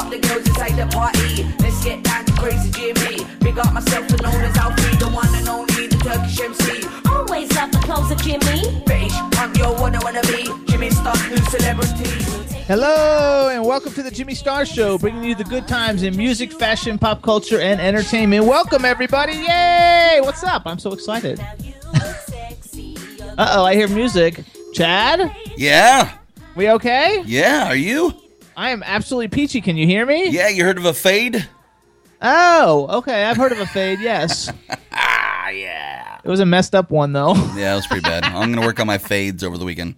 Up the girls inside the party. Let's get down to crazy Jimmy. Big up myself, and known as Alfie, the one and only, the Turkish MC. Always love the clothes of Jimmy. British, punk, yo, what I wanna be. Jimmy Star, new celebrity. Hello and welcome to the Jimmy Star Show, bringing you the good times in music, fashion, pop culture, and entertainment. Welcome everybody! Yay! What's up? I'm so excited. Uh oh, I hear music. Chad, Yeah, we okay? yeah. Are you? I am absolutely peachy. Can you hear me? Yeah, you heard of a fade? Oh, okay. I've heard of a fade. Yes, Ah, yeah. it was a messed up one though. Yeah, it was pretty bad. I'm gonna work on my fades over the weekend.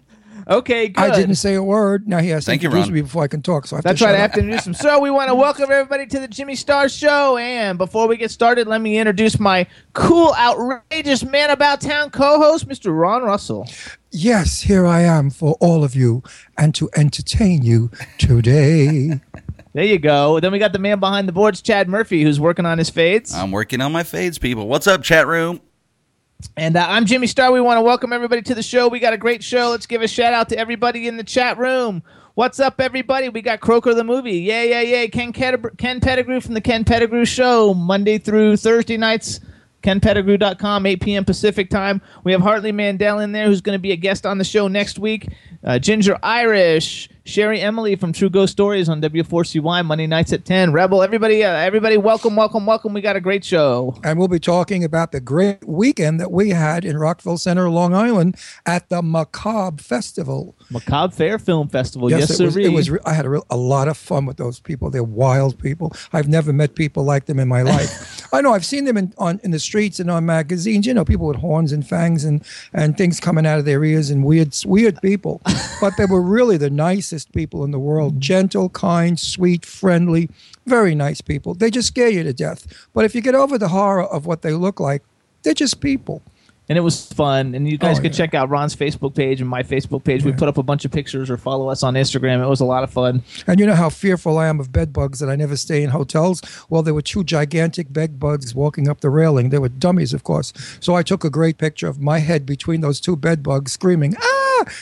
Okay, good. I didn't say a word. Now he has to Thank you, introduce Ron. me before I can talk. So I have That's to right. shut I have up. to introduce him. So we want to welcome everybody to the Jimmy Star Show. And before we get started, let me introduce my cool, outrageous man about town co-host, Mr. Ron Russell. Yes, here I am for all of you and to entertain you today. There you go. Then we got the man behind the boards, Chad Murphy, who's working on his fades. I'm working on my fades, people. What's up, chat room? And uh, I'm Jimmy Star. We want to welcome everybody to the show. We got a great show. Let's give a shout out to everybody in the chat room. What's up, everybody? We got Croaker the movie. Yeah, yeah, yeah. Ken, Catab- Ken Pettigrew from the Ken Pettigrew Show, Monday through Thursday nights. KenPettigrew.com, 8 p.m. Pacific time. We have Hartley Mandel in there, who's going to be a guest on the show next week. Uh, Ginger Irish, Sherry Emily from True Ghost Stories on W4CY Monday nights at 10. Rebel, everybody, uh, everybody, welcome, welcome, welcome. We got a great show. and we'll be talking about the great weekend that we had in Rockville Center, Long Island at the Macabre Festival. Macabre Faire Film Festival. Yes, it was, it was I had a, real, a lot of fun with those people. They're wild people. I've never met people like them in my life. I know I've seen them in on in the streets and on magazines. You know, people with horns and fangs and and things coming out of their ears and weird weird people. but they were really the nicest people in the world. Mm-hmm. Gentle, kind, sweet, friendly, very nice people. They just scare you to death. But if you get over the horror of what they look like, they're just people. And it was fun. And you guys Oh, could yeah. check out Ron's Facebook page and my Facebook page. We put up a bunch of pictures or follow us on Instagram. It was a lot of fun. And you know how fearful I am of bed bugs that I never stay in hotels? Well, there were two gigantic bed bugs walking up the railing. They were dummies, of course. So I took a great picture of my head between those two bed bugs screaming, ah!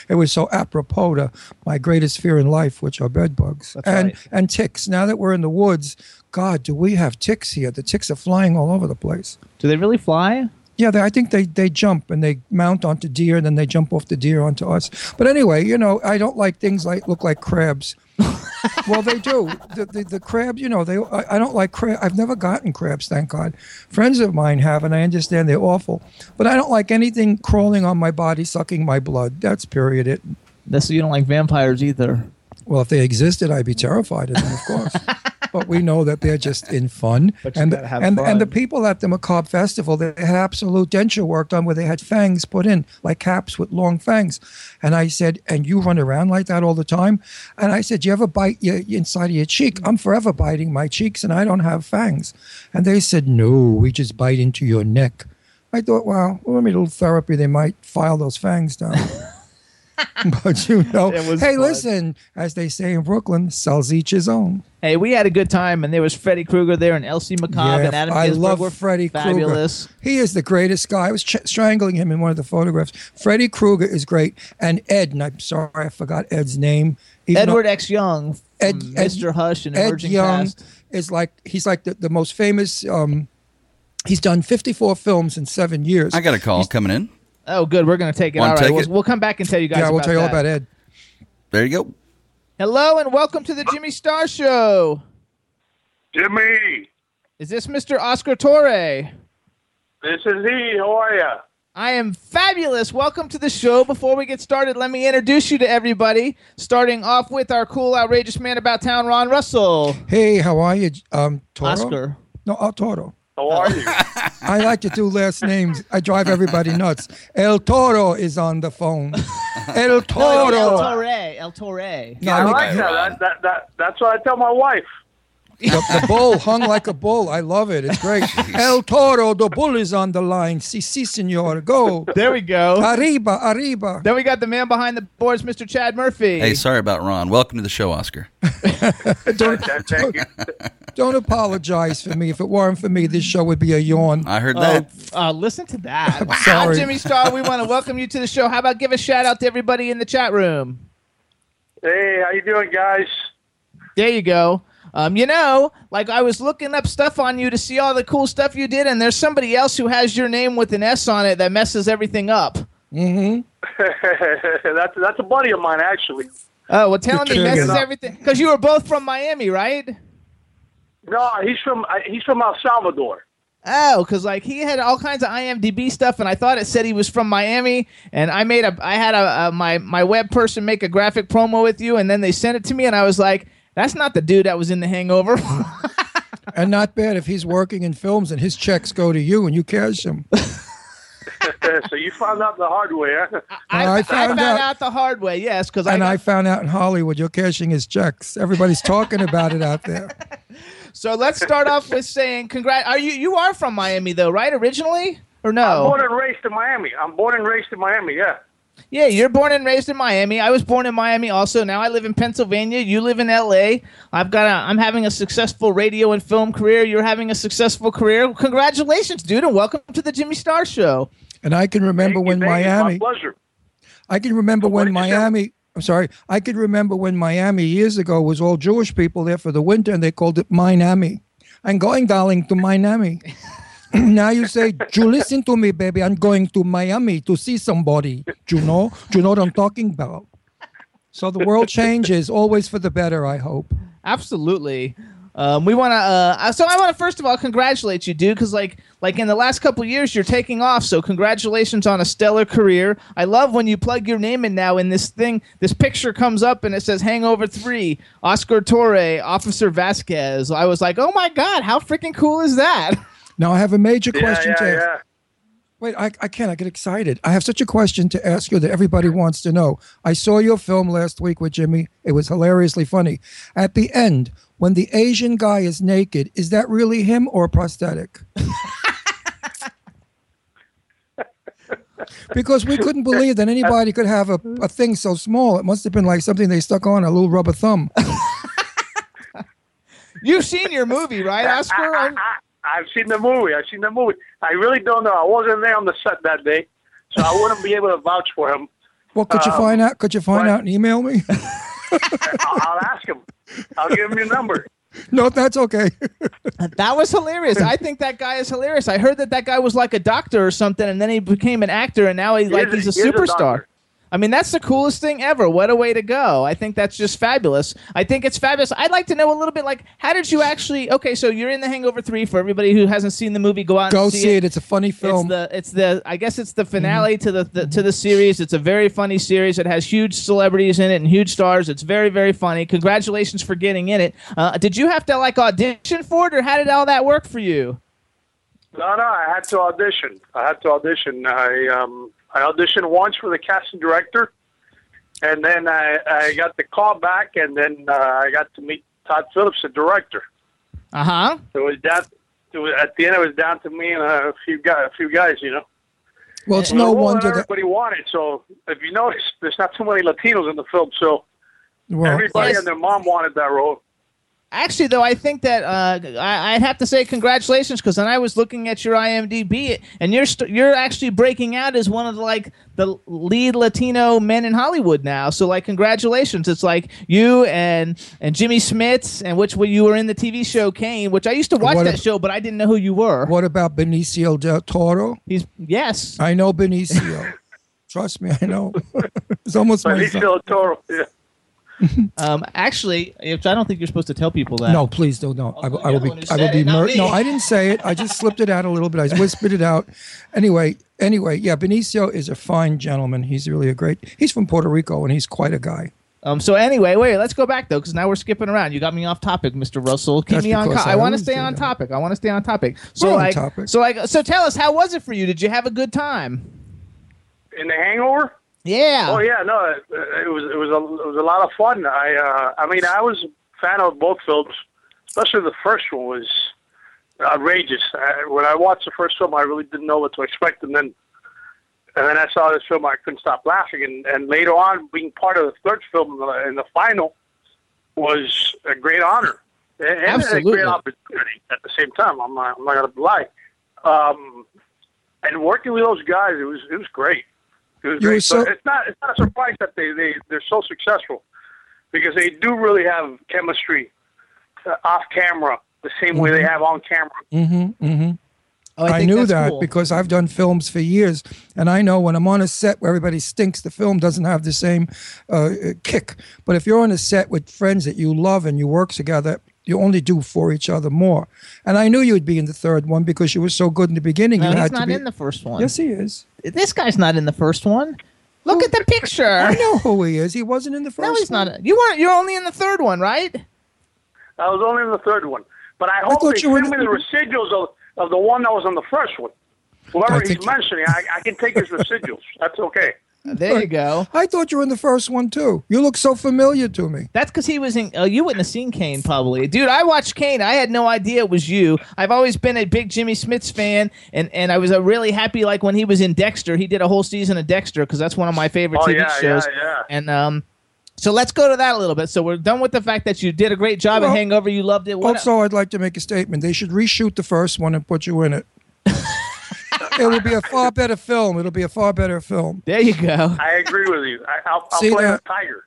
It was so apropos to my greatest fear in life, which are bed bugs. That's and, right. and ticks. Now that we're in the woods, God, do we have ticks here? The ticks are flying all over the place. Do they really fly? Yeah, they, I think they, they jump and they mount onto deer and then they jump off the deer onto us. But anyway, you know, I don't like things like look like crabs. well, they do. The, the, the crab, you know, they. I, I don't like crab. I've never gotten crabs, thank God. Friends of mine have, and I understand they're awful. But I don't like anything crawling on my body, sucking my blood. That's period. It. That's so you don't like vampires either. Well, if they existed, I'd be terrified of them, of course. but we know that they're just in fun. But you and gotta and and the people at the Macabre Festival, they had absolute denture work done where they had fangs put in, like caps with long fangs. And I said, and you run around like that all the time? And I said, you ever bite your inside of your cheek? I'm forever biting my cheeks, and I don't have fangs. And they said, no, we just bite into your neck. I thought, well, well, maybe a little therapy, they might file those fangs down. but you know, hey, fun. listen, as they say in Brooklyn, sells each his own. Hey, we had a good time, and there was Freddy Krueger there, and Elsie McCobb, and Adam I Gisberg love were Freddy fabulous. Krueger. He is the greatest guy. I was ch- strangling him in one of the photographs. Freddy Krueger is great, and Ed. And I'm sorry, I forgot Ed's name. Even though Edward X. Young, from Ed- Ed- Mr. Hush, and Ed Emerging Young Cast. is like he's like the, the most famous. Um, he's done 54 films in seven years. I got a call coming in. Oh, good. We're gonna take it. Wanna All right, take we'll, it? we'll come back and tell you guys. yeah, we'll tell you all about Ed. There you go. Hello, and welcome to the Jimmy Star Show. Jimmy, Is this Mr. Oscar Torre? this is he. How are you? I am fabulous. Welcome to the show. Before we get started, let me introduce you to everybody. Starting off with our cool, outrageous man about town, Ron Russell. Hey, how are you, um, Toro? Oscar. No, oh, Toro. How are you? I like to do last names. I drive everybody nuts. El Toro is on the phone. El Toro. El Toro. Torre. El Torre. No, I I like that. that, that, that. That's what I tell my wife. The, the bull hung like a bull. I love it. It's great. El Toro, the bull is on the line. Si, si, senor. Go. There we go. Arriba, arriba. Then we got the man behind the boards, Mr. Chad Murphy. Hey, sorry about Ron. Welcome to the show, Oscar. Don't, That- Thank you. don't apologize for me. If it weren't for me, this show would be a yawn. I heard that. uh, listen to that. Wow, sorry. Jimmy Star, we want to welcome you to the show. How about give a shout out to everybody in the chat room? Hey, how you doing, guys? There you go. Um, you know, like I was looking up stuff on you to see all the cool stuff you did, and there's somebody else who has your name with an S on it that messes everything up. Mm-hmm. that's that's a buddy of mine, actually. Oh, well, tell him he You're messes kidding. everything because you were both from Miami, right? No, he's from he's from El Salvador. Oh, because like he had all kinds of IMDb stuff, and I thought it said he was from Miami. And I made a, I had a, a my my web person make a graphic promo with you, and then they sent it to me, and I was like, that's not the dude that was in The Hangover. And not bad if he's working in films and his checks go to you and you cash them. so you found out the hard way, huh? I, I I found found, out- out. the hard way, yes, because I, And got- I found out in Hollywood you're cashing his checks. Everybody's talking about it out there. So let's start off with saying congrats. Are you you are from Miami though, right? Originally or no? I'm no? born and raised in Miami. I'm born and raised in Miami. Yeah. Yeah, you're born and raised in Miami. I was born in Miami also. Now I live in Pennsylvania. You live in LA. I've got a I'm having a successful radio and film career. You're having a successful career. Congratulations, dude, and welcome to the Jimmy Star show. And I can remember Thank when you. Miami, My pleasure. I can remember What when did say? Miami, I'm sorry, I can remember when Miami years ago was all Jewish people there for the winter and they called it Miami. I'm going, darling, to Miami. now you say, you listen to me, baby. I'm going to Miami to see somebody. Do you know? Do you know what I'm talking about? So the world changes, always for the better, I hope. Absolutely. Um, we want to. Uh, so I want to first of all congratulate you, dude, because like like in the last couple years you're taking off. So congratulations on a stellar career. I love when you plug your name in now. In this thing, this picture comes up and it says Hangover Three, Oscar Torre, Officer Vasquez. I was like, oh my god, how freaking cool is that? Now I have a major Yeah, question yeah, to ask. yeah. Wait, I, I can't. I get excited. I have such a question to ask you that everybody wants to know. I saw your film last week with Jimmy. It was hilariously funny. At the end, when the Asian guy is naked, is that really him or a prosthetic? because we couldn't believe that anybody could have a, a thing so small. It must have been like something they stuck on a little rubber thumb. You've seen your movie, right, Oscar? I, I'm- I, I've seen the movie. I've seen the movie. I really don't know. I wasn't there on the set that day, so I wouldn't be able to vouch for him. Well, could you Um, find out? Could you find what? out and email me? I'll, I'll ask him. I'll give him your number. no, that's okay. That was hilarious. I think that guy is hilarious. I heard that that guy was like a doctor or something, and then he became an actor, and now he like is he's a he is a superstar. Doctor. I mean, that's the coolest thing ever. What a way to go! I think that's just fabulous. I think it's fabulous. I'd like to know a little bit like how did you actually? Okay, so you're in The Hangover Three. For everybody who hasn't seen the movie, go out Go and see it. It's a funny It's film. the it's the I guess it's the finale to the, the to the series. It's a very funny series. It has huge celebrities in it and huge stars. It's very very funny. Congratulations for getting in it. Uh, did you have to like audition for it, or how did all that work for you? No, no, I had to audition. I had to audition. I um, I auditioned once for the casting director, and then I, I got the call back, and then uh, I got to meet Todd Phillips, the director. Uh huh. It was down. It was, at the end, it was down to me and a few guys. A few guys, you know. well, it's Well, no it wasn't wonder that. everybody wanted. So if you notice, there's not too many Latinos in the film. So Well, everybody yes. and their mom wanted that role. Actually, though, I think that uh, I, I'd have to say congratulations because when I was looking at your IMDb, and you're st- you're actually breaking out as one of the like the lead Latino men in Hollywood now. So like, congratulations! It's like you and and Jimmy Smits, and which you were in the TV show Cane, which I used to watch What that if- show, but I didn't know who you were. What about Benicio del Toro? He's yes. I know Benicio. Trust me, I know. it's almost But my he's son. Toro. Yeah. um, actually, if I don't think you're supposed to tell people that. No, please don't. No, I, will- I will be. one I will be. it, Mur- no, I didn't say it. I just slipped it out a little bit. I whispered it out. Anyway, anyway, yeah. Benicio is a fine gentleman. He's really a great. He's from Puerto Rico, and he's quite a guy. Um. So anyway, wait. Let's go back though, because now we're skipping around. You got me off topic, Mr. Russell. Keep That's me on. Co- I I want to stay on that. topic. I want to stay on topic. So We're on like, topic. so like, so tell us, how was it for you? Did you have a good time? In the Hangover. Yeah. Oh yeah, no, it, it was it was a it was a lot of fun. I uh, I mean, I was a fan of both films, especially the first one was outrageous. I, when I watched the first film, I really didn't know what to expect, and then and then I saw this film, I couldn't stop laughing. And and later on, being part of the third film in the, in the final was a great honor and, and a great opportunity at the same time. I'm not I'm not gonna lie. Um, and working with those guys, it was it was great. It was You great. So, so- it's not it's not a surprise that they they they're so successful because they do really have chemistry uh, off camera the same way they have on camera. Mm-hmm. Mm-hmm. Oh, I, think knew that cool. because I've done films for years, and I know when I'm on a set where everybody stinks, the film doesn't have the same uh, kick. But if you're on a set with friends that you love and you work together, you only do for each other more. And I knew you'd be in the third one because you were so good in the beginning. No, you he's had not to be. in the first one. yes, he is. This guy's not in the first one. Look at the picture. I know who he is. He wasn't in the first. No, he's one. not. You weren't. You're only in the third one, right? I was only in the third one, but I hope thought they you were send me in the residuals of, of the one that was on the first one. Whoever he's mentioning, I, I can take his residuals. That's okay. There you go. I thought you were in the first one too. You look so familiar to me. That's because he was in. Oh, you wouldn't have seen Cane, probably, dude. I watched Cane. I had no idea it was you. I've always been a big Jimmy Smits fan, and and I was uh, really happy. Like when he was in Dexter, he did a whole season of Dexter because that's one of my favorite Oh, TV yeah, shows. yeah, yeah. And um, so let's go to that a little bit. So we're done with the fact that you did a great job Well, in Hangover. You loved it. What Also, I'd like to make a statement. They should reshoot the first one and put you in it. it will be a far better film. It'll be a far better film. there you go. I agree with you. I, I'll, I'll See play that? the tiger.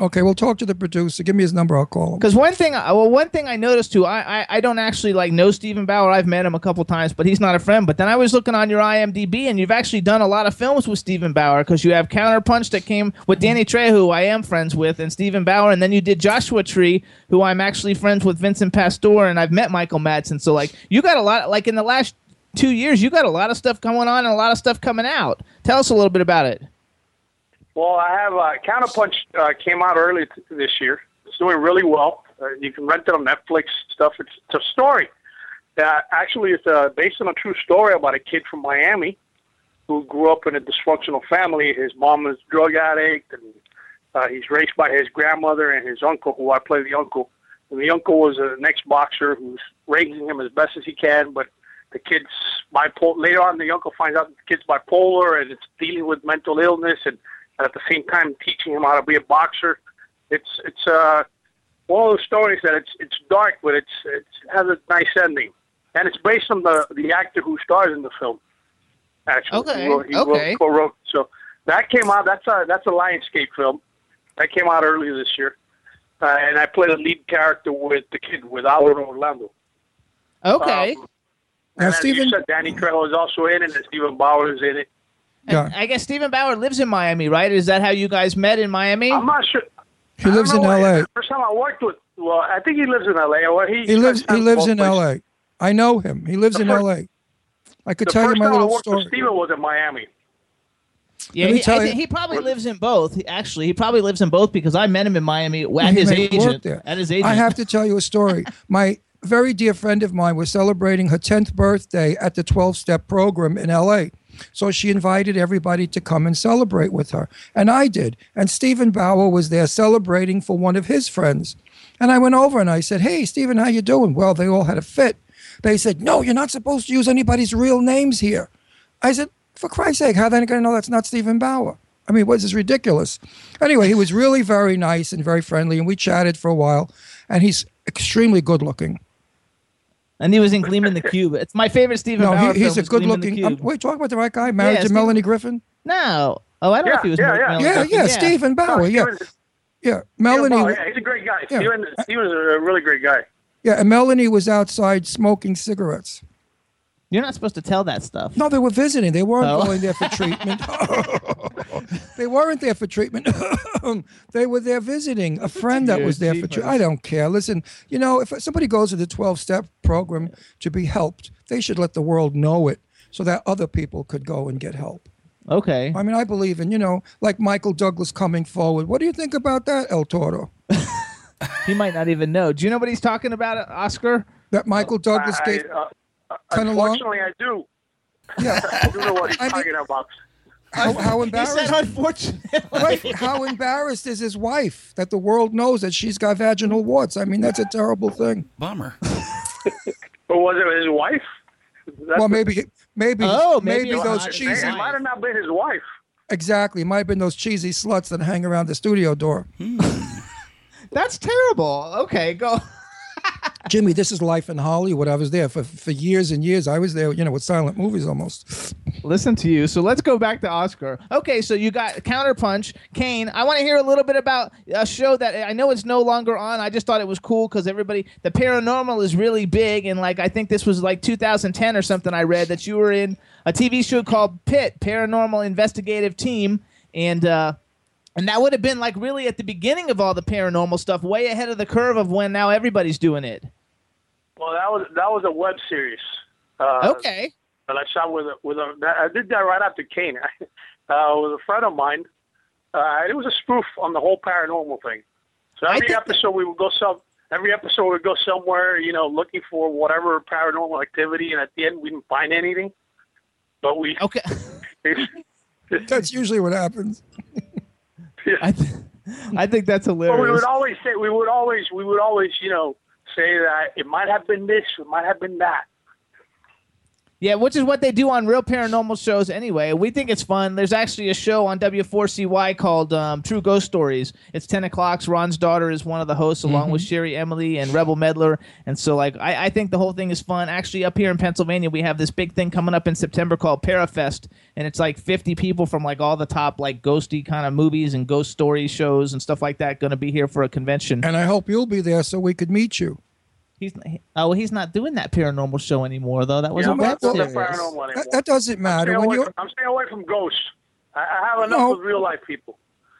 Okay, we'll talk to the producer. Give me his number. I'll call him. Because one thing, well, one thing I noticed too, I, I I don't actually like know Steven Bauer. I've met him a couple times, but he's not a friend. But then I was looking on your IMDb, and you've actually done a lot of films with Steven Bauer because you have Counterpunch that came with Danny Trejo, who I am friends with, and Steven Bauer, and then you did Joshua Tree, who I'm actually friends with Vincent Pastore, and I've met Michael Madsen. So like, you got a lot, like in the last two years, you got a lot of stuff going on and a lot of stuff coming out. Tell us a little bit about it. Well, I have uh, Counterpunch uh, came out early t- this year. It's doing really well. Uh, you can rent it on Netflix stuff. It's, it's a story. Uh, actually, it's uh, based on a true story about a kid from Miami who grew up in a dysfunctional family. His mom a drug addict, and uh, he's raised by his grandmother and his uncle, who I play the uncle. And the uncle was an ex-boxer who's raising him as best as he can, but the kid's bipolar. Later on, the uncle finds out the kid's bipolar, and it's dealing with mental illness, and, and at the same time teaching him how to be a boxer. It's it's uh, one of those stories that it's it's dark, but it's it has a nice ending, and it's based on the the actor who stars in the film. Actually, Okay, he wrote, he okay. wrote, co-wrote. So that came out. That's a that's a Lionsgate film. That came out earlier this year, uh, and I played a lead character with the kid with Álvaro Orlando. Okay. Um, Now, and as Steven- you said, Danny Trejo is also in it, and Steven Bauer is in it. Yeah. I guess Steven Bauer lives in Miami, right? Is that how you guys met in Miami? I'm not sure. He lives in. L.A. The First time I worked with, well, I think he lives in L.A. Or he, He lives. He lives in places. L.A. I know him. He lives The in first- L.A. I could The tell you first my time I little worked story. with Steven was in Miami. Yeah, he, I you- he probably lives in both. Actually, he probably lives in both because I met him in Miami at He his may have worked agent. At his agent. I have to tell you a story. My very dear friend of mine was celebrating her 10th birthday at the 12 step program in LA. So she invited everybody to come and celebrate with her. And I did. And Steven Bauer was there celebrating for one of his friends. And I went over and I said, Hey, Steven, how you doing? Well, they all had a fit. They said, No, you're not supposed to use anybody's real names here. I said, For Christ's sake, how are they going to know that's not Steven Bauer? I mean, what is this ridiculous? Anyway, he was really very nice and very friendly, and we chatted for a while. And he's extremely good looking. And he was in Gleaming the Cube. It's my favorite Steven No, Bauer he, he's film a good the looking. Um, Cube. wait, talking about the right guy? Married Yeah, to Steven- Melanie Griffith? No. Oh, I don't know if he was yeah, married to yeah. Melanie Yeah, Griffith. yeah, Steven Bauer. No, yeah, yeah. Melanie. Bauer, yeah, he's a great guy. Yeah. Steven, Steven's a really great guy. Yeah, and Melanie was outside smoking cigarettes. You're not supposed to tell that stuff. No, they were visiting. They weren't Oh. going there for treatment. they weren't there for treatment. they were there visiting a friend that was there for treatment. I don't care. Listen, you know, if somebody goes to the 12 step program to be helped, they should let the world know it so that other people could go and get help. Okay. I mean, I believe in, you know, like Michael Douglas coming forward. What do you think about that, El Toro? He might not even know. Do you know what he's talking about, Oscar? That Michael Douglas I, gave. uh, Kinda long? unfortunately, I do. Yeah. I do know what he's I mean- talking about. How, how He embarrassed? said unfortunately. Right. How embarrassed is his wife that the world knows that she's got vaginal warts? I mean, that's a terrible thing. Bummer. But was it his wife? That's Well, maybe, maybe, Oh, maybe maybe those not cheesy. It might have not been his wife. Exactly, it might have been those cheesy sluts that hang around the studio door. Hmm. That's terrible. Okay, go. Jimmy, this is life in Hollywood. I was there for, for years and years. I was there, you know, with silent movies almost. Listen to you. So let's go back to Oscar. Okay, so you got Counterpunch, Cane. I want to hear a little bit about a show that I know it's no longer on. I just thought it was cool because everybody, the paranormal is really big, and like I think this was like 2010 or something. I read that you were in a TV show called Pit Paranormal Investigative Team, and uh, and that would have been like really at the beginning of all the paranormal stuff, way ahead of the curve of when now everybody's doing it. Well, that was that was a web series. Uh, Okay. that I shot with a, with a. that- I did that right after Cane. uh, with a friend of mine. Uh, it was a spoof on the whole paranormal thing. So every think episode we would go some. Every episode we would go somewhere, you know, looking for whatever paranormal activity, and at the end we didn't find anything. But we. Okay. That's usually what happens. I, th- I think that's But we would always say we would always we would always you know say that it might have been this, it might have been that. Yeah, which is what they do on real paranormal shows anyway. We think it's fun. There's actually a show on W4CY called um, True Ghost Stories. It's 10 o'clock. Ron's daughter is one of the hosts, along with Sherry Emily and Rebel Medler. And so, like, I, I think the whole thing is fun. Actually, up here in Pennsylvania, we have this big thing coming up in September called Parafest. And it's like 50 people from like all the top, like, ghosty kind of movies and ghost story shows and stuff like that going to be here for a convention. And I hope you'll be there so we could meet you. He's he, oh, he's not doing that paranormal show anymore, though. That was Yeah, a I'm web not doing series. paranormal. That, that doesn't I'm matter. staying, When away from, I'm staying away from ghosts. I, I have enough No. with real life people.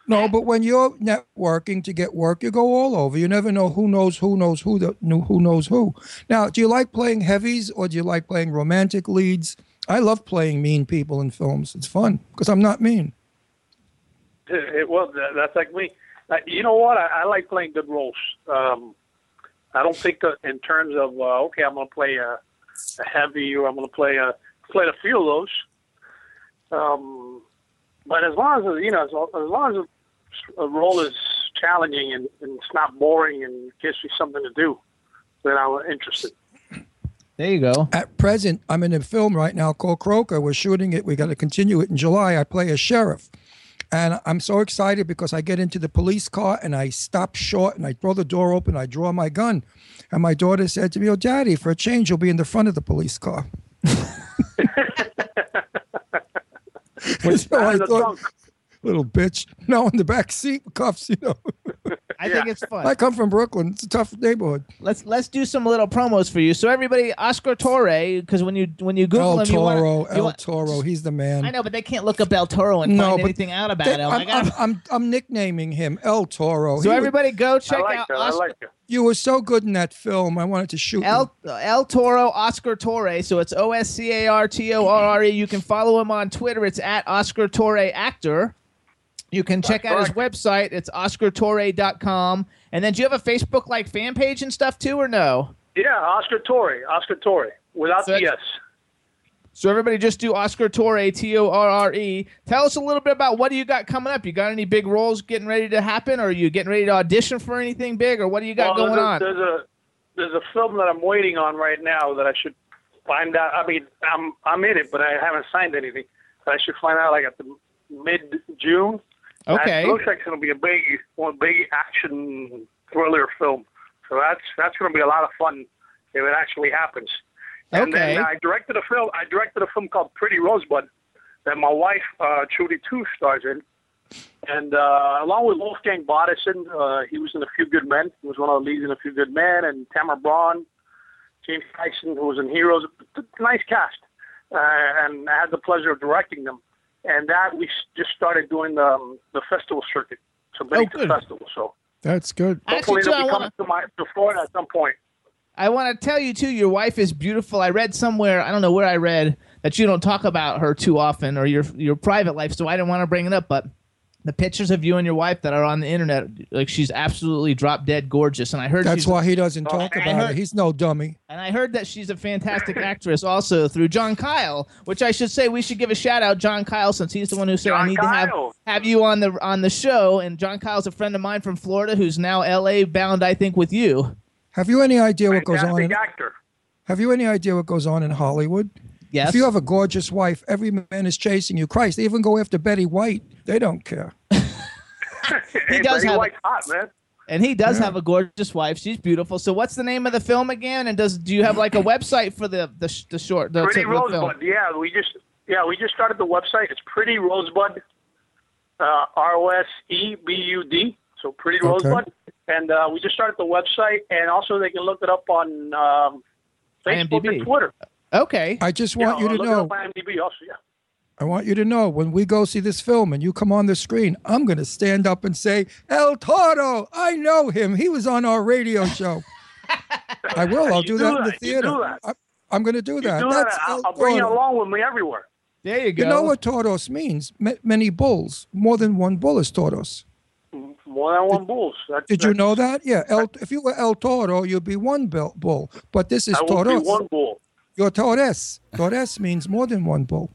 no, but when you're networking to get work, you go all over. You never know who knows who knows who the, who knows who. Now, do you like playing heavies or do you like playing romantic leads? I love playing mean people in films. It's fun because I'm not mean. It, it- well, that, that's like me. Uh, you know what? I, I like playing good roles. Um, I don't think that in terms of uh, okay, I'm going to play a, a heavy or I'm going to play a play a few of those. Um, but as long as you know, as, as long as a role is challenging and, and it's not boring and gives you something to do, then I'm interested. There you go. At present, I'm in a film right now called Croaker. We're shooting it. We got to continue it in July. I play a sheriff. And I'm so excited because I get into the police car and I stop short and I throw the door open. I draw my gun. And my daughter said to me, Oh, daddy, for a change, you'll be in the front of the police car. So I thought. Little bitch. No, in the back seat cuffs, you know. I think it's fun. I come from Brooklyn. It's a tough neighborhood. let's let's do some little promos for you. So everybody, Oscar Torre, because when you when you Google El him, you wanna- Toro, you El want- Toro, he's the man. I know, but they can't look up El Toro and No, find anything out about They- him. I'm, I gotta- I'm, I'm, I'm nicknaming him El Toro. so He was- everybody, go I check like out that. I Oscar, like that. you were so good in that film. I wanted to shoot you. El El Toro Oscar Torre. So it's O S C A R T O R R E. You can follow him on Twitter. It's at Oscar Torre Actor. You can check That's out his website. It's oscartorre.com. And then do you have a Facebook like fan page and stuff too, or no? Yeah, Oscar Torre. Oscar Torre. Without So the S. So everybody just do Oscar Torre, T O R R E. Tell us a little bit about what do you got coming up. You got any big roles getting ready to happen, or are you getting ready to audition for anything big, or what do you got Well, going on? there's a, There's a there's a film that I'm waiting on right now that I should find out. I mean, I'm I'm in it, but I haven't signed anything. But I should find out like at the mid June. Okay. Looks like it's going to be a big one big action thriller film. So that's that's going to be a lot of fun if it actually happens. And Okay. then I directed a film. I directed a film called Pretty Rosebud that my wife uh, Chuti Tiu stars in. And uh, along with Wolfgang Bodison, uh, he was in A Few Good Men. He was one of the leads in A Few Good Men, and Tamara Braun. James Kyson, who was in Heroes. Nice cast, uh, and I had the pleasure of directing them. And that we just started doing the um, the festival circuit, so Bennington Oh, good. Festival. So That's good. hopefully Actually, too, they'll I be want coming to my to Florida at some point. I want to tell you too. Your wife is beautiful. I read somewhere. I don't know where I read that you don't talk about her too often or your your private life. So I didn't want to bring it up, but the pictures of you and your wife that are on the internet, like she's absolutely drop dead gorgeous. And I heard That's she's why he doesn't talk oh, I about heard- it. He's no dummy. And I heard that she's a fantastic actress also through John Kyle, which I should say we should give a shout out John Kyle since he's the one who said I John need to have have you on the on the show. And John Kyle's a friend of mine from Florida who's now LA bound, I think, with you. Have you any idea what goes on? Fantastic In, actor. have you any idea what goes on in Hollywood? Yes. If you have a gorgeous wife, every man is chasing you. Christ, they even go after Betty White. They don't care. He does Betty have- White's hot, man. and he does Yeah. have a gorgeous wife. She's beautiful. So what's the name of the film again? And does do you have like a website for the the, sh- the short the, Pretty the film? Rosebud. Yeah, we just yeah we just started the website. It's Pretty Rosebud, uh, R O S E B U D. So Pretty Okay. Rosebud, and uh, we just started the website, and also they can look it up on um, Facebook IMDb. and Twitter. Okay. I just Yeah, want you to know. it up on IMDb also. Yeah. I want you to know when we go see this film and you come on the screen, I'm going to stand up and say, El Toro, I know him. He was on our radio show. I will. I'll do do that in the that. You theater. do that. I, I'm going to do that. do That's that. I'll, El I'll bring you along with me everywhere. There you go. You know what toros means? Ma- many bulls. More than one bull is toros. More than one bulls. That, Did you know that? Yeah. El, if you were El Toro, you'd be one bull. bull. But this is I will be toros. one bull. You're Torres. Torres means more than one bull.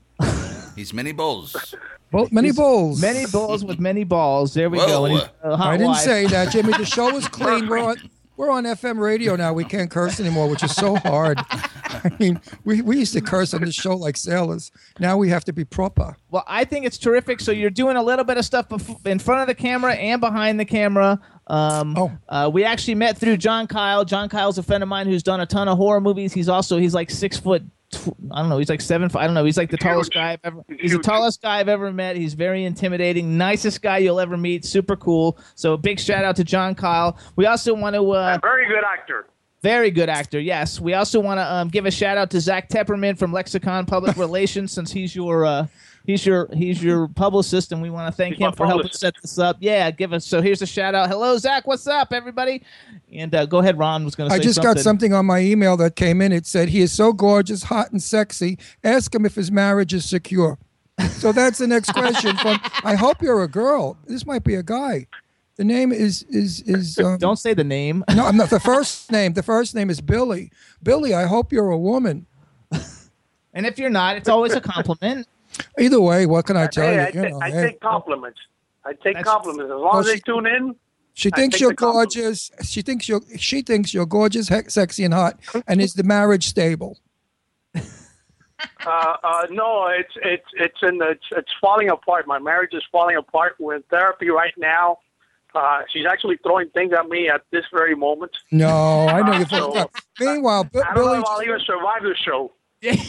He's many bulls. Bull, many bulls. Many bulls with many balls. There we Whoa. go. And he's I didn't wife. say that, Jimmy. The show is clean. We're on we're on FM radio now. We can't curse anymore, which is so hard. I mean, we, we used to curse on the show like sailors. Now we have to be proper. Well, I think it's terrific. So you're doing a little bit of stuff bef- in front of the camera and behind the camera. Um, Oh. uh, we actually met through John Kyle. John Kyle's a friend of mine who's done a ton of horror movies. He's also he's like six foot. tw- I don't know. He's like seven. foot- I don't know. He's like the tallest guy I've ever. He's He's the tallest guy I've ever met. He's very intimidating. Nicest guy you'll ever meet. Super cool. So big shout out to John Kyle. We also want to. Uh, A very good actor. very good actor, yes. We also want to um, give a shout out to Zach Tepperman from Lexicon Public Relations, since he's your uh, he's your he's your publicist, and we want to thank He's him for helping set this up. Yeah, give us. So here's a shout out. Hello, Zach. What's up, everybody? And uh, go ahead, Ron was going to I say just something. got something on my email that came in. It said he is so gorgeous, hot, and sexy. Ask him if his marriage is secure. So that's the next question. From I hope you're a girl. This might be a guy. The name is is is. Um, Don't say the name. No, I'm not. The first name. The first name is Billy. Billy. I hope you're a woman. And if you're not, it's always a compliment. Either way, what can I tell Hey, you? I, you ta- know, I hey. take compliments. I take That's- compliments as long Well, as they she- tune in. She thinks you're gorgeous. She thinks you're. She thinks you're gorgeous, he- sexy, and hot. And is the marriage stable? Uh, uh, no, it's it's it's in the it's, it's falling apart. My marriage is falling apart. We're in therapy right now. Uh, she's actually throwing things at me at this very moment. No, I know you're. So- fucking. Meanwhile, B- I don't know Billy. if I'll even survive the show.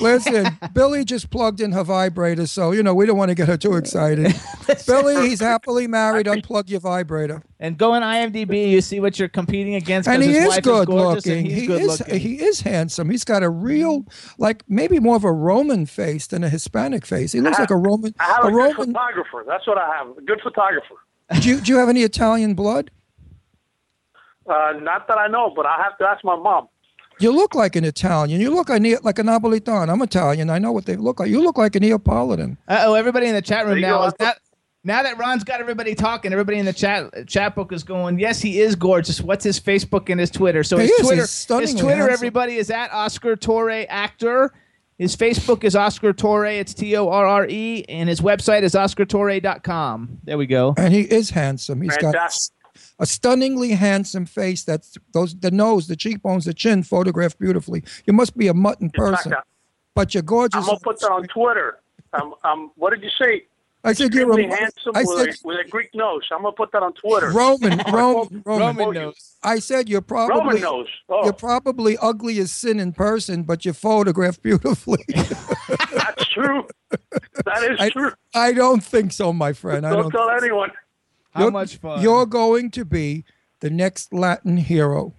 Listen, Billy just plugged in her vibrator, so you know we don't want to get her too excited. Billy, he's happily married. Unplug your vibrator, And go on IMDb, you see what you're competing against. and he his is wife good gorgeous and looking. He good is. looking. He is handsome. He's got a real, like maybe more of a Roman face than a Hispanic face. He looks like a Roman. I have a, A good Roman. photographer. That's what I have. A good photographer. Do you, do you have any Italian blood? Uh, not that I know, but I have to ask my mom. You look like an Italian. You look like, Ne- like a Napolitan. I'm Italian. I know what they look like. You look like a Neapolitan. Uh oh, everybody in the chat room now is that. Now that Ron's got everybody talking, everybody in the chat chat book is going. Yes, he is gorgeous. What's his Facebook and his Twitter? So He his is. Twitter, He's stunningly his Twitter, handsome. everybody is at Oscar Torre actor. His Facebook is Oscar Torre. It's T O R R E, and his website is OscarTorre.com. There we go. And he is handsome. He's got Fantastic. A stunningly handsome face. That's those the nose, the cheekbones, the chin photographed beautifully. You must be a mutton person, Chaka. but you're gorgeous. I'm gonna put that on Twitter. Um, um, what did you say? I said you're Extremely a handsome I with, said a, with a Greek nose. I'm gonna put that on Twitter. Roman, Roman, Roman. Roman nose. I said you're probably Roman nose. Oh, you're probably ugly as sin in person, but you're photographed beautifully. that's true. That is I, true. I don't think so, my friend. I Don't don't. tell anyone. How You're- much fun? You're going to be the next Latin hero.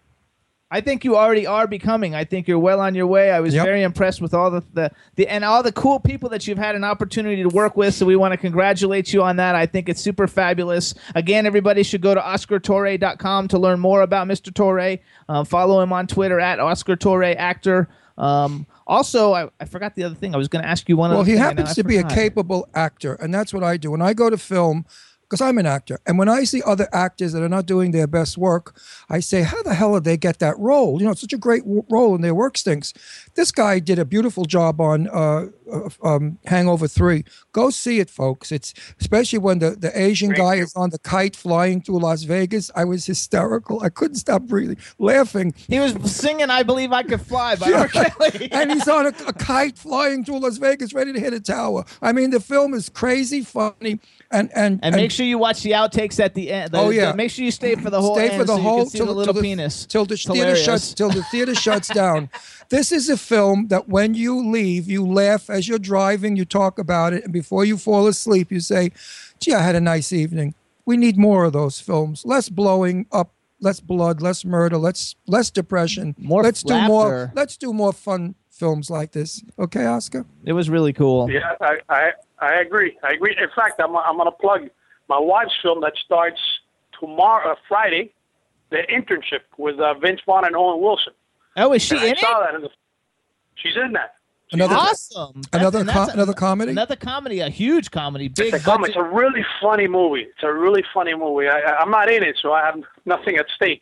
I think you already are becoming. I think you're well on your way. I was Yep. very impressed with all the, the the and all the cool people that you've had an opportunity to work with. So we want to congratulate you on that. I think it's super fabulous. Again, everybody should go to OscarTorre.com to learn more about Mr. Torre. Um, follow him on Twitter at Oscar Torre Actor. Um, also, I, I forgot the other thing. I was going to ask you one. Well, he happens to be a capable actor, and that's what I do. When I go to film, because I'm an actor, and when I see other actors that are not doing their best work, I say, how the hell did they get that role? You know, it's such a great w- role, and their work stinks. This guy did a beautiful job on uh, um, Hangover Three. Go see it, folks. It's especially when the, the Asian guy is on the kite flying through Las Vegas. I was hysterical. I couldn't stop breathing, laughing. He was singing "I Believe I Could Fly" by R. Kelly. and he's on a, a kite flying through Las Vegas, ready to hit a tower. I mean, the film is crazy, funny, and and And make sure you watch the outtakes at the end. The- Oh, yeah. the- make sure you stay for the whole. stay end for the so whole you can see the little till penis till the It's theater shuts till the theater shuts down. This is a film that when you leave, you laugh as you're driving, you talk about it, and before you fall asleep, you say, "Gee, I had a nice evening." We need more of those films. Less blowing up, less blood, less murder, let's less depression. More let's do more. Let's do more fun films like this. Okay, Oscar. It was really cool. Yeah, I, I I agree. I agree. In fact, I'm I'm gonna plug my wife's film that starts tomorrow, uh, Friday, the internship with uh, Vince Vaughn and Owen Wilson. Oh, is she And I in saw that in the. She's in that. Another Awesome. That's- another and co- a- another comedy. Another comedy, a huge comedy, big It's a, com- it's a really funny movie. It's a really funny movie. I, I, I'm not in it, so I have nothing at stake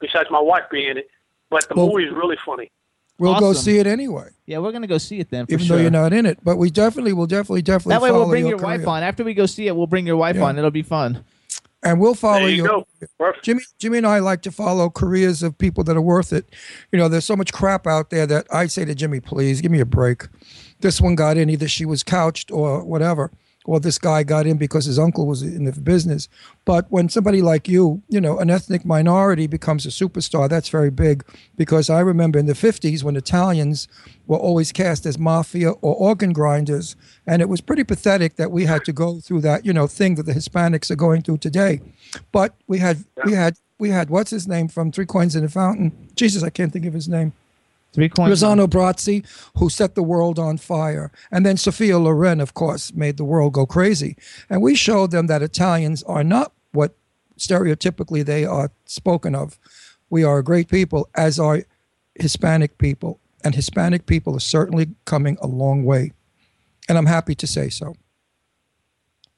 besides my wife being in it. But the Well- movie is really funny. We'll go see it anyway, Yeah, we're gonna go see it then. For even sure. though you're not in it. But we definitely will definitely definitely that way, we'll bring your, your wife on. After we go see it, we'll bring your wife Yeah. on. It'll be fun. and we'll follow There you your go. Jimmy, Jimmy and I like to follow careers of people that are worth it. You know, there's so much crap out there that I say to Jimmy, please give me a break. This one got in either she was couched or whatever, or this guy got in because his uncle was in the business. But when somebody like you, you know, an ethnic minority becomes a superstar, that's very big. Because I remember in the 50s when Italians were always cast as mafia or organ grinders, and it was pretty pathetic that we had to go through that, you know, thing that the Hispanics are going through today. But we had we had we had what's his name from Three Coins in a Fountain? Jesus, I can't think of his name. Three coins. Rossano Brazzi, who set the world on fire. And then Sophia Loren, of course, made the world go crazy. And we showed them that Italians are not what stereotypically they are spoken of. We are a great people, as are Hispanic people. And Hispanic people are certainly coming a long way. And I'm happy to say so.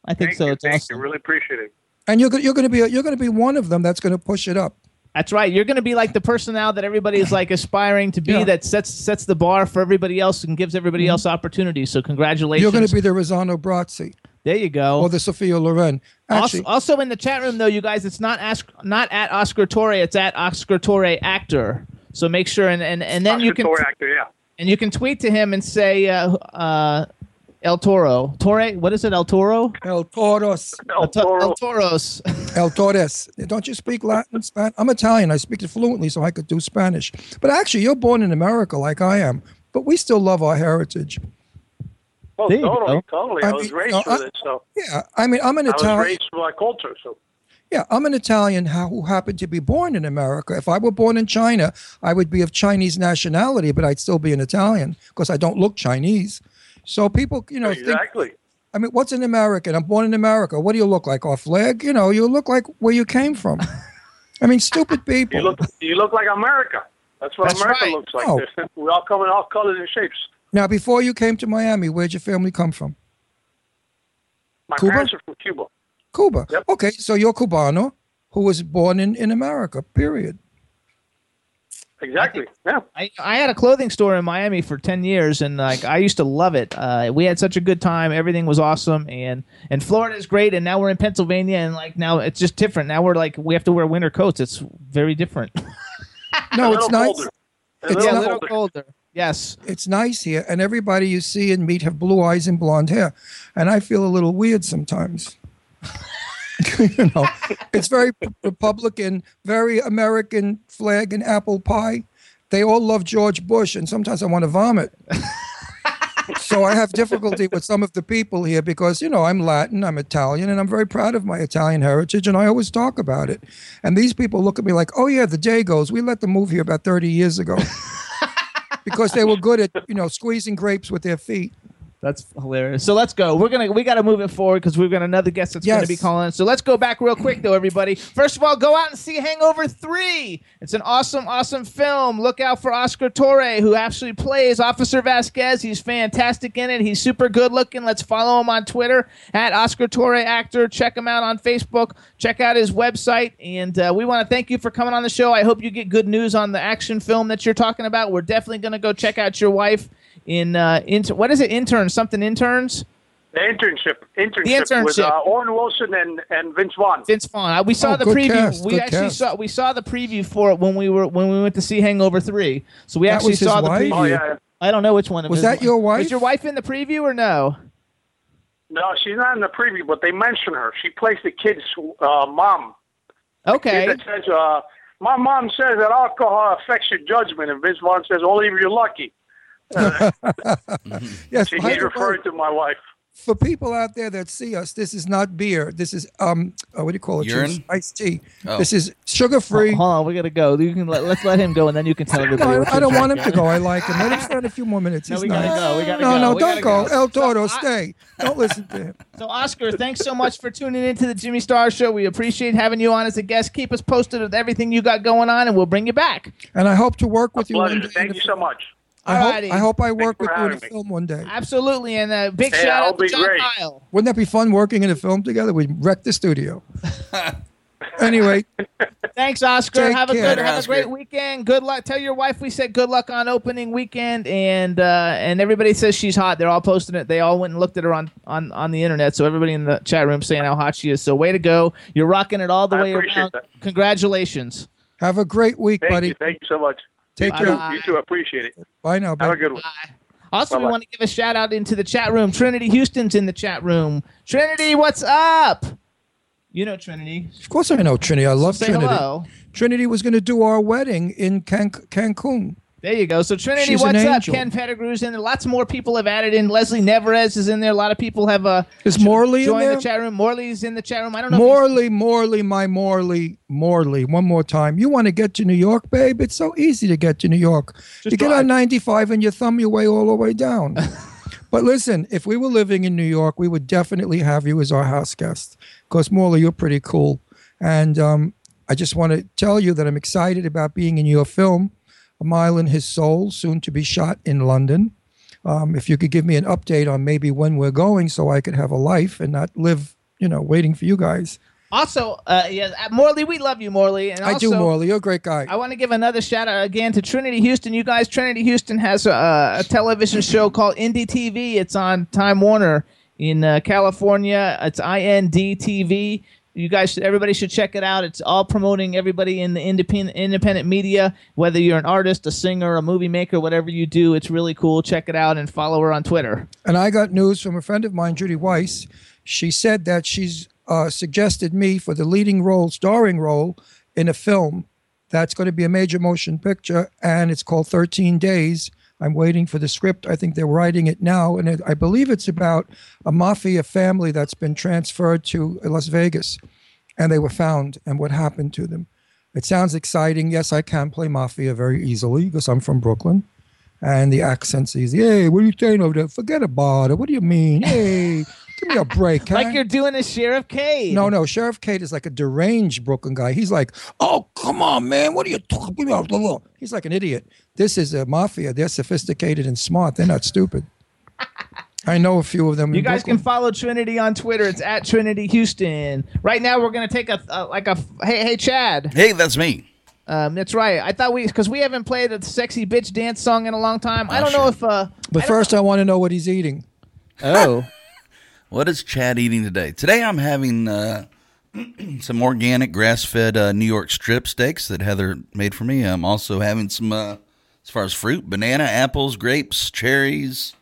I think Thank so. you. It's Thank awesome. you. Really appreciate it. And you're, you're going to be you're going to be one of them that's going to push it up. That's right. You're going to be like the person now that everybody is like aspiring to be. Yeah. That sets sets the bar for everybody else and gives everybody else opportunities. So congratulations. You're going to be the Rossano Brazzi there. You go. or the Sophia Loren. also, Actually, also in the chat room though, you guys, it's not ask not at Oscar Torre. It's at Oscar Torre actor. So make sure and and, and then you Oscar can Torre actor, yeah. and you can tweet to him and say uh, uh, El Toro Torre. What is it? El Toro. El Toros. El To- Toro. El Toros. El Torres. Don't you speak Latin, Spanish? I'm Italian. I speak it fluently, so I could do Spanish. But actually, you're born in America like I am. But we still love our heritage. Oh, There totally, totally. I I, was mean, raised no, with I- it, so Yeah, I mean, I'm an I was Italian. raised with my culture. So Yeah, I'm an Italian who happened to be born in America. If I were born in China, I would be of Chinese nationality, but I'd still be an Italian because I don't look Chinese. So people, you know, think exactly. I mean, what's an American? I'm born in America. What do you look like? Off leg? You know, you look like where you came from. I mean, stupid people. You look, you look like America. That's what That's America right. looks like. Oh. We all come in all colors and shapes. now, before you came to Miami, where'd your family come from? My Cuba? parents are from Cuba. Cuba. Yep. Okay, so you're Cubano who was born in, in America, period. Exactly. Yeah. I, I had a clothing store in Miami for ten years, and like I used to love it. Uh, we had such a good time. Everything was awesome, and and Florida is great. And now we're in Pennsylvania, and like now it's just different. Now we're like we have to wear winter coats. It's very different. No, a it's little nice. colder. A It's yeah, a little colder. colder. Yes. It's nice here, and everybody you see and meet have blue eyes and blonde hair, and I feel a little weird sometimes. you know, it's very Republican, very American flag and apple pie. They all love George Bush, and sometimes I want to vomit. so I have difficulty with some of the people here because you know I'm Latin, I'm Italian, and I'm very proud of my Italian heritage, and I always talk about it. And these people look at me like, "Oh yeah, the day goes. We let them move here about 30 years ago." because they were good at you know squeezing grapes with their feet. That's hilarious. So let's go. We're gonna we gotta move it forward because we've got another guest that's gonna be calling. So let's go back real quick though, everybody. First of all, go out and see Hangover Three. It's an awesome, awesome film. Look out for Oscar Torre, who actually plays Officer Vasquez. He's fantastic in it. He's super good looking. Let's follow him on Twitter at Oscar Torre Actor. Check him out on Facebook. Check out his website. And uh, we want to thank you for coming on the show. I hope you get good news on the action film that you're talking about. We're definitely gonna go check out your wife in uh inter- what is it interns something interns The internship, internship, The with internship. uh, Owen Wilson and, and Vince Vaughn. Vince Vaughn. Uh, We saw Oh, the preview. cast, we good actually cast. saw we saw the preview for it when we were when we went to see Hangover Three. So we That actually saw the wife? preview. Oh yeah. I don't know which one. it Was that your wife? Was your wife in the preview or no? No, she's not in the preview, but they mention her. She plays the kid's uh, mom. Okay. Kid that says, uh, "My mom says that alcohol affects your judgment," and Vince Vaughn says, "Only if you're lucky." Yes, She, he's referring to my wife. for people out there that see us, this is not beer. This is um, uh, what do you call it? Urine? Juice? Iced tea. Oh. This is sugar free. Hold on, we gotta go. You can let, let's let him go, and then you can tell everybody. No, what I, I don't want him to go. I like him. Let him stand a few more minutes. No, He's we gotta nice. go. We gotta no, go. no, We don't gotta go. El Toro, So I- stay. Don't listen to him. So, Oscar, thanks so much for tuning into the Jimmy Star Show. We appreciate having you on as a guest. Keep us posted with everything you got going on, and we'll bring you back. And I hope to work with you Pleasure. Thank you so much. I hope, I hope I work with you in a me. film one day. Absolutely, and a big Yeah, shout that'll out to be John great. Kyle. Wouldn't that be fun working in a film together? We'd wreck the studio. anyway, Thanks, Oscar. Take have a care. good, have a great weekend. Good luck. Tell your wife we said good luck on opening weekend, and uh, and everybody says she's hot. They're all posting it. They all went and looked at her on on on the internet. So everybody in the chat room saying how hot she is. So way to go. You're rocking it all the I way around. that. Congratulations. have a great week, Thank buddy. you. Thank you so much. Take Bye. care. You too. Appreciate it. Bye now. Have a good one. Also, we Bye-bye. want to give a shout out into the chat room. Trinity Houston's in the chat room. Trinity, what's up? You know Trinity. Of course, I know Trinity. I love Say Trinity. hello. Trinity was going to do our wedding in Can- Cancun. There you go. So Trinity, She's an what's up? angel. Ken Pettigrew's in there. Lots more people have added in. Leslie Neverez is in there. A lot of people have uh Is Morley in joined the chat room. Morley's in the chat room. I don't know. Morley, Morley, my Morley, Morley. One more time. You want to get to New York, babe? It's so easy to get to New York. Just you get on 95 and you thumb your way all the way down. but listen, if we were living in New York, we would definitely have you as our house guest because Morley, you're pretty cool. And um, I just want to tell you that I'm excited about being in your film, A Mile in His Soul, soon to be shot in London. Um, if you could give me an update on maybe when we're going so I could have a life and not live, you know, waiting for you guys. Also, uh, yeah, uh, Morley, we love you, Morley. And I do, Morley. You're a great guy. I want to give another shout out again to Trinity Houston. You guys, Trinity Houston has a, a television show called Indie TV. It's on Time Warner in uh, California. It's INDTV. You guys, should, everybody should check it out. It's all promoting everybody in the independent independent media. Whether you're an artist, a singer, a movie maker, whatever you do, it's really cool. Check it out and follow her on Twitter. And I got news from a friend of mine, Judy Weiss. She said that she's uh, suggested me for the leading role, starring role in a film that's going to be a major motion picture, and it's called 13 Days. I'm waiting for the script. I think they're writing it now, and it, I believe it's about a mafia family that's been transferred to Las Vegas, and they were found, and what happened to them. It sounds exciting. Yes, I can play mafia very easily because I'm from Brooklyn and the accent's easy. Hey, what are you saying over there? Forget about it. What do you mean? Hey, give me a break. Like you're doing a Sheriff Kate. No, no. Sheriff Kate is like a deranged Brooklyn guy. He's like, oh, come on, man. What are you talking about? He's like an idiot. This is a mafia. They're sophisticated and smart. They're not stupid. I know a few of them. You guys Brooklyn. can follow Trinity on Twitter. It's at Trinity Houston. Right now, we're gonna take a, a like a hey hey Chad. Hey, that's me. Um, that's right. I thought we because we haven't played a sexy bitch dance song in a long time. I Oh, don't know if uh. But first, I want to know what he's eating. Oh, What is Chad eating today? Today I'm having uh, some organic grass-fed uh, New York strip steaks that Heather made for me. I'm also having some, uh, as far as fruit, banana, apples, grapes, cherries,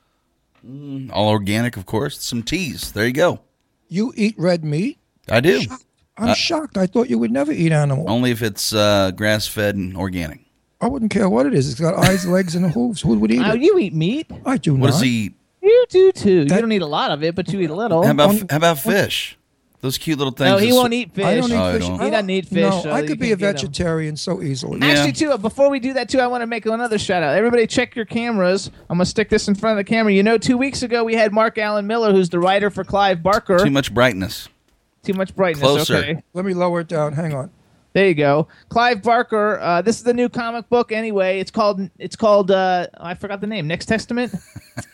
mm, all organic, of course. Some teas. There you go. You eat red meat? I do. I'm Uh, shocked. I thought you would never eat animal. Only if it's uh, grass-fed and organic. I wouldn't care what it is. It's got eyes, legs, and hooves. Who would eat oh, it? you eat meat? I do What not. does he eat? You do too. That- you don't eat a lot of it, but you eat a little. How about how about fish? Those cute little things. no, he won't eat fish. I don't eat Oh, I fish. don't. He doesn't eat fish, No, so I you could be a can't get 'em. vegetarian so easily. Yeah. Actually, too, before we do that, too, I want to make another shout out. Everybody, check your cameras. I'm gonna stick this in front of the camera. You know, two weeks ago we had Mark Allen Miller, who's the writer for Clive Barker. Too much brightness. Too much brightness. Closer. Okay. Let me lower it down. Hang on. There you go. Clive Barker. Uh, this is the new comic book. Anyway, it's called. It's called. Uh, I forgot the name. Next Testament.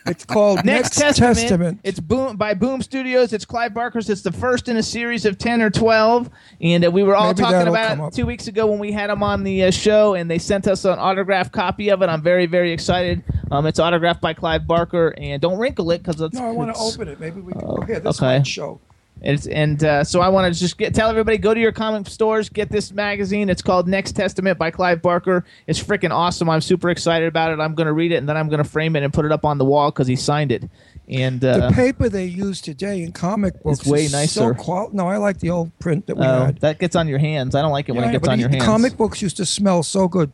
It's called Next, Next, Testament. Testament. It's Boom by Boom Studios. It's Clive Barker's. It's the first in a series of ten or twelve, and uh, we were all Maybe talking about it two weeks ago when we had him on the uh, show, and they sent us an autographed copy of it. I'm very, very excited. Um, it's autographed by Clive Barker, and don't wrinkle it because it's no, I want to open it. Maybe we can. Oh, here, this okay. show. It's, and uh, so I want to just get tell everybody go to your comic stores, get this magazine. It's called Next Testament by Clive Barker. It's freaking awesome. I'm super excited about it. I'm going to read it and then I'm going to frame it and put it up on the wall because he signed it. And uh, The paper they use today in comic books is way is nicer. So qual- no, I like the old print that we uh, had. that gets on your hands. I don't like it when Yeah, it gets on the- your hands. Comic books used to smell so good.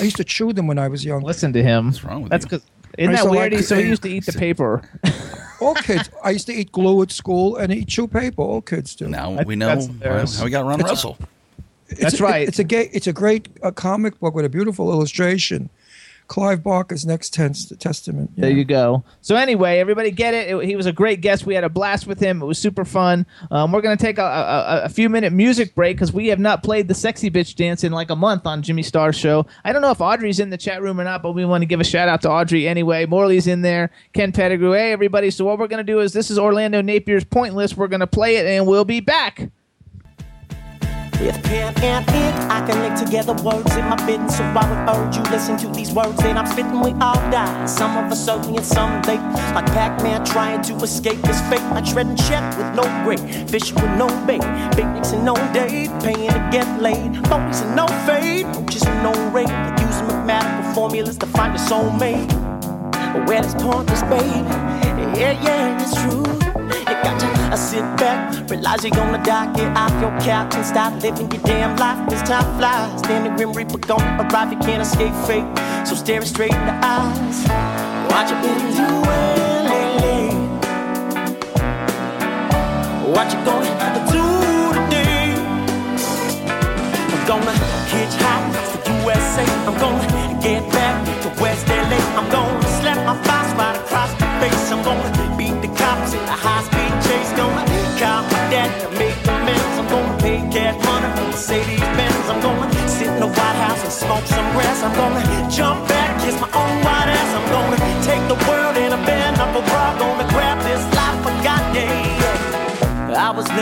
I used to chew them when I was young. Listen to him. What's wrong with That's you? because isn't I that used weird? like so he used to eat the paper. All kids. I used to eat glue at school and eat chew paper. All kids do. Now I we know how we got Ron Russell. It's That's a- right. It's a gay, It's a great uh, comic book with a beautiful illustration. Clive Barker's Next Tense Testament. There you go. So anyway, everybody get it. It- He was a great guest. We had a blast with him. It was super fun. Um, we're gonna take a, a, a few minute music break because we have not played the sexy bitch dance in like a month on Jimmy Star's show. I don't know if Audrey's in the chat room or not, but we want to give a shout out to Audrey anyway. Morley's in there. Ken Pettigrew. Hey everybody. So what we're gonna do is this is Orlando Napier's Pointless. We're gonna play it and we'll be back. With pen and ink, I can link together words in my bidding. So I would urge you listen to these words that I'm spitting. We all die. Some of us early and some late. Like Pac-Man trying to escape his fate. I tread and check with no break, fishing with no bait, picnics and no date, paying to get laid, phonies and no fade, roaches and no rate. Like using mathematical formulas to find your soulmate. where Well, it's pointless, baby. Yeah, yeah, it's true. You got to uh, sit back, realize you're gonna die. Get off your couch and start living your damn life. This time flies. Then the grim reaper gonna arrive. You can't escape fate. So stare it straight in the eyes. What you been doing lately? What you gonna do today? I'm gonna hitchhike to USA. I'm gonna Mercedes Benz. I'm gonna sit in the White House and smoke some grass. I'm gonna jump back, kiss my own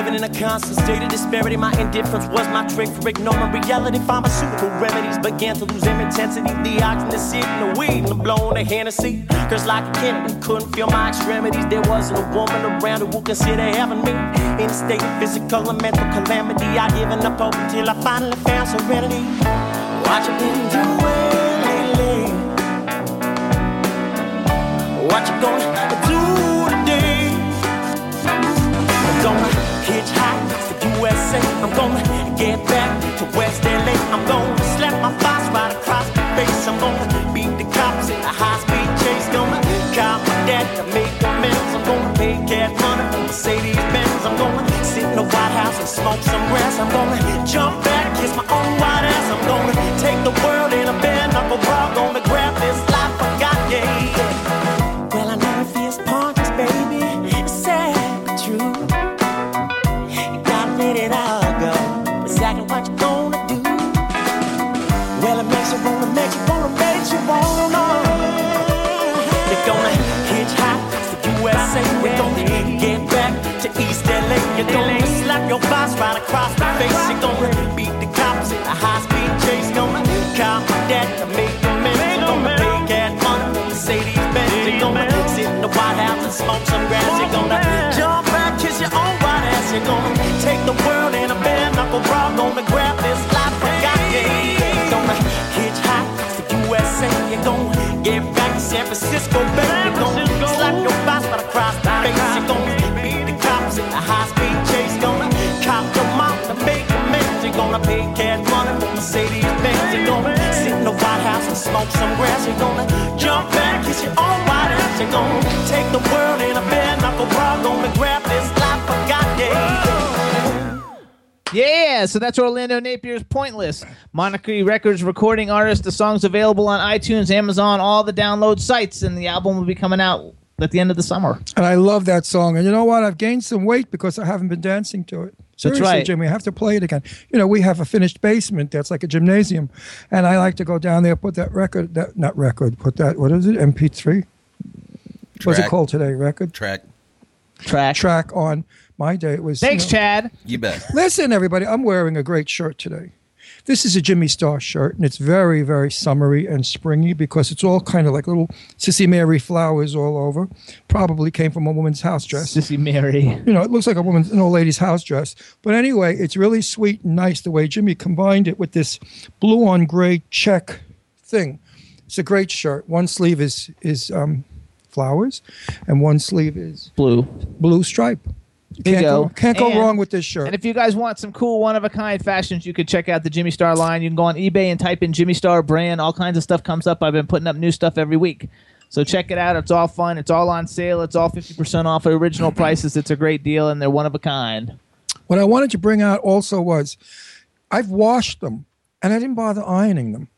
living in a constant state of disparity. My indifference was my trick for ignoring reality. Pharmaceutical remedies began to lose their intensity. The oxygen, the sick, the weed, and the blowing the Hennessy. Cause like a Kennedy couldn't feel my extremities. There wasn't a woman around who would consider having me. In a state of physical and mental calamity, I given up hope until I finally found serenity. What you been doing lately? What you gonna do today? I'm gonna hitchhike to USA. I'm gonna get back to West LA. I'm gonna slap my boss right across the face. I'm gonna right across the face. You're gonna beat the cops in a high speed chase. Gonna call my dad to make amends. Gonna pay cash money for Mercedes Benz. You're gonna sit in the White House and smoke some grass. You're gonna jump back, kiss your own white ass. You're gonna take the world in a bare knuckle bra. Gonna grab this life I got. Yeah. Gonna hitchhike to USA. You're gonna get back to San Francisco, baby. Gonna slap your boss right across the face. You're gonna beat the cops in a high some grass. You're gonna jump back, kiss your own white ass. She gon' take the world in a. Gonna grab this life yeah. Yeah, so that's Orlando Napier's Pointless. Monarchy Records recording artist. The song's available on iTunes, Amazon, all the download sites, and the album will be coming out at the end of the summer. And I love that song. And you know what? I've gained some weight because I haven't been dancing to it. Seriously, right. Jimmy, I have to play it again. You know, we have a finished basement that's like a gymnasium. And I like to go down there, put that record, that not record, put that, what is it, MP3? What's it called today? Record? Track. Track. Track on. My day it was. you Thanks, know- Chad. You bet. Listen, everybody, I'm wearing a great shirt today. This is a Jimmy Star shirt, and it's very, very summery and springy because it's all kind of like little Sissy Mary flowers all over. Probably came from a woman's house dress. Sissy Mary. You know, it looks like a woman's, an old lady's house dress. But anyway, it's really sweet and nice the way Jimmy combined it with this blue on gray check thing. It's a great shirt. One sleeve is is um, flowers, and one sleeve is Blue. blue stripe. You can't go. go, can't go And- wrong with this shirt. And if you guys want some cool one of a kind fashions, you could check out the Jimmy Star line. You can go on eBay and type in Jimmy Star brand. All kinds of stuff comes up. I've been putting up new stuff every week. So check it out. It's all fun. It's all on sale. It's all 50% off of original prices. It's a great deal, and they're one of a kind. What I wanted to bring out also was I've washed them and I didn't bother ironing them.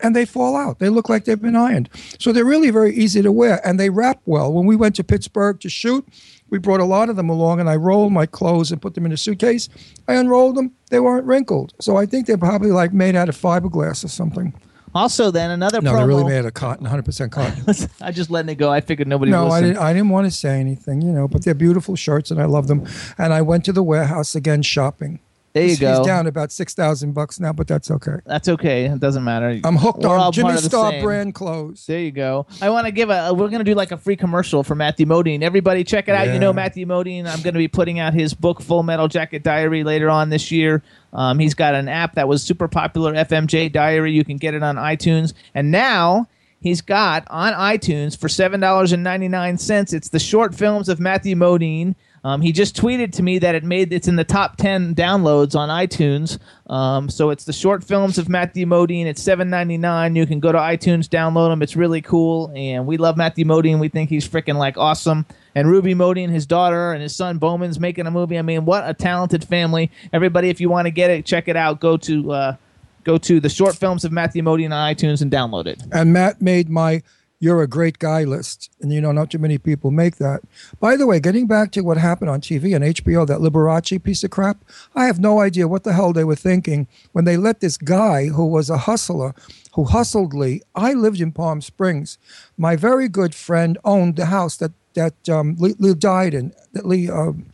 And they fall out. They look like they've been ironed. So they're really very easy to wear and they wrap well. When we went to Pittsburgh to shoot, we brought a lot of them along and I rolled my clothes and put them in a suitcase. I unrolled them. They weren't wrinkled. So I think they're probably like made out of fiberglass or something. Also, then another No, promo. they're really made out of cotton, 100% cotton. I just letting it go. I figured nobody No, I didn't. I didn't want to say anything, you know. But they're beautiful shirts, and I love them. And I went to the warehouse again shopping. There you He's- go. He's down about six thousand bucks now, but that's okay. That's okay. It doesn't matter. I'm hooked We're on Jimmy Star brand clothes. There you go. I want to give a. We're going to do like a free commercial for Matthew Modine. Everybody, check it out. You know Matthew Modine. I'm going to be putting out his book, Full Metal Jacket Diary, later on this year. Um, he's got an app that was super popular, FMJ Diary. You can get it on iTunes, and now he's got on iTunes for seven dollars and ninety nine cents. It's the short films of Matthew Modine. Um, he just tweeted to me that it made it's in the top ten downloads on iTunes. Um, so it's the short films of Matthew Modine. It's seven ninety nine. You can go to iTunes, download them. It's really cool, and we love Matthew Modine. We think he's freaking like awesome. And Ruby Modine, his daughter, and his son Bowman's making a movie. I mean, what a talented family! Everybody, if you want to get it, check it out. Go to uh, go to the short films of Matthew Modine on iTunes and download it. And Matt made my "You're a Great Guy" list, and you know not too many people make that. By the way, getting back to what happened on TV and HBO, that Liberace piece of crap, I have no idea what the hell they were thinking when they let this guy who was a hustler, who hustled Lee. I lived in Palm Springs. My very good friend owned the house that that um, Lee, Lee died in. That Lee. um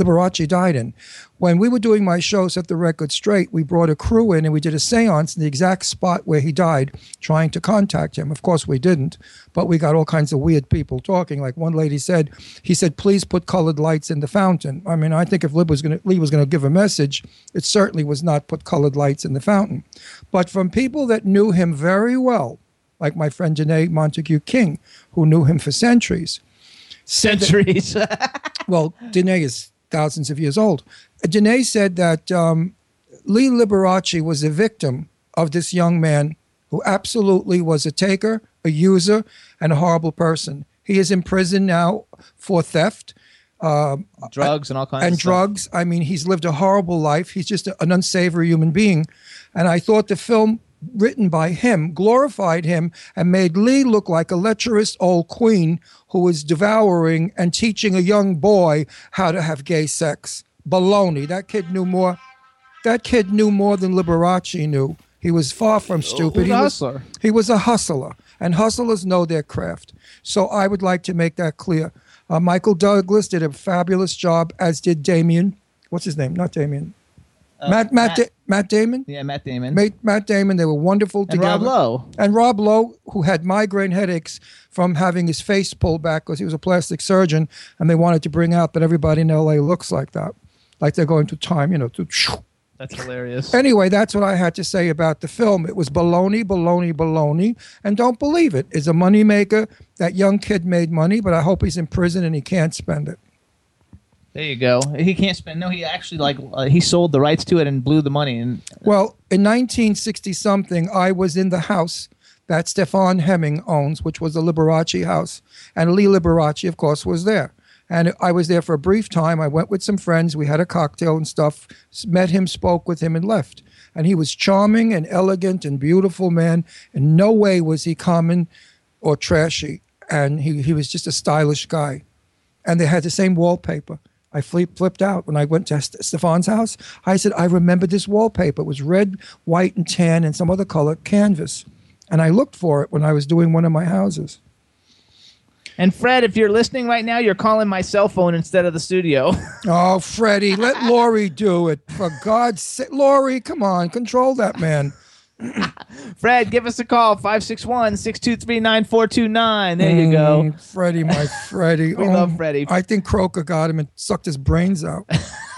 Liberace died in. When we were doing my show, Set the Record Straight, we brought a crew in and we did a seance in the exact spot where he died, trying to contact him. Of course, we didn't, but we got all kinds of weird people talking. Like one lady said, he said, please put colored lights in the fountain. I mean, I think if Lee was going to, Lee was going to give a message, it certainly was not put colored lights in the fountain. But from people that knew him very well, like my friend Janae Montague King, who knew him for centuries, Centuries. well, Danae is thousands of years old. Danae said that um, Lee Liberace was a victim of this young man who absolutely was a taker, a user, and a horrible person. He is in prison now for theft drugs and all kinds and of stuff. drugs. I mean, he's lived a horrible life. He's just a- an unsavory human being. And I thought the film written by him glorified him and made Lee look like a lecherous old queen who was devouring and teaching a young boy how to have gay sex. Baloney. That kid knew more. That kid knew more than Liberace knew. He was far from stupid. Who's he a was, hustler? he was a hustler, and hustlers know their craft. So I would like to make that clear. Uh, Michael Douglas did a fabulous job, as did Damien. What's his name? Not Damien. Matt, Matt, Uh, Matt- Da- Matt Damon. Yeah, Matt Damon. Matt, Matt Damon. They were wonderful and together. Rob Lowe. And Rob Lowe, who had migraine headaches from having his face pulled back because he was a plastic surgeon, and they wanted to bring out that everybody in LA looks like that, like they're going to time, you know, to. That's hilarious. Anyway, that's what I had to say about the film. It was baloney, baloney, baloney, and don't believe it. It's a moneymaker. That young kid made money, but I hope he's in prison and he can't spend it. There you go. He can't spend. No, he actually like uh, he sold the rights to it and blew the money. And Well, in 1960 something, I was in the house that Stefan Hemming owns, which was the Liberace house. And Lee Liberace, of course, was there. And I was there for a brief time. I went with some friends. We had a cocktail and stuff, met him, spoke with him, and left. And he was charming and elegant and beautiful man. In no way was he common or trashy. And he, he was just a stylish guy and they had the same wallpaper. I flipped out when I went to St- Stefan's house. I said, I remember this wallpaper. It was red, white, and tan, and some other color canvas. And I looked for it when I was doing one of my houses. And Fred, if you're listening right now, you're calling my cell phone instead of the studio. Oh, Freddie, let Lori do it. For God's sake. Lori, come on, control that man. Fred, give us a call 561 623 9429. There you go. Mm, Freddie, my Freddie. We love Freddie. I think Croaker got him and sucked his brains out.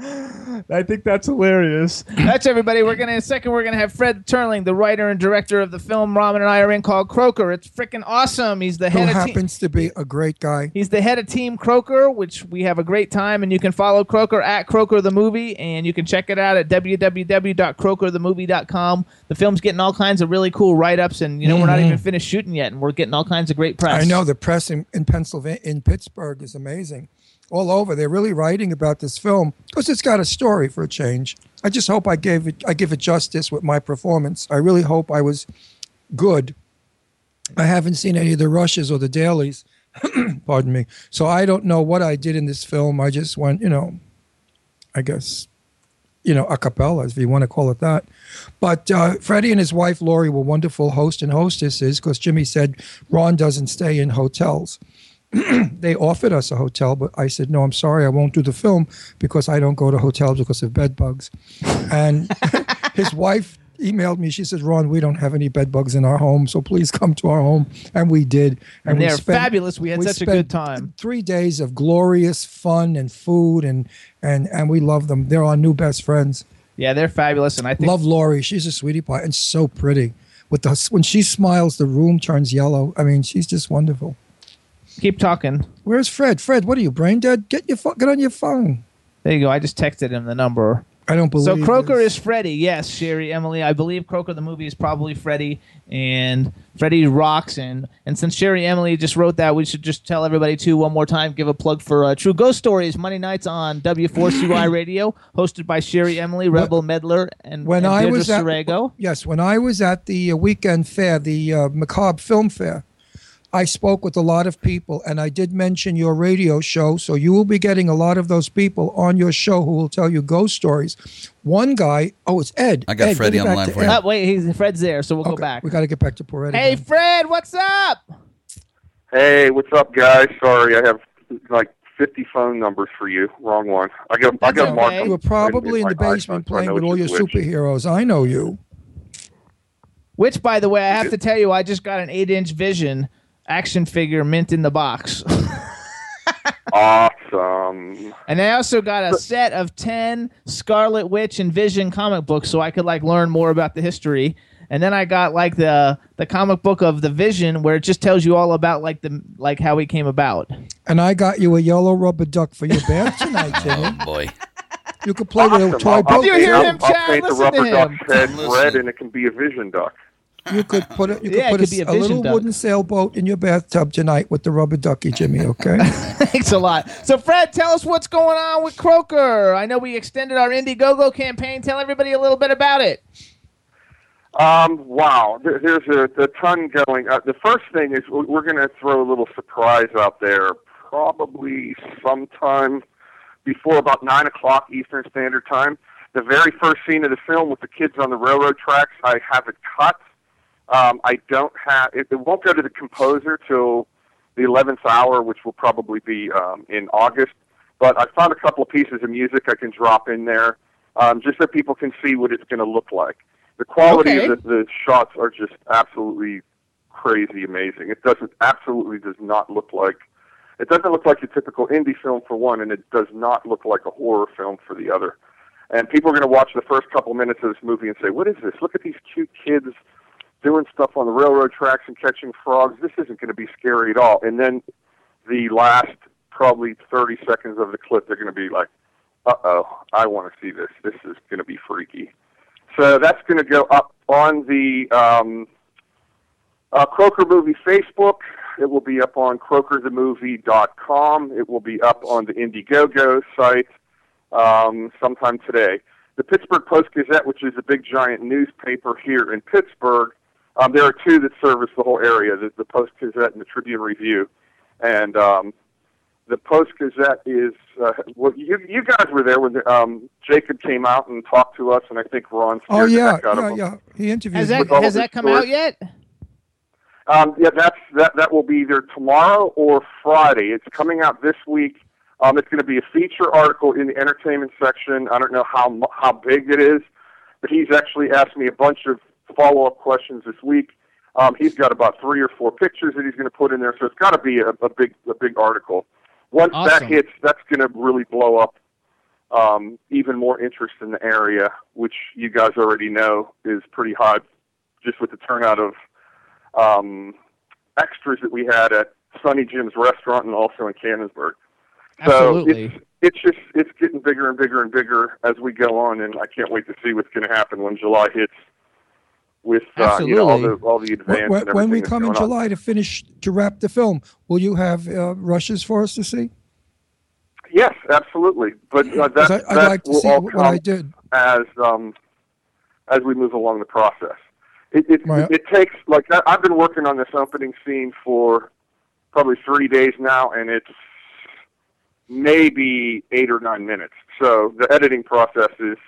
I think that's hilarious. That's everybody. We're gonna in a second. We're gonna have Fred Terling, the writer and director of the film Ramen and I are in called Croaker. It's freaking awesome. He's the Who head of team. happens to be a great guy. He's the head of Team Croaker, which we have a great time, and you can follow Croaker at Croaker the Movie, and you can check it out at www.croakerthemovie.com. The film's getting all kinds of really cool write-ups, and you know we're not even finished shooting yet, and we're getting all kinds of great press. Mm-hmm. I know the press in, in Pennsylvania, in Pittsburgh, is amazing. All over, they're really writing about this film because it's got a story for a change. I just hope I gave it, I give it justice with my performance. I really hope I was good. I haven't seen any of the rushes or the dailies. Pardon me. So I don't know what I did in this film. I just went, you know, I guess, you know, a cappella, if you want to call it that. But uh, Freddie and his wife Lori were wonderful host and hostesses because Jimmy said Ron doesn't stay in hotels. they offered us a hotel, but I said, no, I'm sorry, I won't do the film because I don't go to hotels because of bed bugs. And his wife emailed me. She says, Ron, we don't have any bed bugs in our home, so please come to our home. And we did. And we they're fabulous. We had such a good time. Three days of glorious fun and food, and, and, and we love them. They're our new best friends. Yeah, they're fabulous, and I think Love Lori. She's a sweetie pie and so pretty. With the when she smiles, the room turns yellow. I mean, she's just wonderful. Keep talking. Where's Fred? Fred, what are you brain dead? Get your pho- get on your phone. There you go. I just texted him the number. I don't believe. So Croaker this. is Freddy. Yes, Sherry, Emily. I believe Croaker the movie is probably Freddy, and Freddy rocks. And and since Sherry Emily just wrote that, we should just tell everybody too one more time. Give a plug for uh, True Ghost Stories Monday nights on W4CY Radio, hosted by Sherry Emily, Rebel Medler, and when and I Deirdre was at yes, when I was at the uh, weekend fair, the uh, Macabre Film Fair, I spoke with a lot of people, and I did mention your radio show. So you will be getting a lot of those people on your show who will tell you ghost stories. One guy, oh, it's Ed. I got Ed, Freddie on the line for you. Oh, wait, he's Fred's there, so we'll go back. We got to get back to Poetic. Hey, again. Fred, what's up? Hey, what's up, guys? Sorry, I have like 50 phone numbers for you. Wrong one. I got I got marked. okay. them you were probably in my the basement iPhone, so playing with all your which is which. superheroes. I know you. Which, by the way, I have to tell you, I just got an eight-inch Vision action figure mint in the box. Awesome. And I also got a set of 10 Scarlet Witch and Vision comic books so I could like learn more about the history. And then I got like the the comic book of the Vision where it just tells you all about like the like how he came about. And I got you a yellow rubber duck for your bath tonight, Jimmy. Oh boy. You could play with a Awesome. toy I'll, boat. I'll you paint, hear I'll- him, I'll Chad? paint the Listen to rubber duck's head red, and it can be a vision duck. You could put a, you could Yeah, it put could a, be a a little duck. wooden sailboat in your bathtub tonight with the rubber ducky, Jimmy. Okay. Thanks a lot. So Fred, tell us what's going on with Croaker. I know we extended our Indiegogo campaign. Tell everybody a little bit about it. Um, wow, there, there's a, a ton going. Uh, the first thing is we- we're going to throw a little surprise out there, probably sometime before about nine o'clock Eastern Standard Time. The very first scene of the film with the kids on the railroad tracks, I have it cut. Um, I don't have it, it. Won't go to the composer till the eleventh hour, which will probably be um, in August. But I found a couple of pieces of music I can drop in there, um, just so people can see what it's going to look like. The quality Okay. of the, the shots are just absolutely crazy amazing. It doesn't absolutely does not look like it doesn't look like a typical indie film for one, and it does not look like a horror film for the other. And people are going to watch the first couple minutes of this movie and say, "What is this? Look at these cute kids doing stuff on the railroad tracks and catching frogs. This isn't going to be scary at all." And then the last probably 30 seconds of the clip, they're going to be like, "Uh oh, I want to see this. This is going to be freaky." So that's going to go up on the um, uh, Croaker Movie Facebook. It will be up on croakerthemovie.com. It will be up on the Indiegogo site um, sometime today. The Pittsburgh Post Gazette, which is a big giant newspaper here in Pittsburgh, um, there are two that service the whole area: the, the Post Gazette and the Tribune Review. And um, the Post Gazette is uh, well, you you guys were there when um, Jacob came out and talked to us, and I think Ron. Oh scared the yeah, heck out of yeah, him. yeah. He interviewed Has that has that come stories. out yet? Um, yeah, that's that. That will be either tomorrow or Friday. It's coming out this week. Um, it's going to be a feature article in the entertainment section. I don't know how mu- how big it is, but he's actually asked me a bunch of follow up questions this week. Um, he's got about three or four pictures that he's going to put in there, so it's got to be a, a big a big article. Once Awesome. that hits, that's going to really blow up um, even more interest in the area, which you guys already know is pretty hot, just with the turnout of um, extras that we had at Sunny Jim's restaurant and also in Canonsburg. Absolutely. So it's it's just it's getting bigger and bigger and bigger as we go on, and I can't wait to see what's going to happen when July hits with uh, you know all the all the advance When, when, we come in going on. July to finish to wrap the film, will you have uh, rushes for us to see? Yes, absolutely. But uh, that I, I'd that like to will see all what come I did. as um, as we move along the process. It it, Right. it takes like I've been working on this opening scene for probably three days now, and it's maybe eight or nine minutes. So the editing process is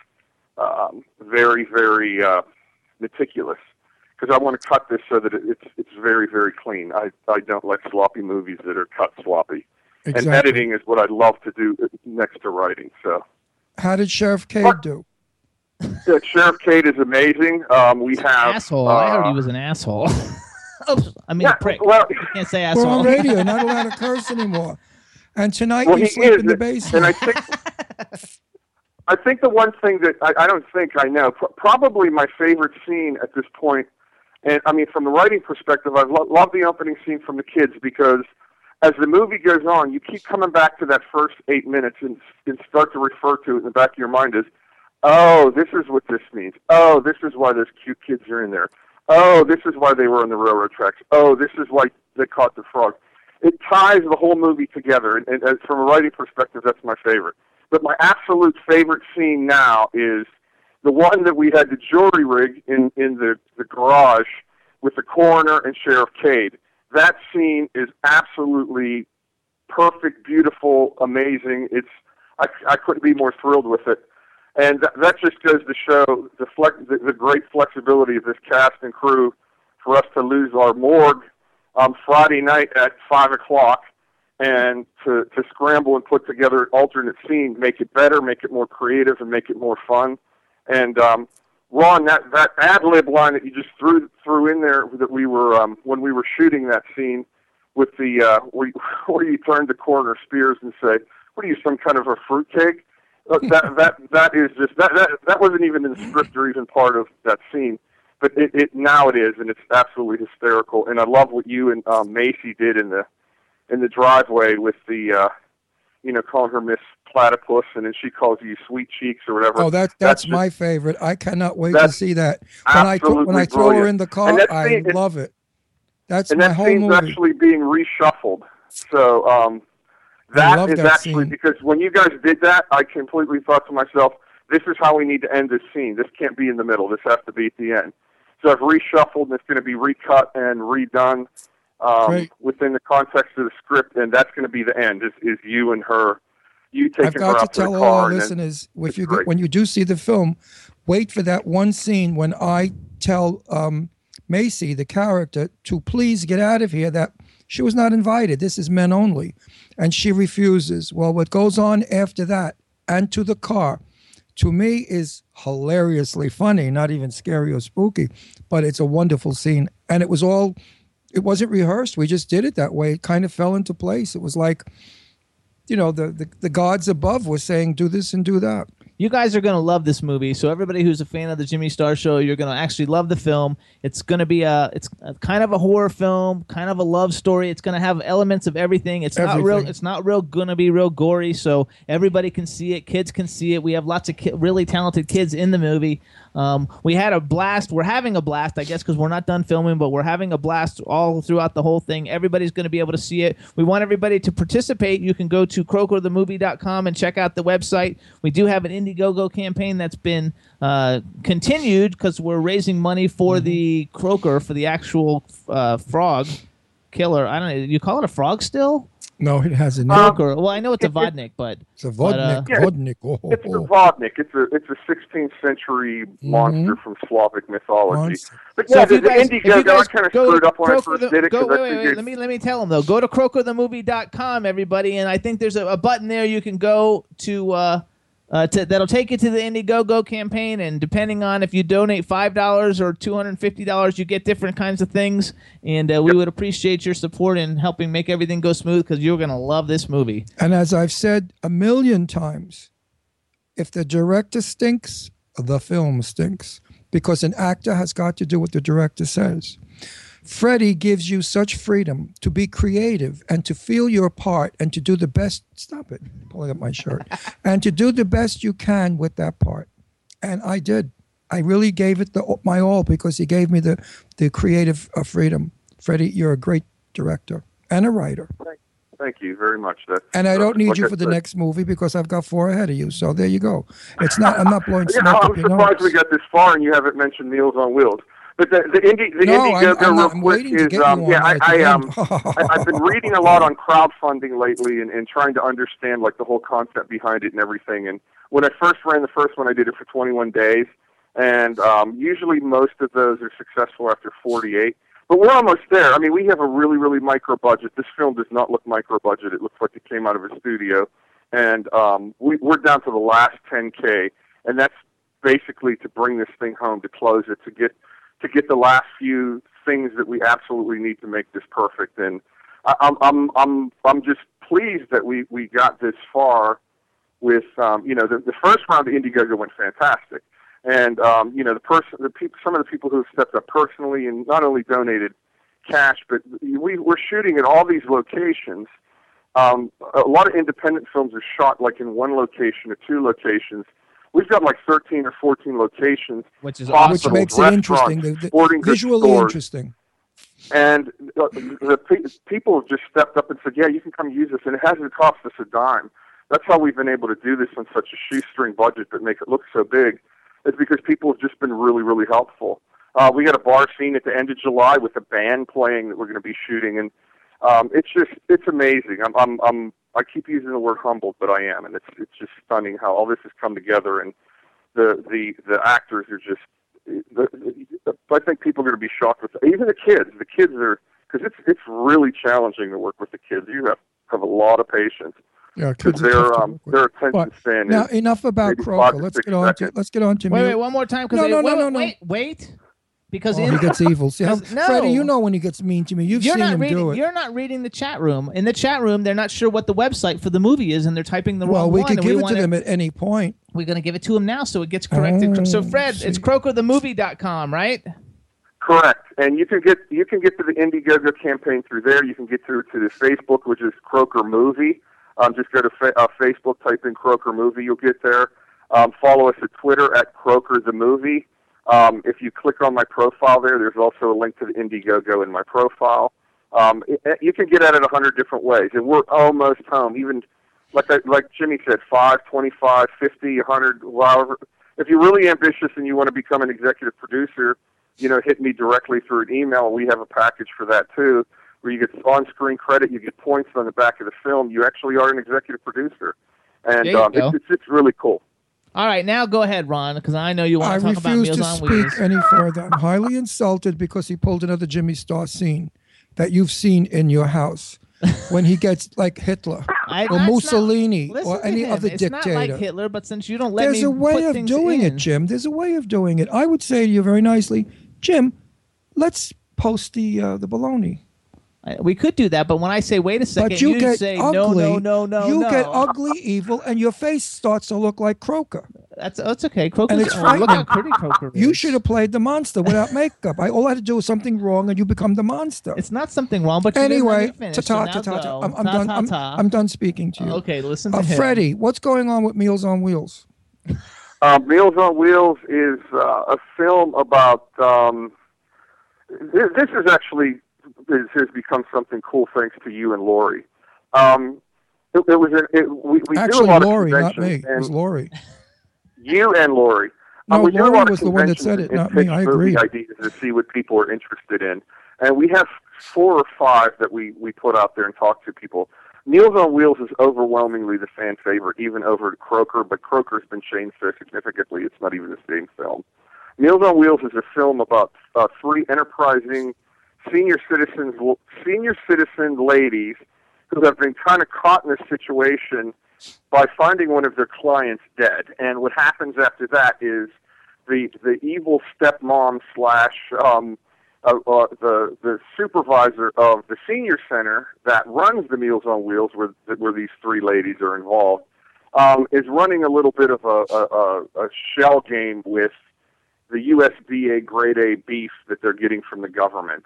um, very very uh, meticulous because I want to cut this so that it, it's it's very very clean. I I don't like sloppy movies that are cut sloppy. And editing is what I love to do next to writing. So. How did Sheriff Cade do? Yeah, Sheriff Kate is amazing. Um, we have asshole. I heard uh, he was an asshole. Oops, I mean, Yeah, a prick. well- you can't say We're asshole. on radio, not allowed to curse anymore. And tonight Well, you sleep is, in the and basement. I think I think the one thing that I, I don't think I know, pr- probably my favorite scene at this point, and I mean from the writing perspective, I lo- love the opening scene from the kids because as the movie goes on, you keep coming back to that first eight minutes and, and start to refer to it in the back of your mind as, oh, this is what this means. Oh, this is why those cute kids are in there. Oh, this is why they were on the railroad tracks. Oh, this is why they caught the frog. It ties the whole movie together, and, and, and from a writing perspective, that's my favorite. But my absolute favorite scene now is the one that we had the jury rig in in the the garage with the coroner and Sheriff Cade. That scene is absolutely perfect, beautiful, amazing. It's I, I couldn't be more thrilled with it, and that, that just goes to show the, flex, the the great flexibility of this cast and crew for us to lose our morgue um, Friday night at five o'clock and to, to scramble and put together an alternate scene, make it better, make it more creative, and make it more fun. And um, Ron, that that ad lib line that you just threw threw in there that we were um, when we were shooting that scene with the uh, where, you, where you turn to Coroner Spears and say, "What are you, some kind of a fruitcake?" Uh, that that that is just that, that that wasn't even in the script or even part of that scene. But it, it now it is, and it's absolutely hysterical. And I love what you and um, Macy did in the in the driveway with the uh you know calling her miss platypus and then she calls you sweet cheeks or whatever Oh, that that's, just my favorite. I cannot wait to see that. When I when I throw her in the car, I scene- love it. That's and my that whole scene's movie. actually being reshuffled so um that is that actually scene. because when you guys did that i completely thought to myself this is how we need to end this scene this can't be in the middle this has to be at the end so i've reshuffled and it's going to be recut and redone um, within the context of the script and that's going to be the end is, is you and her you taking I've her got out to to tell the all car our listeners if you great. when you do see the film, wait for that one scene when I tell um, Macy, the character, to please get out of here. That she was not invited. This is men only, and she refuses. Well, what goes on after that and to the car, to me is hilariously funny. Not even scary or spooky, but it's a wonderful scene, and it was all. It wasn't rehearsed. We just did it that way. It kind of fell into place. It was like you know the, the the gods above were saying do this and do that You guys are going to love this movie. So everybody who's a fan of the Jimmy Star Show, you're going to actually love the film. It's going to be a it's a, kind of a horror film, kind of a love story. It's going to have elements of everything. It's not real. It's not real going to be real gory. So everybody can see it. Kids can see it. We have lots of ki- really talented kids in the movie. Um, we had a blast. We're having a blast, I guess, because we're not done filming, but we're having a blast all throughout the whole thing. Everybody's going to be able to see it. We want everybody to participate. You can go to croakerthemovie.com and check out the website. We do have an Indiegogo campaign that's been uh, continued because we're raising money for the croaker for the actual uh, frog killer. I don't know. You call it a frog still? No, it has a name. Croaker. Well, I know it's a it- it- vodnik, but it's a but, uh, vodnik. Yeah, vodnik. Oh, It's the oh. Vodnik. It's a it's a 16th century monster from Slavic mythology. Monster. But yeah, if the, you the guys- Indiegogo, I kind of go screwed up when I first the- did it go- wait, wait, wait, let me let me tell them though. Go to croakerthemovie.com, everybody, and I think there's a, a button there you can go to. Uh, uh, to, that'll take you to the Indiegogo campaign, and depending on if you donate five dollars or two hundred and fifty dollars, you get different kinds of things. And uh, we would appreciate your support in helping make everything go smooth because you're gonna love this movie. And as I've said a million times, if the director stinks, the film stinks because an actor has got to do what the director says. Freddie gives you such freedom to be creative and to feel your part and to do the best. Stop it, pulling up my shirt, and to do the best you can with that part. And I did. I really gave it the, my all because he gave me the the creative uh, freedom. Freddie, you're a great director and a writer. Thank you very much. That, And I don't need like you I for the said- next movie because I've got four ahead of you. So there you go. It's not. I'm not blowing Yeah, smoke I'm up your surprised nose. we got this far and you haven't mentioned Meals on Wheels. But the the indie the No, Indiegogo I'm- I'm real quick is um, yeah I, I um I, I've been reading a lot on crowdfunding lately and, and trying to understand like the whole concept behind it and everything. And when I first ran the first one, I did it for 21 days, and um, usually most of those are successful after 48. But we're almost there. I mean, we have a really, really micro budget. This film does not look micro budget. It looks like it came out of a studio, and um, we, we're down to the last 10k, and that's basically to bring this thing home, to close it, to get to get the last few things that we absolutely need to make this perfect. And I, I'm I'm I'm I'm just pleased that we we got this far with um, you know the, the first round of Indiegogo went fantastic, and um, you know the person the people some of the people who have stepped up personally and not only donated cash, but we we're shooting at all these locations. Um, a lot of independent films are shot like in one location or two locations. We've got like 13 or 14 locations, Which is Which makes it interesting. restaurants, The, the, sporting goods visually stores, interesting. and uh, the pe- people have just stepped up and said, "Yeah, you can come use this," and it hasn't cost us a dime. That's how we've been able to do this on such a shoestring budget, but make it look so big. Is because people have just been really, really helpful. Uh, we got a bar scene at the end of July with a band playing that we're going to be shooting, and um, it's just it's amazing. I'm, I'm I'm I keep using the word humbled, but I am, and it's it's just stunning how all this has come together, and the the the actors are just. The, the, I think people are going to be shocked with even the kids. The kids are because it's it's really challenging to work with the kids. You have have a lot of patience Yeah, because kids are tough their to um work with. their attention But span now is enough about maybe Croaker. five to Let's get on to let's get on to Wait, Mule- wait, one more time because No, no, no, wait, no, no. wait, wait, because Oh, in he gets evil. See how 'Cause- no. Freddie, you know when he gets mean to me. You've you're seen not him reading. do it. You're not reading the chat room. In the chat room, they're not sure what the website for the movie is, and they're typing the Well, wrong we one. could and give it wanna- to them at any point. We're gonna give it to them now, so it gets corrected. so, Oh, Fred, it's see. croakerthemovie.com, right? Correct, and you can get you can get to the Indiegogo campaign through there. You can get through to the Facebook, which is Croaker Movie. Um, just go to fa- uh, Facebook, type in Croaker Movie, you'll get there. Um, follow us at Twitter at Croaker the Movie. Um, if you click on my profile there, there's also a link to the Indiegogo in my profile. Um, it, you can get at it a hundred different ways, and we're almost home. Even like I, like Jimmy said, five, twenty-five, fifty, a hundred, however. If you're really ambitious and you want to become an executive producer, you know, hit me directly through an email. We have a package for that too, where you get on-screen credit, you get points on the back of the film. You actually are an executive producer, and um, it's, it's it's really cool. All right, now go ahead, Ron, because I know you want I to talk about this. I refuse Meals to on speak Wheels. any further. I'm highly insulted because he pulled another Jimmy Star scene that you've seen in your house when he gets like Hitler I- or that's not- Mussolini or any other it's dictator. not like Hitler, but since you don't let There's me there's a way of doing in, it, Jim. There's a way of doing it. I would say to you very nicely, Jim, let's post the uh, the baloney. I- We could do that, but when I say wait a second, But you, get say ugly. no, no, no, no, You no. get ugly, evil, and your face starts to look like Croaker. That's that's okay. Croaker's And it's oh, look how frightening. pretty Croaker is. You should have played the monster without makeup. I all I had to do was something wrong, and you become the monster. It's not something wrong, but you didn't let anyway, me finish, ta so ta ta ta. I'm, I'm Ta, done. ta, I'm. I'm done speaking to you. Okay, listen to Uh, him. Freddie, what's going on with Meals on Wheels? Uh, Meals on Wheels is uh, a film about. Um, this, this is actually this has become something cool thanks to you and Lori. Um, it, it was a, it, we, we do a Actually, lot Lori, of not me. It was Lori. you and Lori. No, um, do a Lori was the one that said it, not me. I agree. Ideas to see what people are interested in, and we have four or five that we we put out there and talk to people. Meals on Wheels is overwhelmingly the fan favorite, even over Croaker, but Croaker's been changed so significantly it's not even the same film. Meals on Wheels is a film about uh, three enterprising senior citizens, senior citizen ladies who have been kind of caught in a situation by finding one of their clients dead. And what happens after that is the the evil stepmom slash um, uh, uh, the the supervisor of the senior center that runs the Meals on Wheels, where where these three ladies are involved, um, is running a little bit of a, a, a shell game with the USDA grade A beef that they're getting from the government.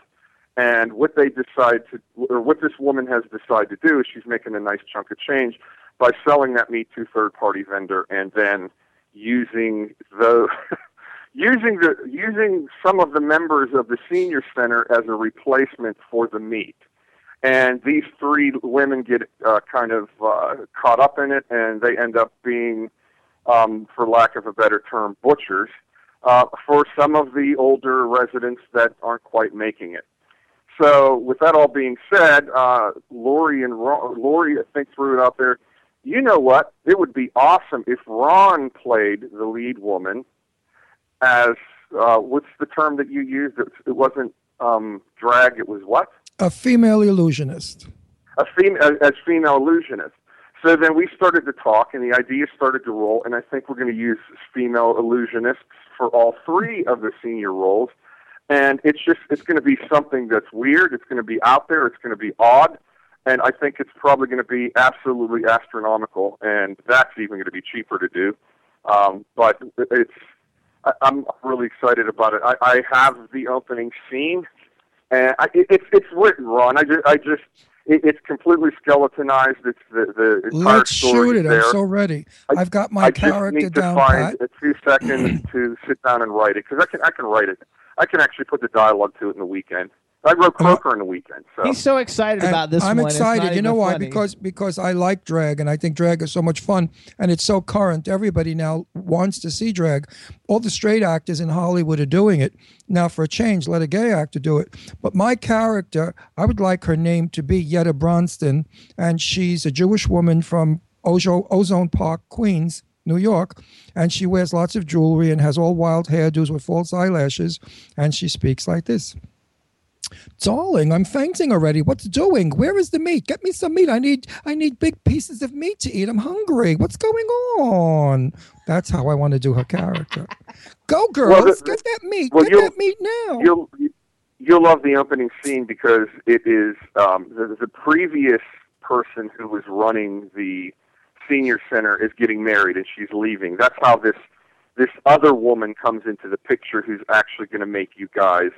And what they decide to, or what this woman has decided to do is she's making a nice chunk of change by selling that meat to third party vendor and then using the using the using some of the members of the senior center as a replacement for the meat. And these three women get uh, kind of uh, caught up in it, and they end up being, um, for lack of a better term, butchers uh, for some of the older residents that aren't quite making it. So, with that all being said, uh, Lori and Ron, Lori, I think, threw it out there. You know what? It would be awesome if Ron played the lead woman as uh, what's the term that you used? It, it wasn't um, drag. It was what? A female illusionist. a fem- as, as female illusionist. So then we started to talk, and the idea started to roll. And I think we're going to use female illusionists for all three of the senior roles. And it's just it's going to be something that's weird. It's going to be out there. It's going to be odd, and I think it's probably going to be absolutely astronomical. And that's even going to be cheaper to do. Um, but it's I, I'm really excited about it. I, I have the opening scene, and I, it, it's it's written, Ron. I just I just it, it's completely skeletonized. It's the the entire Let's story shoot it. there. I'm so ready. I- I've got my I just character need to down find pat. a few seconds to sit down and write it because I can I can write it. I can actually put the dialogue to it in the weekend. I wrote Croaker in the weekend. So He's so excited And about this I'm one. excited. You know why? funny. Because because I like drag, and I think drag is so much fun, and it's so current. Everybody now wants to see drag. All the straight actors in Hollywood are doing it now. For a change, let a gay actor do it. But my character, I would like her name to be Yetta Bronston, and she's a Jewish woman from Ozo, Ozone Park, Queens. New York, and she wears lots of jewelry and has all wild hairdos with false eyelashes, and she speaks like this. Darling, I'm fainting already. What's doing? Where is the meat? Get me some meat. I need I need big pieces of meat to eat. I'm hungry. What's going on? That's how I want to do her character. Go girls, the- get that meat. well, get you'll- that meat now. you'll you'll love the opening scene because it is um, the, the previous person who was running the senior center is getting married and she's leaving. That's how this this other woman comes into the picture who's actually going to make you guys.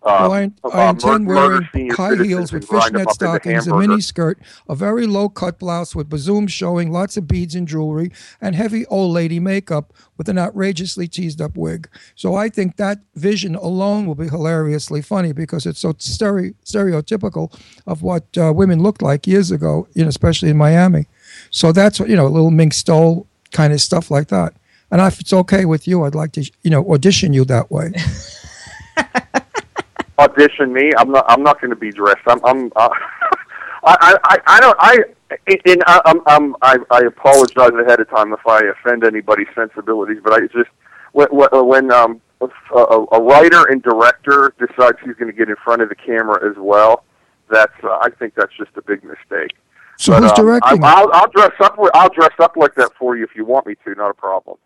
Uh, well, I, I intend mur- wearing senior high heels with fishnet stockings, a mini skirt, a very low cut blouse with bazooms showing, lots of beads and jewelry, and heavy old lady makeup with an outrageously teased up wig. So I think that vision alone will be hilariously funny because it's so stere- stereotypical of what uh, women looked like years ago, you know, especially in Miami. So that's what you know, a little mink stole kind of stuff like that. And if it's okay with you, I'd like to, you know, audition you that way. audition me. I'm not. I'm not going to be dressed. I'm. I'm. Uh, I, I. I don't. I. In. I, I'm. I'm. I. I apologize ahead of time if I offend anybody's sensibilities, but I just when when um a, a writer and director decides he's going to get in front of the camera as well, that's. Uh, I think that's just a big mistake. So But, who's um, directing? I, I'll, I'll dress up. I'll dress up like that for you if you want me to. Not a problem.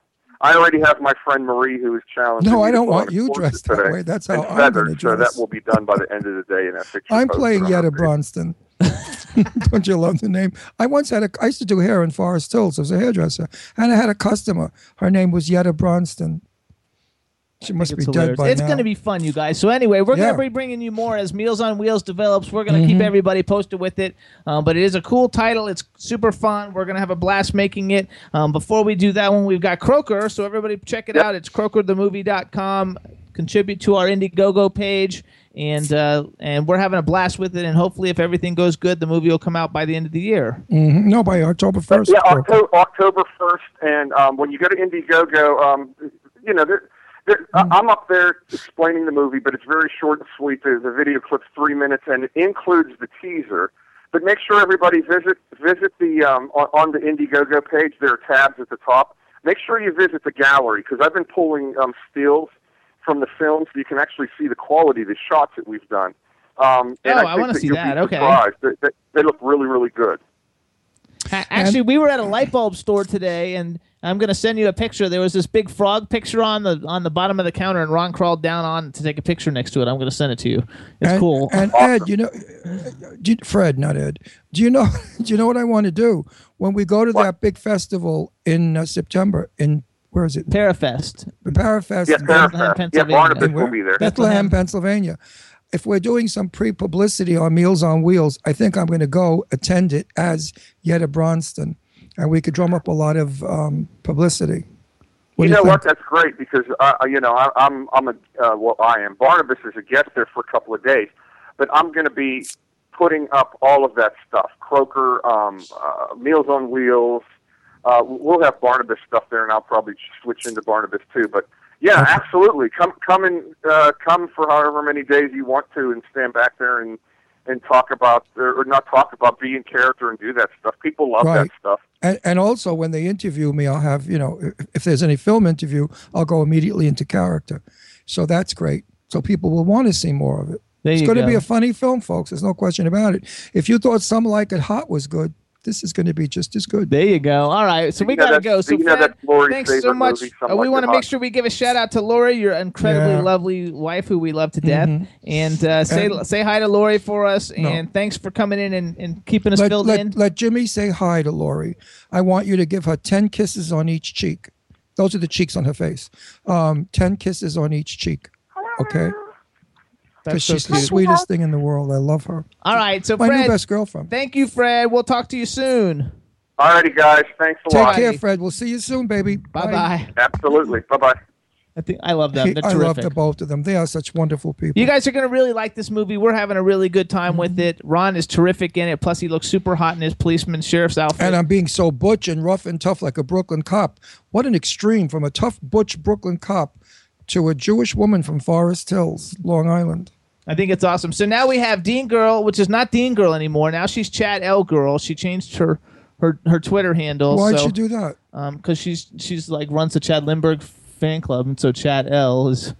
I already have my friend Marie who is challenging. No, I don't want you dressed that today way. That's how I'm feathered, gonna So dress. that will be done by the end of the day in that picture. I'm playing Yetta. Bronston. Don't you love the name? I once had a. I used to do hair in Forest Hills. I was a hairdresser, and I had a customer. Her name was Yetta Bronston. She must be It's dead by It's now. going to be fun, you guys. So anyway, we're Yeah. going to be bringing you more as Meals on Wheels develops. We're going to keep Mhm. everybody posted with it. Um, but it is a cool title. It's super fun. We're going to have a blast making it. Um, before we do that one, we've got Croaker. So everybody check it out. It's croakerthemovie.com. Contribute to our Indiegogo page. And uh, and we're having a blast with it. And hopefully, if everything goes good, the movie will come out by the end of the year. Mhm. No, by October first. Yeah, October, October 1st. And um, when you go to Indiegogo, um, you know, there, there, I- I'm up there explaining the movie, but it's very short and sweet. The, the video clip's three minutes, and it includes the teaser. But make sure everybody visit visit the um, on, on the Indiegogo page. There are tabs at the top. Make sure you visit the gallery because I've been pulling um, stills from the film, so you can actually see the quality of the shots that we've done. Um, and Oh, I, I wanna see that. Okay. they, they look really, really good. A- Actually, we were at a light bulb store today, and I'm going to send you a picture. There was this big frog picture on the on the bottom of the counter, and Ron crawled down on to take a picture next to it. I'm going to send it to you. It's and, cool. And Ed, you know, do you- Fred, not Ed. Do you know? Do you know what I want to do when we go to that big festival in uh, September in where is it? Parafest. Parafest. Yes, in Parafest. Yeah, Pennsylvania. Barnabas will be there. Bethlehem, Pennsylvania. If we're doing some pre-publicity on Meals on Wheels, I think I'm going to go attend it as Yetta Bronston, and we could drum up a lot of um, publicity. What you know you what? That's great because uh, you know I, I'm I'm a uh, well I am Barnabas is a guest there for a couple of days, but I'm going to be putting up all of that stuff. Croaker, um, uh, Meals on Wheels. Uh, we'll have Barnabas stuff there, and I'll probably switch into Barnabas too. But yeah, absolutely. Come come and uh, come for however many days you want to, and stand back there and and talk about or not talk about be in character and do that stuff. People love that stuff. And, and also, when they interview me, I'll have, you know, if, if there's any film interview, I'll go immediately into character. So that's great. So people will want to see more of it. There it's you going to be a funny film, folks. There's no question about it. If you thought Some Like It Hot was good, this is going to be just as good. There you go. All right, so we got to go. So Fred, thanks so much. movie, Uh, we want to make sure we give a shout out to Lori, your incredibly Yeah. lovely wife, who we love to death, Mhm. and uh, say And- say hi to Lori for us. No. And thanks for coming in and, and keeping us Let, filled let, in. let Jimmy say hi to Lori. I want you to give her 10 kisses on each cheek. Those are the cheeks on her face. Um, 10 kisses on each cheek. Okay? That's Because so she's the sweetest thing in the world. I love her. All right, so My Fred, new best girlfriend. thank you, Fred. We'll talk to you soon. Alrighty, guys. Thanks a Take lot. Take care, Fred. We'll see you soon, baby. Bye bye. Absolutely. Bye bye. I think I love them. They're I love the both of them. They are such wonderful people. You guys are going to really like this movie. We're having a really good time with Mm-hmm. it. Ron is terrific in it. Plus, he looks super hot in his policeman sheriff's outfit. and I'm being so butch and rough and tough like a Brooklyn cop. What an extreme from a tough butch Brooklyn cop to a Jewish woman from Forest Hills, Long Island. I think it's awesome. So now we have Dean Girl, which is not Dean Girl anymore. Now she's Chad L Girl. She changed her her her Twitter handle. Why'd so, you do that? Um, because she's she's like runs the Chad Lindberg fan club, and so Chad L is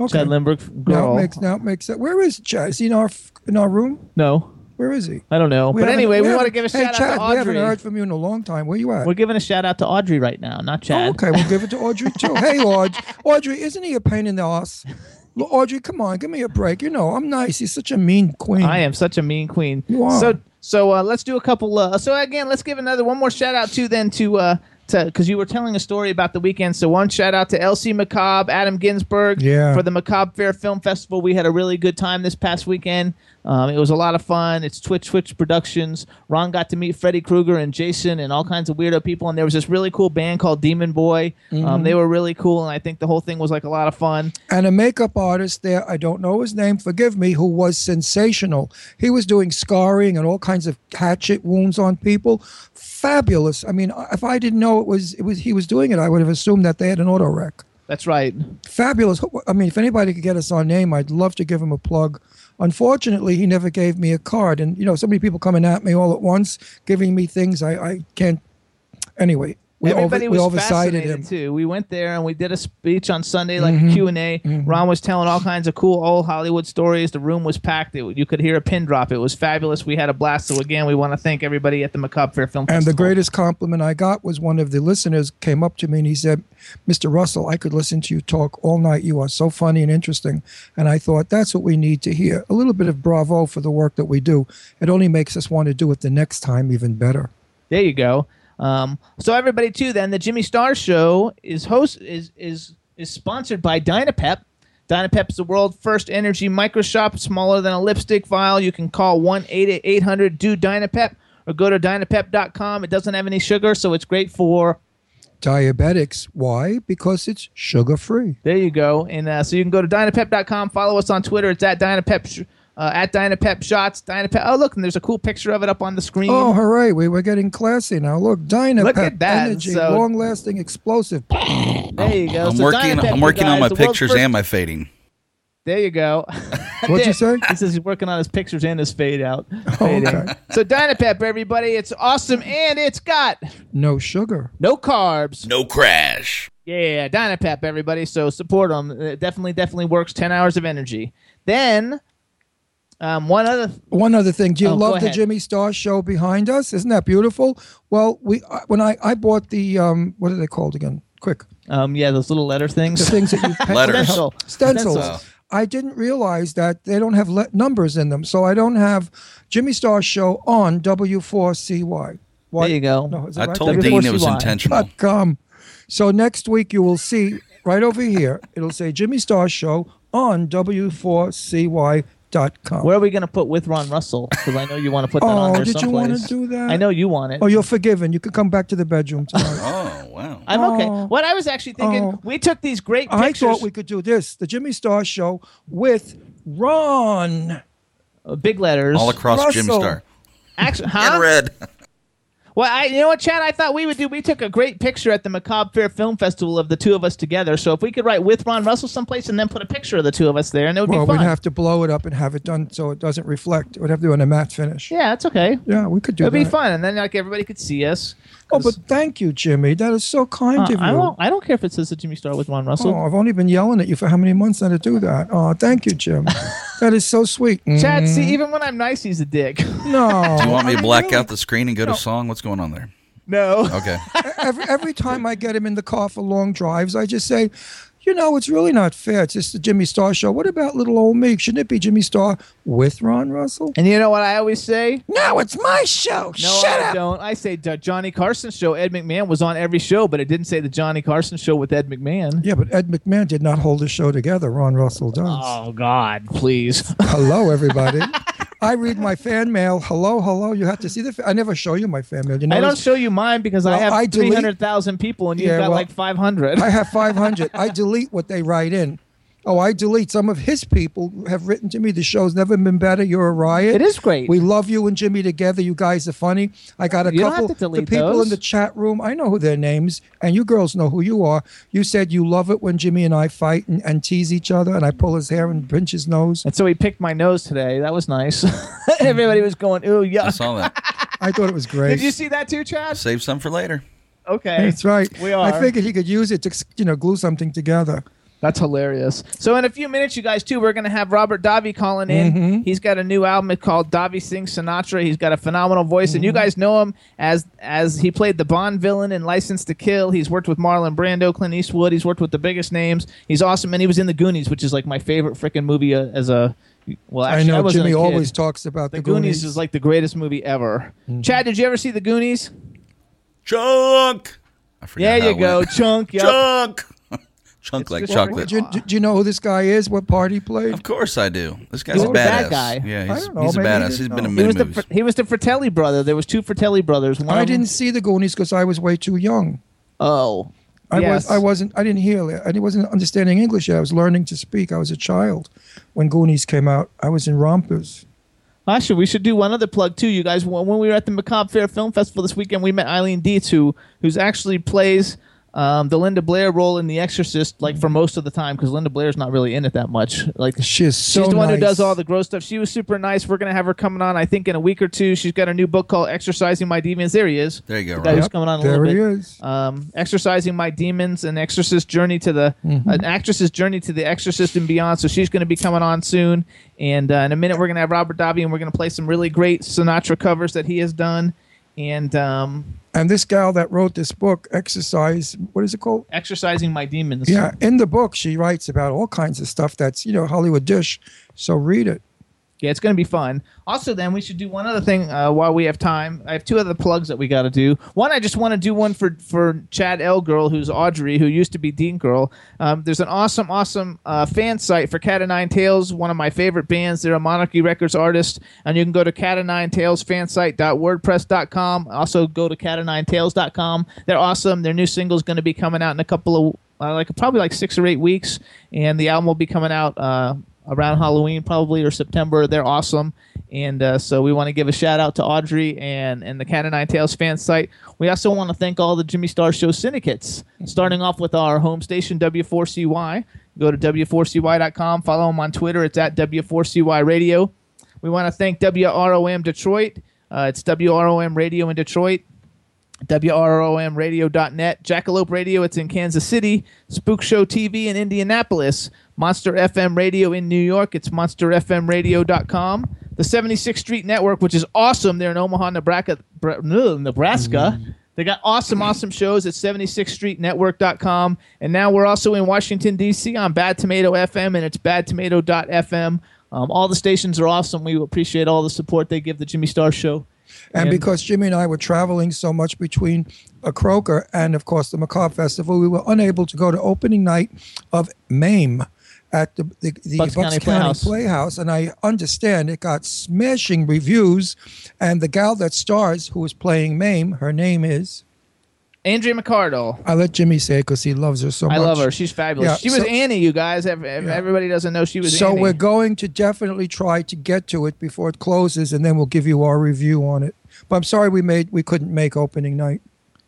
Okay. Chad Lindberg Now girl. it makes now it makes sense. Where is Chad? Is he in our in our room? no, Where is he? I don't know. We but anyway, we, want to give a hey, shout Chad, out to Audrey. We haven't heard from you in a long time. Where you at? We're giving a shout out to Audrey right now, not Chad. Oh, okay, we'll give it to Audrey too. Hey, Audrey. Audrey, isn't he a pain in the ass? Look, Audrey, come on, give me a break. You know, I'm nice. He's such a mean queen. I am such a mean queen. You are. So so uh, let's do a couple. Uh, so again, let's give another one more shout out to then to uh to because you were telling a story about the weekend. So one shout out to Elsie McCobb, Adam Ginsberg, Yeah. for the Macabre Faire Film Festival. We had a really good time this past weekend. Um, it was a lot of fun. It's Twitch Twitch Productions. Ron got to meet Freddy Krueger and Jason and all kinds of weirdo people. And there was this really cool band called Demon Boy. Um, Mhm. they were really cool, and I think the whole thing was like a lot of fun. and a makeup artist there, I don't know his name, forgive me, who was sensational. He was doing scarring and all kinds of hatchet wounds on people. Fabulous. I mean, if I didn't know it was it was he was doing it, I would have assumed that they had an auto wreck. That's right. Fabulous. I mean, if anybody could get us our name, I'd love to give him a plug. Unfortunately, he never gave me a card, and you know, so many people coming at me all at once, giving me things I, I can't. Anyway, we Everybody was fascinated him. too. We went there and we did a speech on Sunday, like Mhm. a Q and A. Ron was telling all kinds of cool old Hollywood stories. The room was packed. It, you could hear a pin drop. It was fabulous. We had a blast. So again, we want to thank everybody at the Macabre Faire Film And the greatest compliment I got was one of the listeners came up to me and he said, Mr. Russell, I could listen to you talk all night. You are so funny and interesting. And I thought, that's what we need to hear. A little bit of bravo for the work that we do. It only makes us want to do it the next time even better. There you go. Um, so everybody too. Then the Jimmy Star Show is host is is is sponsored by Dynapep. Dynapep is the world's first energy micro shop, smaller than a lipstick vial. You can call 1 800 do Dynapep or go to dynapep.com. It doesn't have any sugar, so it's great for. Diabetics. Why? Because it's sugar free. There you go. And uh, so you can go to dynapep.com, follow us on Twitter. It's at Dynapep. Sh- Uh, at Dynapep Shots, Dynapep. Oh, look, and there's a cool picture of it up on the screen. Oh, hooray. We were getting classy now. Look, Dynapep. Look at that. Energy, So- long lasting, explosive. there you go. I'm So working. Dynapep, I'm you working on my pictures first- and my fading. There you go. What'd you say? He says he's working on his pictures and his fade out. Oh, fading. okay. So Dynapep, everybody, it's awesome and it's got No sugar. no carbs. No crash. Yeah, Dynapep, everybody. So support them. It definitely, definitely works. Ten hours of energy. Then, um, one other. One other thing, do you Oh, love the. Jimmy Star show behind us? Isn't that beautiful? Well, we I- when I I bought the um what are they called again? Quick, Um, yeah, those little letter things. the things. things that you pen- Letters. Stencil. stencils. Stencils. I didn't realize that they don't have le- numbers in them, so I don't have Jimmy Star show on W4CY. Why- There you go. No, is I right? told W4CY. Dean it was intentional. dot com. So next week you will see right over here. It'll say Jimmy Star Show on W4CY.com. Where are we going to put with Ron Russell? Because I know you want to put that on Oh, there did you want to do that? I know you want it. Oh, you're forgiven. You can come back to the bedroom tonight. Oh wow. I'm okay. Oh. What I was actually thinking, Oh. we took these great I pictures. thought we could do this: the Jimmy Star Show with Ron. uh, big letters. All across Jimmy Russell. Star. Actually, huh? In red. Well, I, you know what, Chad? I thought we would do. We took a great picture at the Macabre Faire Film Festival of the two of us together. So if we could write with Ron Russell someplace and then put a picture of the two of us there, and it would Well, be we'd have to blow it up and have it done so it doesn't reflect. It would have to do on a matte finish. yeah, that's okay. Yeah, we could do It'd that. be fun, and then like everybody could see us. Oh, but thank you, Jimmy. That is so kind Uh, of you. I won't. I don't care if it says the Jimmy Star with Ron Russell. Oh, I've only been yelling at you for how many months now to do that? Oh, thank you, Jim. that is so sweet. Chad, see, Mm. even when I'm nice, he's a dick. No. Do you want me to black really, out the screen and go to song? What's going on there? no. Okay. every every time I get him in the car for long drives, I just say, you know, it's really not fair. It's just the Jimmy Star show. What about little old me? Shouldn't it be Jimmy Star with Ron Russell? And you know what I always say? No, it's my show. No, Shut I up. don't. I say the Johnny Carson show. Ed McMahon was on every show, but it didn't say the Johnny Carson show with Ed McMahon. Yeah, but Ed McMahon did not hold the show together. Ron Russell does. Oh God, please. Hello, everybody. I read my fan mail. Hello, hello. You have to see the. Fa- I never show you my fan mail. You know, I don't show you mine because I Well, have I delete- three hundred thousand people and you've Yeah, got well, like five hundred. I have 500. I delete what they write in. Oh, I delete. Some of his people have written to me. The show's never been better. You're a riot. It is great. We love you and Jimmy together. You guys are funny. I got a You don't couple. have the people those. in the chat room. I know who their names, and you girls know who you are. You said you love it when Jimmy and I fight and, and tease each other, and I pull his hair and pinch his nose. and so he picked my nose today. That was nice. Everybody was going, "Ooh, yeah." I saw that. I thought it was great. Did you see that too, Chad? Save some for later. Okay, That's right. We are. I figured he could use it to, you know, glue something together. That's hilarious. So in a few minutes, you guys too, we're gonna have Robert Davi calling in. Mm-hmm. He's got a new album called Davi Sings Sinatra. He's got a phenomenal voice, and you Mm-hmm. guys know him as as he played the Bond villain in License to Kill. He's worked with Marlon Brando, Clint Eastwood. He's worked with the biggest names. He's awesome, and he was in The Goonies, which is like my favorite freaking movie uh, as a. Well, actually, I know wasn't Jimmy always talks about The the, Goonies is like the greatest movie ever. Mm-hmm. Chad, did you ever see The Goonies? Chunk. I forgot There you go, went. Chunk. Yep. Chunk. Chunk like just- chocolate. Do you, do you know who this guy is? What part he played? Of course I do. This guy's He a was the bad badass. guy. Yeah, I he's, don't know, he's a maybe he badass. didn't He's been know. in He many was the movies. Fr- he was the Fratelli brother. There was two Fratelli brothers. One I of them- didn't see the Goonies because I was way too young. Oh, I yes. was I wasn't I didn't hear it. I wasn't understanding English yet. I was learning to speak. I was a child when Goonies came out. I was in rompers. Actually, we should do one other plug too. You guys, when we were at the Macabre Faire Film Festival this weekend, we met Eileen Dietz, who who's actually plays um, the Linda Blair role in The Exorcist, like for most of the time, because Linda Blair's not really in it that much. Like She is so she's the one who does all the gross stuff. She was super nice. We're gonna have her coming on, I think, in a week or two. She's got a new book called Exorcising My Demons. There he is. There you go, The guy Rob. who's coming on a There little he bit. is. Um, exorcising my demons, an exorcist journey to the Mm-hmm. an actress's journey to the exorcist and beyond. So she's going to be coming on soon. And uh, in a minute, we're going to have Robert Davi, and we're going to play some really great Sinatra covers that he has done. And um, And this gal that wrote this book, Exercise, what is it called? exorcising my demons. Yeah, in the book she writes about all kinds of stuff that's, you know, Hollywood dish. So read it. Yeah, it's going to be fun. Also, then we should do one other thing uh, while we have time. I have two other plugs that we got to do. One, I just want to do one for for Chad L Girl, who's Audrey, who used to be Dean Girl. Um, there's an awesome, awesome uh, fan site for Cat of Nine Tails, one of my favorite bands. They're a Monarchy Records artist, and you can go to Cat of Nine Tails fansite.wordpress.com. Also, go to cat of nine tails.com. They're awesome. Their new single is going to be coming out in a couple of uh, like probably like six or eight weeks, and the album will be coming out uh, around Halloween probably or September. They're awesome, and uh, so we want to give a shout out to Audrey and and the Cat of Nine Tails fan site. We also want to thank all the Jimmy Star Show syndicates, starting off with our home station W4CY. Go to w4cy.com. Follow them on Twitter. It's at W4CY Radio. We want to thank WROM Detroit. Uh, it's WROM Radio in Detroit. WROMradio.net, Jackalope Radio, it's in Kansas City, Spook Show TV in Indianapolis, Monster FM Radio in New York, it's monsterfmradio.com, the 76th Street Network, which is awesome. They're in Omaha, Nebraska. Nebraska. They got awesome, awesome shows at 76thstreetnetwork.com. And now we're also in Washington, D.C. on Bad Tomato FM, and it's badtomato.fm. Um, all the stations are awesome. We appreciate all the support they give the Jimmy Star Show. And because Jimmy and I were traveling so much between a Croaker and, of course, the Macabre Festival, we were unable to go to opening night of MAME at the, the, the Bucks County Playhouse. Playhouse. And I understand it got smashing reviews. And the gal that stars, who is playing MAME, her name is. Andrea McArdle. I let Jimmy say it because he loves her so much. I love her. She's fabulous. Yeah, she was so- Annie, you guys. Ev- ev- Everybody doesn't know she was So Annie. we're going to definitely try to get to it before it closes, and then we'll give you our review on it. But I'm sorry we made we couldn't make opening night.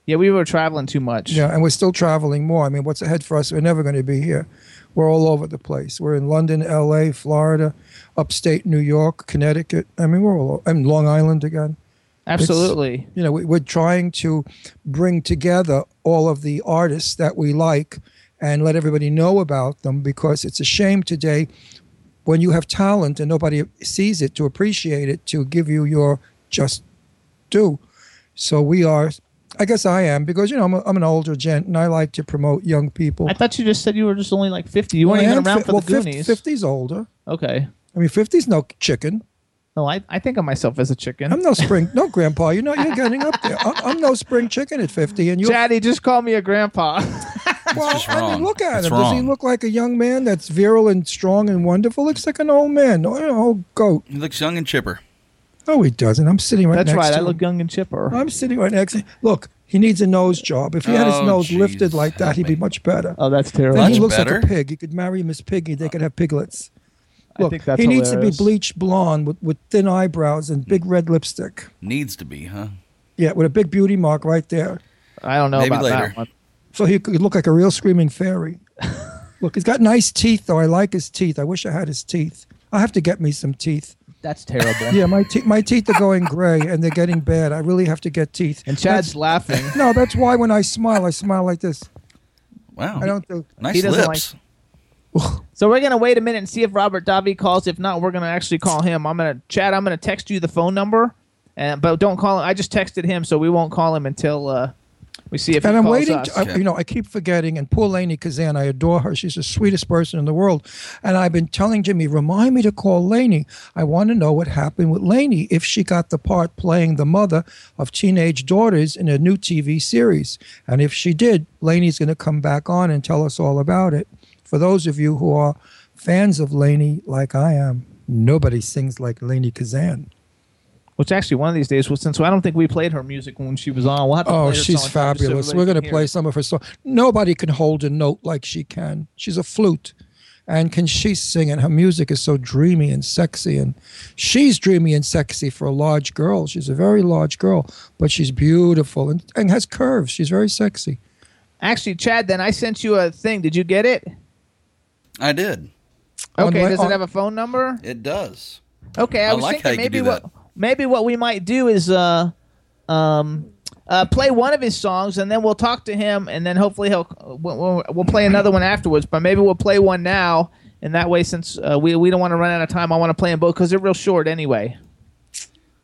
yeah, we were traveling too much. Yeah, and we're still traveling more. I mean, what's ahead for us? We're never going to be here. We're all over the place. We're in London, L.A., Florida, upstate New York, Connecticut. I mean, we're all. I mean, Long Island again. Absolutely. You know, we, we're trying to bring together all of the artists that we like and let everybody know about them because it's a shame today when you have talent and nobody sees it to appreciate it to give you your just due. So we are. I guess I am because you know I'm, a, I'm an older gent and I like to promote young people. I thought you just said you were just only like 50. You weren't I even around fi- for well, the Goonies. 50's older. Okay. I mean, 50's no chicken. No, I, I think of myself as a chicken. I'm no spring, no grandpa. You know, you're getting up there. I'm, I'm no spring chicken at 50, and you. Daddy, just call me a grandpa. Well, just I mean, wrong. look at That's him. Does he look like a young man that's virile and strong and wonderful? Looks like an old man, or an old goat. He looks young and chipper. No, he doesn't. I'm sitting right next. That's next right. to I him. look young and chipper. I'm sitting right next. to him. Look, he needs a nose job. If he had his Oh, nose jeez. lifted like that, he'd be much better. Oh, that's terrible. Then he Much looks like better? a pig. He could marry Miss Piggy. They could have piglets. I Look, think that's he needs to be bleached blonde with, with thin eyebrows and big mm. red lipstick. Needs to be, huh? Yeah, with a big beauty mark right there. I don't know Maybe about later. that one. So he could look like a real screaming fairy. Look, he's got nice teeth, though. I like his teeth. I wish I had his teeth. I have to get me some teeth. That's terrible. Yeah, my te- my teeth are going gray and they're getting bad. I really have to get teeth. And Chad's laughing. No, that's why when I smile, I smile like this. Wow. I don't do. nice He doesn't lips. So we're gonna wait a minute and see if Robert Davi calls. If not, we're gonna actually call him. I'm gonna Chad. I'm gonna text you the phone number, and but don't call him. I just texted him, so we won't call him until uh, we see if And he I'm calls waiting. us. To, I, you know, I keep forgetting. And poor Lainie Kazan, I adore her. She's the sweetest person in the world. And I've been telling Jimmy, remind me to call Lainie. I want to know what happened with Lainie if she got the part playing the mother of teenage daughters in a new TV series. And if she did, Lainie's going to come back on and tell us all about it. For those of you who are fans of Lainie, like I am, nobody sings like Lainie Kazan. Which actually, one of these days, well, since I don't think we played her music when she was on, we'll Oh, play she's song just so fabulous. We're going to play some of her songs. Nobody can hold a note like she can. She's a flute. And can she sing? And her music is so dreamy and sexy. And she's dreamy and sexy for a large girl. She's a very large girl, but she's beautiful and, and has curves. She's very sexy. Actually, Chad, then I sent you a thing. Did you get it? I did. Okay. my- does on- it have a phone number? It does. Okay, I, I was like how thinking you maybe do what that. Maybe what we might do is uh um uh play one of his songs and then we'll talk to him and then hopefully he'll we'll, we'll- we'll play another one afterwards. But maybe we'll play one now and that way since uh, we we don't want to run out of time, I want to play them both because they're real short anyway.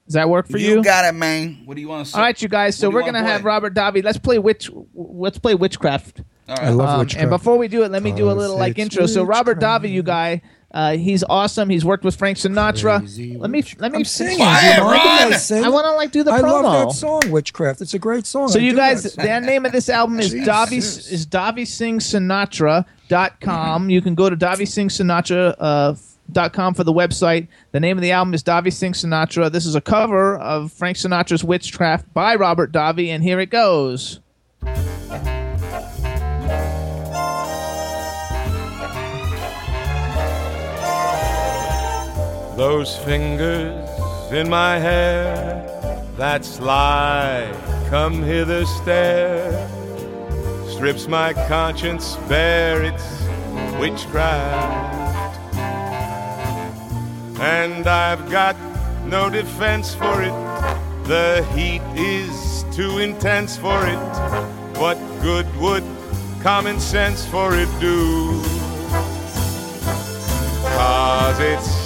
Does that work for you? You got it, man. What do you want to say? All right, you guys. So What do we're you wanna gonna have? Robert Davi. Let's play witch. Let's play witchcraft. All I love Um, witchcraft. and before we do it, let me do a little like it's intro. So Robert witchcraft. Davi, you guy, Uh, he's awesome. He's worked with Frank Sinatra. let me let me I'm singing. Quiet, you mind I sing? I want to like do the I promo. love that song, Witchcraft. It's a great song. So I you guys, the name of this album is Jesus. Davi is DaviSingSinatra.com. You can go to DaviSingSinatra. Uh, Dot com for the website. The name of the album is Davi Sing Sinatra. This is a cover of Frank Sinatra's Witchcraft by Robert Davi, and here it goes. Those fingers in my hair that sly, come hither stare, strips my conscience bare, it's witchcraft. And I've got no defense for it, the heat is too intense for it. What good would common sense for it do? Cause it's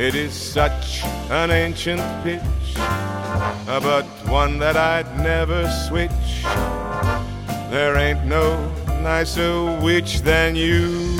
It is such an ancient pitch, uh, but one that I'd never switch. There ain't no nicer witch than you.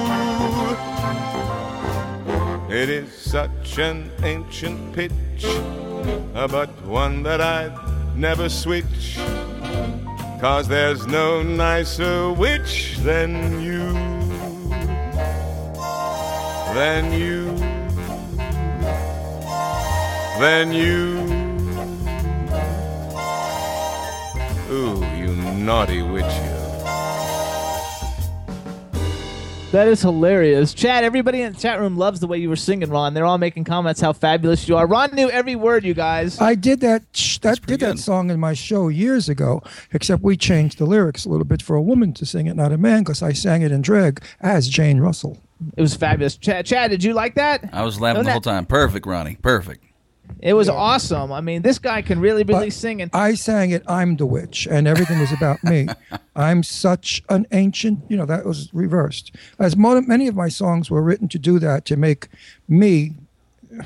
It is such an ancient pitch, uh, but one that I'd never switch. Cause there's no nicer witch than you. Than you. Than you. Ooh, you naughty witch, you. That is hilarious. Chad, everybody in the chat room loves the way you were singing, Ron. They're all making comments how fabulous you are. Ron knew every word, you guys. I did that. sh- That did that song in my show years ago. Except we changed the lyrics a little bit for a woman to sing it, not a man, because I sang it in drag as Jane Russell. It was fabulous. Chad, Chad, did you like that? I was laughing Don't the whole that- time. Perfect, Ronnie. Perfect. It was awesome. I mean, this guy can really, really But sing. And I sang it. I'm the witch, and everything was about me. I'm such an ancient. You know that was reversed. As mo- many of my songs were written to do that to make me.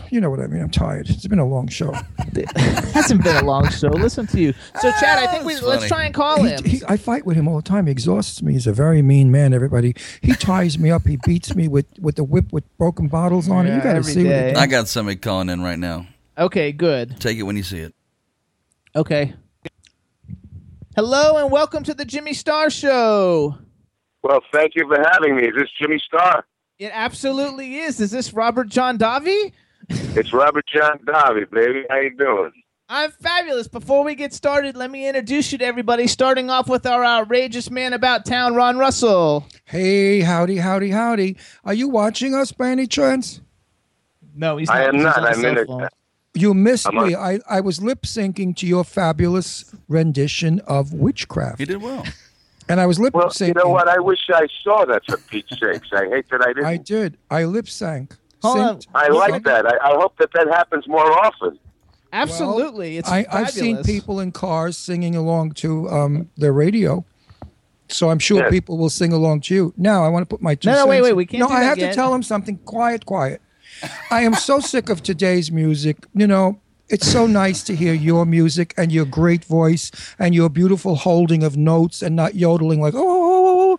You know what I mean. I'm tired. It's been a long show. It hasn't been a long show. Listen to you. So, Chad, I think ah, we That's let's try and call He, him. he, I fight with him all the time. He exhausts me. He's a very mean man. Everybody. He ties me up. He beats me with with the whip with broken bottles on it. You got to see day. it. I got somebody calling in right now. Okay, good. Take it when you see it. Okay. Hello and welcome to the Jimmy Star Show. Well, thank you for having me. Is this Jimmy Star? It absolutely is. Is this Robert John Davi? It's Robert John Davi, baby. How you doing? I'm fabulous. Before we get started, let me introduce you to everybody, starting off with our outrageous man about town, Ron Russell. Hey, howdy, howdy, howdy. Are you watching us by any chance? No, he's not. I not. am He's not. on a I'm in cell it. phone. You missed I'm on- me. I, I was lip syncing to your fabulous rendition of Witchcraft. You did well. And I was lip Well, syncing. you know what? I wish I saw that for Pete's sakes. I hate that I didn't. I did. I lip sank. Synced. I like that. I, I hope that that happens more often. Absolutely. it's I, I've seen people in cars singing along to um, the radio. So I'm sure Yes. people will sing along to you. Now I want to put my two No, no, cents wait, wait, we can't No, do I that have yet. to tell them something. Quiet, quiet. I am so sick of today's music. You know, it's so nice to hear your music and your great voice and your beautiful holding of notes and not yodeling like oh.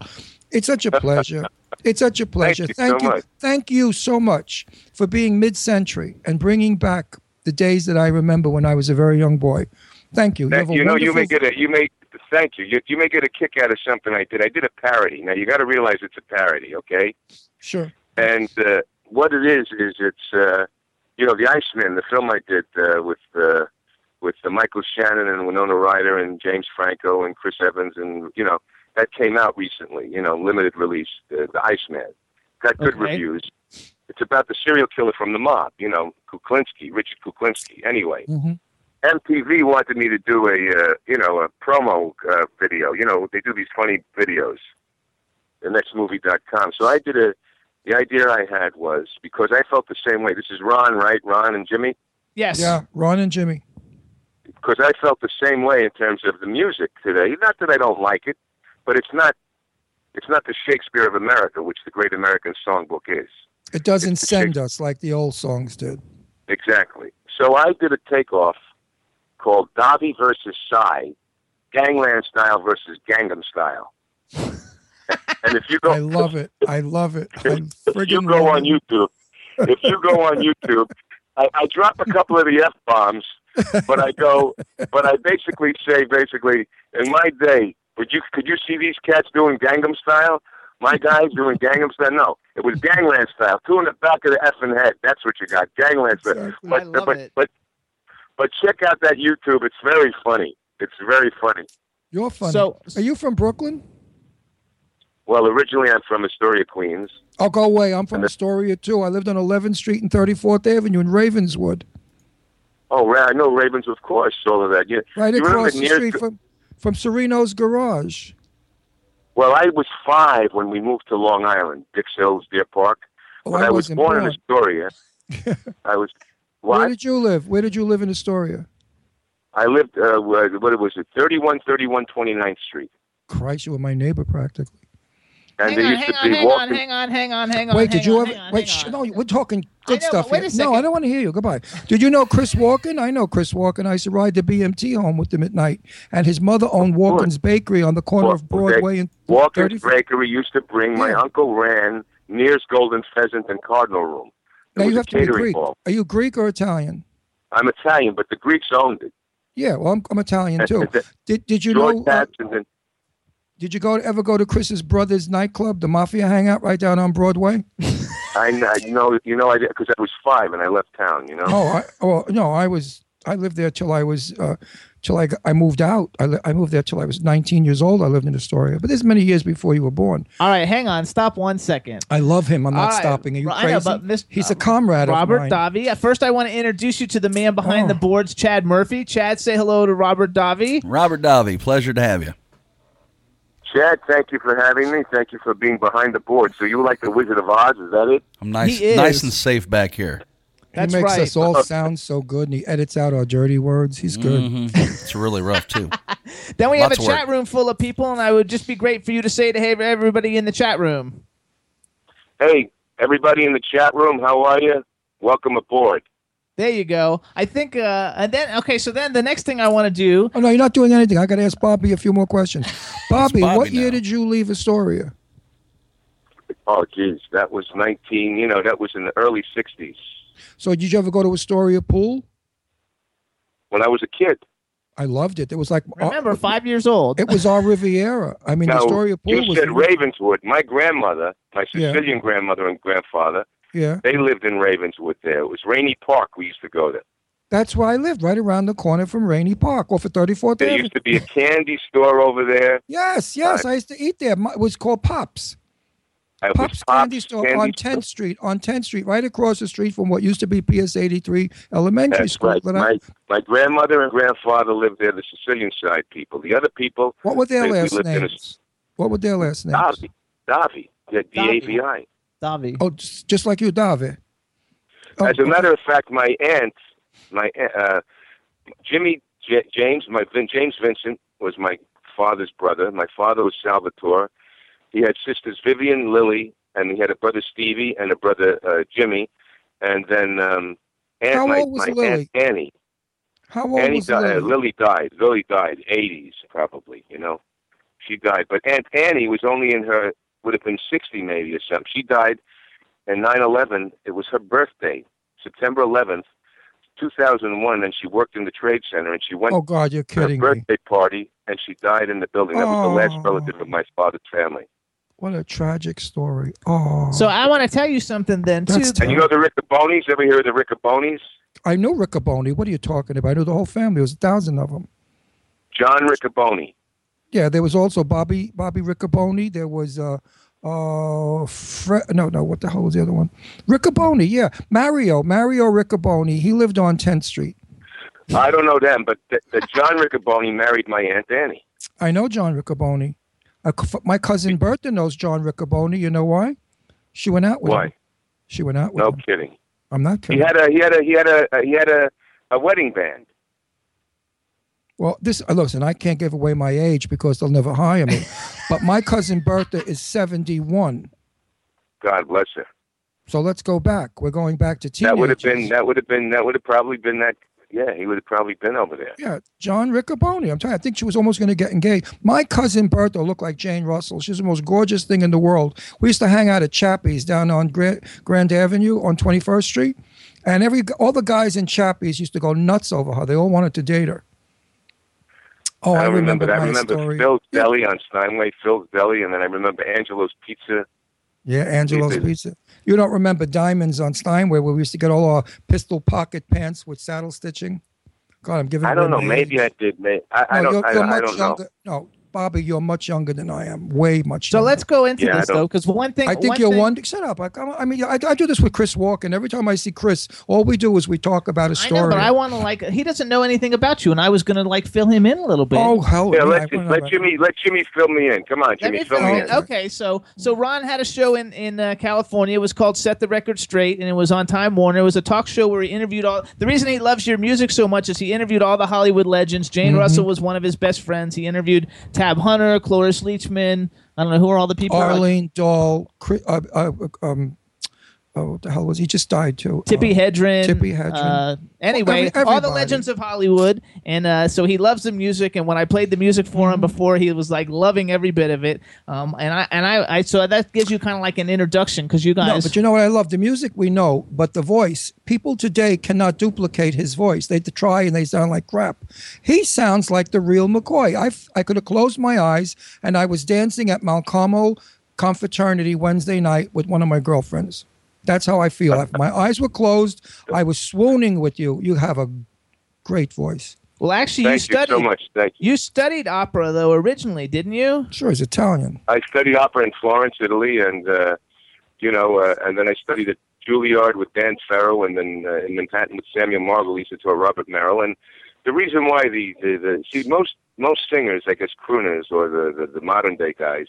It's such a pleasure. It's such a pleasure. you Thank so you. Thank you so much for being mid-century and bringing back the days that I remember when I was a very young boy. Thank you. You, Thank you. know, you may get a you may thank you. you. You may get a kick out of something I did. I did a parody. Now you got to realize it's a parody, okay? Sure. And uh, what it is is it's uh, you know the Iceman, the film I did uh, with uh, with uh, Michael Shannon and Winona Ryder and James Franco and Chris Evans and you know that came out recently. You know, limited release. Uh, the Iceman got good Okay. reviews. It's about the serial killer from the mob. You know, Kuklinski, Richard Kuklinski. Anyway. Mhm. MTV wanted me to do a uh, you know a promo uh, video. You know they do these funny videos. The nextmovie.com. So I did a. The idea I had was because I felt the same way. This is Ron, right? Ron and Jimmy. Yes. Yeah, Ron and Jimmy. Because I felt the same way in terms of the music today. Not that I don't like it, but it's not. It's not the Shakespeare of America, which the Great American Songbook is. It doesn't send us like the old songs did. Exactly. So I did a takeoff called Davi versus Psy, Gangland style versus Gangnam style. And if you go, I love it. I love it. I if you go love on it. YouTube, if you go on YouTube, I, I drop a couple of the f bombs, but I go, but I basically say, basically, in my day, would you could you see these cats doing Gangnam style? My guys doing Gangnam style? No, it was Gangland style. Two in the back of the effing head. That's what you got. Gangland style. Exactly. But, I love but, it. but but check out that YouTube. It's very funny. It's very funny. You're funny. So- Are you from Brooklyn? Well, originally I'm from Astoria, Queens. I'll go away. I'm from Astoria too. I lived on 11th Street and 34th Avenue in Ravenswood, Oh, right. I know Ravens, of course. All of that. You, right you across the near- street from from Sereno's Garage. Well, I was five when we moved to Long Island, Dix Hills, Deer Park. Oh, but I I, was born, in. Astoria. I was Where did you live? Where did you live in Astoria? I lived. Uh, what what was it? Thirty-one, thirty-one, twenty-ninth Street. Christ, you were my neighbor practically. And Hang on, used hang to on, be hang on, hang on, hang on, hang on. Wait, did you on, ever? on, wait, sh- no, we're talking good know, stuff wait here. a No, I don't want to hear you. Goodbye. Did you know Chris Walken? I know Chris Walken. I used to ride the BMT home with him at night, and his mother owned Walken's Bakery on the corner of Broadway and Walker's 30 Bakery used to bring my Yeah. uncle ran Near's Golden Pheasant and Cardinal Room. It Now you have to be Greek. hall. Are you Greek or Italian? I'm Italian, but the Greeks owned it. Yeah, well, I'm, I'm Italian too. Did Did you George know? Uh, Patson and did you go ever go to Chris's brother's nightclub, the Mafia Hangout, right down on Broadway? I, I know, you know, I did because I was five and I left town. You know. Oh, I, oh no, I was I lived there till I was uh, till I got- I moved out. I, li- I moved there till I was 19 years old. I lived in Astoria, but this is many years before you were born. All right, hang on. Stop one second. I love him. I'm not All right. stopping. Are you I crazy? know, but Miss- He's a comrade Robert of mine. Davi. At first, I want to introduce you to the man behind Oh. the boards, Chad Murphy. Chad, say hello to Robert Davi. Robert Davi, pleasure to have you. Chad, thank you for having me. Thank you for being behind the board. So you like the Wizard of Oz? Is that it? I'm nice, He is. nice and safe back here. That's he makes right. us all sound so good, and he edits out our dirty words. He's good. Mhm. it's really rough too. Then we have a Lots work. chat room full of people, and I would just be great for you to say to hey everybody in the chat room. Hey, everybody in the chat room, how are you? Welcome aboard. There you go. I think, uh, and then okay, so then the next thing I want to do. Oh no, you're not doing anything. I got to ask Bobby a few more questions. Bobby, Bobby what year did you leave Astoria? Oh, geez, that was 19, you know, that was in the early 60s So did you ever go to Astoria Pool? when I was a kid. I loved it. It was like Remember, five years old. it was our Riviera. I mean, now, Astoria Pool you was said Ravenswood. My grandmother, my Yeah. Sicilian grandmother and grandfather, yeah. they lived in Ravenswood there. It was Rainey Park. We used to go there. That's where I lived, right around the corner from Rainey Park, off of 34th There Avenue. used to be a candy store over there. Yes, yes, I used to eat there. My- It was called Pops. It was Pops Candy Store on 10th Street, on 10th Street, right across the street from what used to be PS 83 Elementary That's School. right. that I- My, my grandmother and grandfather lived there, the Sicilian side people. The other people, what were their they- we last lived in a- names? What were their last names? Davi. Davi. Yeah, D-A-V-I. Davi. Oh, just, just like you, Davi. Oh, As a matter of fact, my aunt, my uh, Jimmy J- James, my Vin- James Vincent was my father's brother. My father was Salvatore. He had sisters Vivian, Lily, and he had a brother Stevie and a brother uh, Jimmy, and then um, aunt, How my, old was my Lily? aunt Annie. How old Annie was died. Lily? Uh, Lily died. Lily died. Eighties probably. You know, she died. But Aunt Annie was only in her would have been 60 maybe or something. She died in 9/11. It was her birthday, September 11th, 2001, and she worked in the Trade Center. And she went Oh God, you're to her kidding me. birthday party, and she died in the building. That was the last Oh. relative of my father's family. What a tragic story. Oh. So I want to tell you something then too. That's And you know the Riccobonis? Ever hear of the Riccobonis? I know Riccoboni. What are you talking about? I know the whole family. There was a thousand of them. John Riccoboni. Yeah, there was also Bobby Bobby Riccoboni. There was uh uh Fre- no no what the hell was the other one? Riccoboni. Yeah, Mario Mario Riccoboni. He lived on 10th Street. I don't know them, but the, the John Riccoboni married my aunt Annie. I know John Riccoboni. Uh, my cousin Bertha knows John Riccoboni. You know why? She went out with Why? him. She went out with No him. kidding. I'm not kidding. He had a he had a he had a he had a, a wedding band. Well, this uh, listen, I can't give away my age because they'll never hire me. but my cousin Bertha is 71. God bless her. So let's go back. We're going back to teenagers. That would have been that would have been that would have probably been that. Yeah, he would have probably been over there. Yeah, John Riccoboni. I'm telling you, I think she was almost going to get engaged. My cousin Bertha looked like Jane Russell. She's the most gorgeous thing in the world. We used to hang out at Chappie's down on Grand, Grand Avenue on 21st Street, and every all the guys in Chappie's used to go nuts over her. They all wanted to date her. Oh, I, I remember, that. I remember story. Phil's Deli on Steinway, Phil's Deli, and then I remember Angelo's Pizza. Yeah, Angelo's did. Pizza. You don't remember Diamonds on Steinway where we used to get all our pistol pocket pants with saddle stitching? God, I'm giving. I don't know. Maybe. I did. May I, I don't. I, I don't know. No, Bobby, you're much younger than I am. Way much. So younger. let's go into Yeah, this though, because one thing I think one you're thing- one. Shut up! I, I mean, I, I do this with Chris Walken. Every time I see Chris, all we do is we talk about a I story. know, but I want to like. He doesn't know anything about you, and I was gonna like fill him in a little bit. oh hell Yeah, yeah! let, I let Jimmy let Jimmy fill me in. Come on, Let Jimmy, me fill fill me in. in. Okay, so so Ron had a show in in uh, California. It was called Set the Record Straight, and it was on Time Warner. It was a talk show where he interviewed all. The reason he loves your music so much is he interviewed all the Hollywood legends. Jane Mm-hmm. Russell was one of his best friends. He interviewed Tab Hunter, Cloris Leachman. I don't know who are all the people. Arlene Dahl, uh, uh, um, oh, what the hell was he? just died too? Tippi Uh, Hedren. Tippi Hedren. Uh, anyway, Every- all the legends of Hollywood, and uh, so he loves the music. And when I played the music for Mm-hmm. him before, he was like loving every bit of it. Um, and I and I, I so that gives you kind of like an introduction because you guys. No, but you know what I love? The music we know, but the voice. People today cannot duplicate his voice. They try and they sound like crap. He sounds like the real McCoy. I I could have closed my eyes and I was dancing at Malcolmo Confraternity Wednesday night with one of my girlfriends. That's how I feel. If my eyes were closed, I was swooning with you. You have a great voice. well, actually, Thank you you studied. so much. Thank you. You studied opera though originally, didn't you? Sure, he's Italian. I studied opera in Florence, Italy, and uh, you know, uh, and then I studied at Juilliard with Dan Farrow, and then uh, in Manhattan with Samuel Margolis to Robert Merrill. And the reason why the, the, the see most most singers, I guess crooners or the, the, the modern day guys,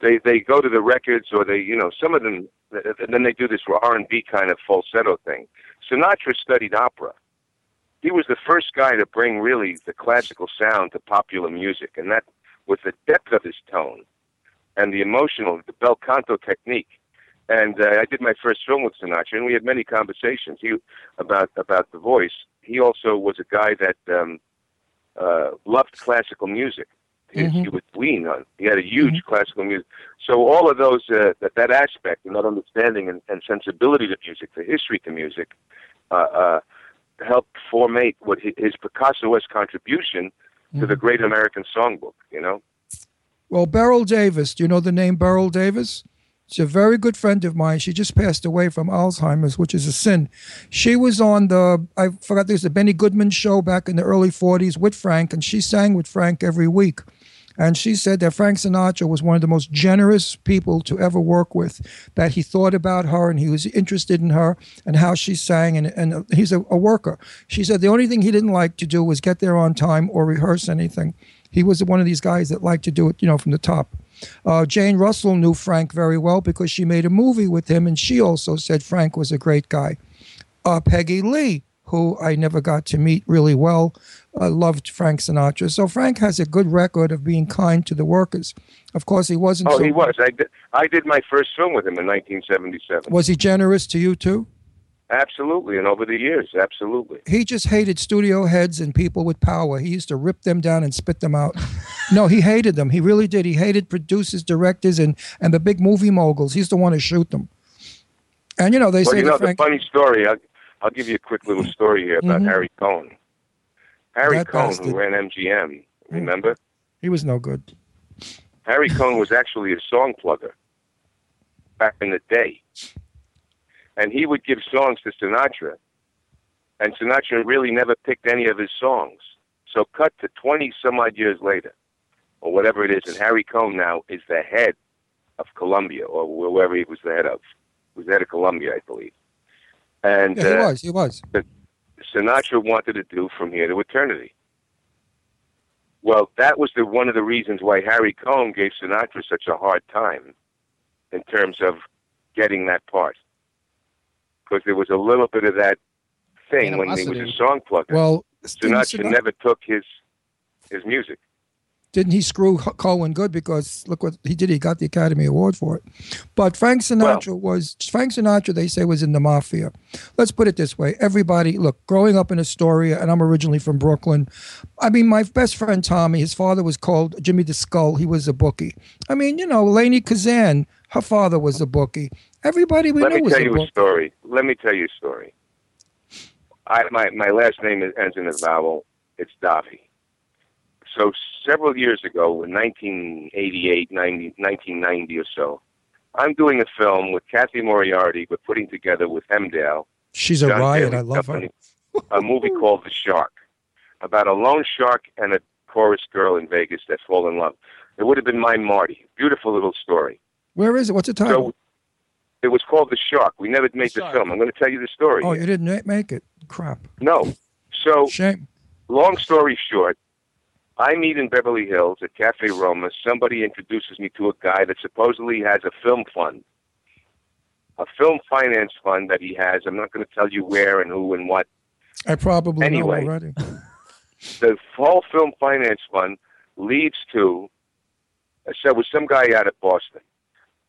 they they go to the records or they you know some of them, and then they do this R and B kind of falsetto thing. Sinatra studied opera. He was the first guy to bring really the classical sound to popular music, and that was the depth of his tone and the emotional, the bel canto technique. And uh, I did my first film with Sinatra, and we had many conversations he, about about the voice. He also was a guy that um, uh, loved classical music. He, he would lean on. He had a huge classical music. So all of those uh, that that aspect and that understanding and, and sensibility to music, the history to music, uh, uh, helped formate what hi- his Picasso-esque contribution to the great American songbook. You know. Well, Beryl Davis. Do you know the name Beryl Davis? She's a very good friend of mine. She just passed away from Alzheimer's, which is a sin. She was on the, I forgot, there's a Benny Goodman show back in the early 40s with Frank, and she sang with Frank every week. And she said that Frank Sinatra was one of the most generous people to ever work with, that he thought about her and he was interested in her and how she sang. And, and he's a, a worker. She said the only thing he didn't like to do was get there on time or rehearse anything. He was one of these guys that liked to do it, you know, from the top. Uh, Jane Russell knew Frank very well because she made a movie with him, and she also said Frank was a great guy. Uh, Peggy Lee, who I never got to meet really well, uh, loved Frank Sinatra. So Frank has a good record of being kind to the workers. Of course, he wasn't. Oh, so- he was. I did, I did my first film with him in 1977. Was he generous to you too? Absolutely, and over the years, absolutely. He just hated studio heads and people with power. He used to rip them down and spit them out. No, he hated them. He really did. He hated producers, directors, and and the big movie moguls. He's the one to shoot them. And you know they well, say you know, Frank, the funny story. I'll, I'll give you a quick little story here about Mhm. Harry Cohn. Harry That Cohn, bastard. who ran MGM, remember? he was no good. Harry Cohn was actually a song plugger back in the day. And he would give songs to Sinatra, and Sinatra really never picked any of his songs. So, cut to 20 some odd years later, or whatever it is, and Harry Cohn now is the head of Columbia, or whoever he was the head of. He was the head of Columbia, I believe. And Yeah, he uh, was. He was. Sinatra wanted to do From Here to Eternity. Well, that was the one of the reasons why Harry Cohn gave Sinatra such a hard time in terms of getting that part. Because there was a little bit of that thing when he was a song plugger. Well, Sinatra Sinatra- never took his his music. Didn't he screw Cohn good because look what he did? He got the Academy Award for it. But Frank Sinatra was Frank Sinatra. They say was in the mafia. Let's put it this way: everybody, look, growing up in Astoria, and I'm originally from Brooklyn. I mean, my best friend Tommy, his father was called Jimmy the Skull. He was a bookie. I mean, you know, Lainie Kazan, her father was a bookie. Everybody we knew was. A bookie let me tell you a story. Let me tell you a story. I, my, my last name is- ends in a vowel. It's Davi. So several years ago, in 1988, 90, 1990 or so, I'm doing a film with Cathy Moriarty. We're putting together with Hemdale. She's a John riot. Daly I love her. Company, a movie called The Shark, about a loan shark and a chorus girl in Vegas that fall in love. It would have been my Marty. Beautiful little story. Where is it? What's the title? So it was called The Shark. We never made the, film. I'm going to tell you the story. oh, you didn't make it. Crap. No. So, Shame. long story short, I meet in Beverly Hills at Cafe Roma. Somebody introduces me to a guy that supposedly has a film fund, a film finance fund that he has. I'm not going to tell you where and who and what. I probably Anyway. know already. The whole film finance fund leads to, I said, with some guy out of Boston,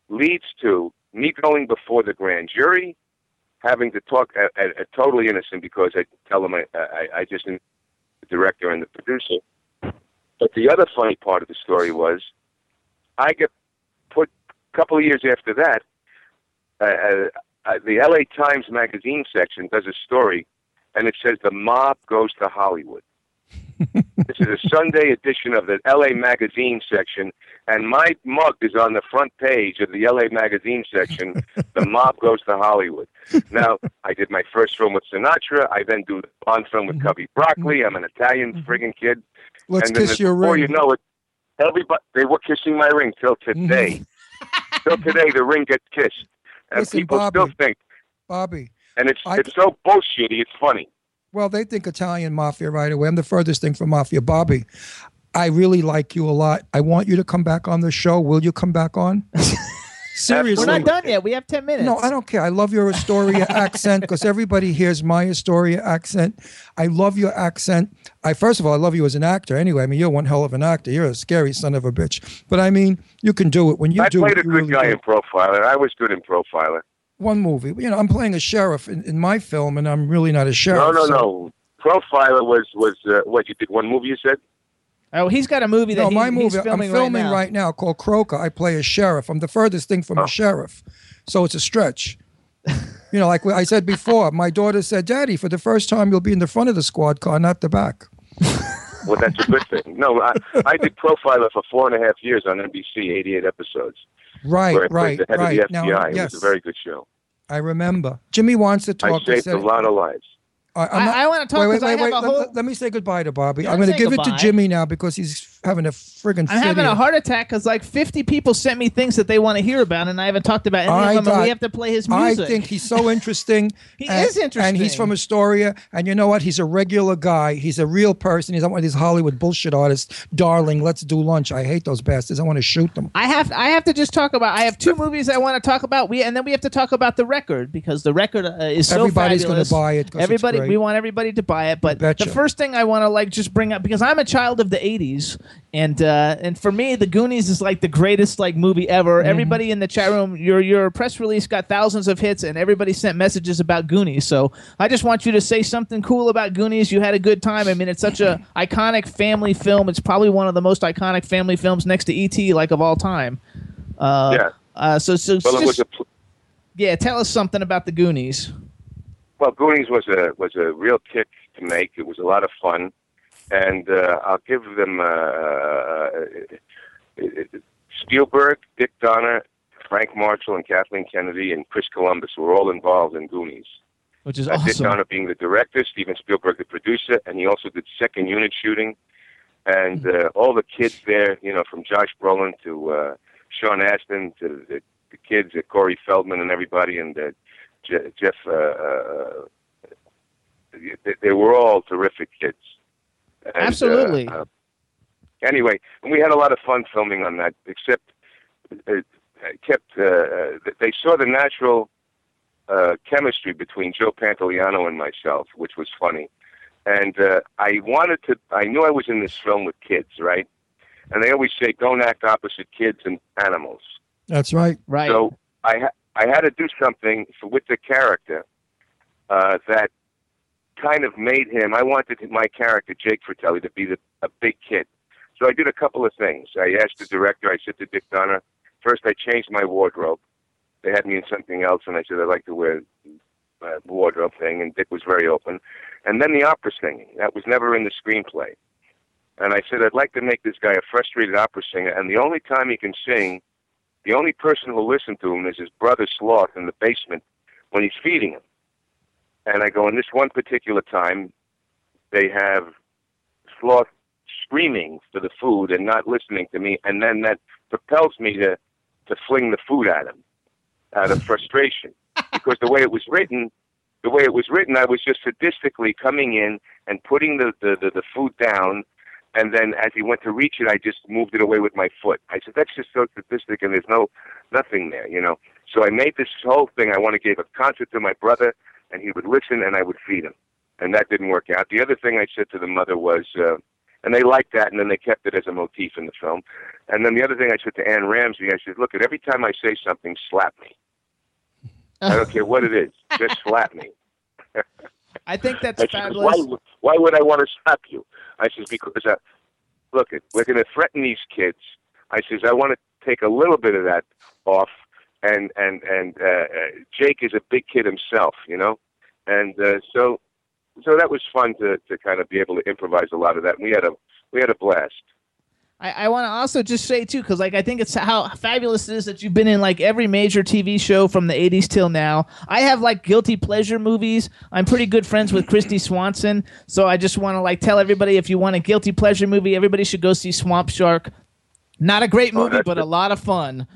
leads to me going before the grand jury, having to talk at, at, at totally innocent because I tell them I, I, I just the director and the producer. But the other funny part of the story was, I get put a couple of years after that. Uh, uh, uh, the L.A. Times magazine section does a story, and it says the mob goes to Hollywood. This is a Sunday edition of the LA Magazine section, and my mug is on the front page of the LA Magazine section. the mob goes to Hollywood. Now, I did my first film with Sinatra. I then do the Bond film with Cubby Broccoli. I'm an Italian mm-hmm. friggin' kid. Let's and then kiss the- your before ring. you know it, everybody they were kissing my ring till today. Mm-hmm. till today, the ring gets kissed, and Listen, people Bobby. still think, Bobby. and it's I- it's so bullshitty. It's funny. Well, they think Italian mafia right away. I'm the furthest thing from mafia. Bobby, I really like you a lot. I want you to come back on the show. Will you come back on? Seriously. We're not done yet. We have 10 minutes. No, I don't care. I love your Astoria accent because everybody hears my Astoria accent. I love your accent. I first of all, I love you as an actor. Anyway, I mean, you're one hell of an actor. You're a scary son of a bitch. But I mean, you can do it when you I do played it. a you good really guy do. in Profiler. I was good in Profiler. One movie. You know, I'm playing a sheriff in, in my film, and I'm really not a sheriff. No, no, so- no. Profiler was was uh, what you did one movie. You said Oh, he's got a movie that No, he- my he's movie. I'm filming, filming right, right now. now. called Croaker. I play a sheriff. I'm the furthest thing Oh. from a sheriff, so it's a stretch. you know, like I said before, my daughter said, "Daddy, for the first time, you'll be in the front of the squad car, not the back." well, that's a good thing. No, I, I did Profiler for four and a half years on NBC, 88 episodes. Right, right, the head right. of the Now, FBI. it yes. was a very good show. I remember. Jimmy wants to talk. I saved said- a lot of lives. I, not- I- I wanna talk Wait, wait, wait, have wait. a Let, whole- let- me say goodbye to Bobby. Yeah, I'm going to give it to. Jimmy now because he's having a friggin' I'm having a heart attack because like 50 people sent me things that they want to hear about, and I haven't talked about any I of them. and we have to play his music. I think he's so interesting. He and, is interesting. And he's from Astoria. And you know what? He's a regular guy. He's a real person. He's not one of these Hollywood bullshit artists. Darling, let's do lunch. I hate those bastards. I want to shoot them. I have I have to just talk about. I have two movies I want to talk about. We and then we have to talk about the record because the record uh, is so Everybody's gonna buy it. Everybody, great. we want everybody to buy it. But the first thing I want to like just bring up because I'm a child of the '80s. And uh, and for me, The Goonies is like the greatest like movie ever. Everybody in the chat room, your your press release got thousands of hits, and everybody sent messages about Goonies. So I just want you to say something cool about Goonies. You had a good time. I mean, it's such a iconic family film. It's probably one of the most iconic family films next to E.T. like of all time. Uh, Yeah. Uh, so so Well, just- yeah, tell us something about the Goonies. Well, Goonies was a was a real kick to make. It was a lot of fun, and uh, I'll give them uh, uh, Spielberg, Dick Donner, Frank Marshall, and Kathleen Kennedy, and Chris Columbus were all involved in Goonies. Which is Uh, Dick. Donner being the director, Steven Spielberg the producer, and he also did second unit shooting. And uh, all the kids there, you know, from Josh Brolin to uh, Sean Astin to the, the kids, uh, Corey Feldman and everybody, and uh, Je- Jeff, uh, uh, they, they were all terrific kids. And, uh, Absolutely. uh, anyway, and we had a lot of fun filming on that, except it, it kept, uh, uh, they saw the natural uh, chemistry between Joe Pantoliano and myself, which was funny. And uh, I wanted to, I knew I was in this film with kids, right? And they always say, don't act opposite kids and animals. That's right. Right. So I, ha- I had to do something with the character uh, that kind of made him, I wanted my character, Jake Fratelli, to be the, a big kid. So I did a couple of things. I asked the director, I said to Dick Donner, first I changed my wardrobe. They had me in something else, and I said I'd like to wear uh, wardrobe thing, and Dick was very open. And then the opera singing. That was never in the screenplay. And I said, I'd like to make this guy a frustrated opera singer, and the only time he can sing, the only person who'll listen to him is his brother Sloth in the basement when he's feeding him. And I go, in this one particular time, they have Sloth screaming for the food and not listening to me, and then that propels me to, to fling the food at him out of frustration. because the way it was written, the way it was written, I was just sadistically coming in and putting the, the, the, the food down, and then as he went to reach it, I just moved it away with my foot. I said, that's just so sadistic, and there's no nothing there, you know. So I made this whole thing. I want to give a concert to my brother, and he would listen, and I would feed him, and that didn't work out. The other thing I said to the mother was, uh, and they liked that, and then they kept it as a motif in the film. And then the other thing I said to Anne Ramsey, I said, look, at every time I say something, slap me. I don't care what it is, just slap me. I think that's I fabulous. why, would- why would I want to stop you? I says, because, uh, look, we're going to threaten these kids. I says, I want to take a little bit of that off. And, and, and, uh, uh, Jake is a big kid himself, you know? And, uh, so, so that was fun to, to kind of be able to improvise a lot of that. And we had a, we had a blast. I, I want to also just say too, because like I think it's how fabulous it is that you've been in like every major TV show from the '80s till now. I have like guilty pleasure movies. I'm pretty good friends with Kristy Swanson, so I just want to like tell everybody if you want a guilty pleasure movie, everybody should go see Swamp Shark. Not a great movie, that's but a lot of fun.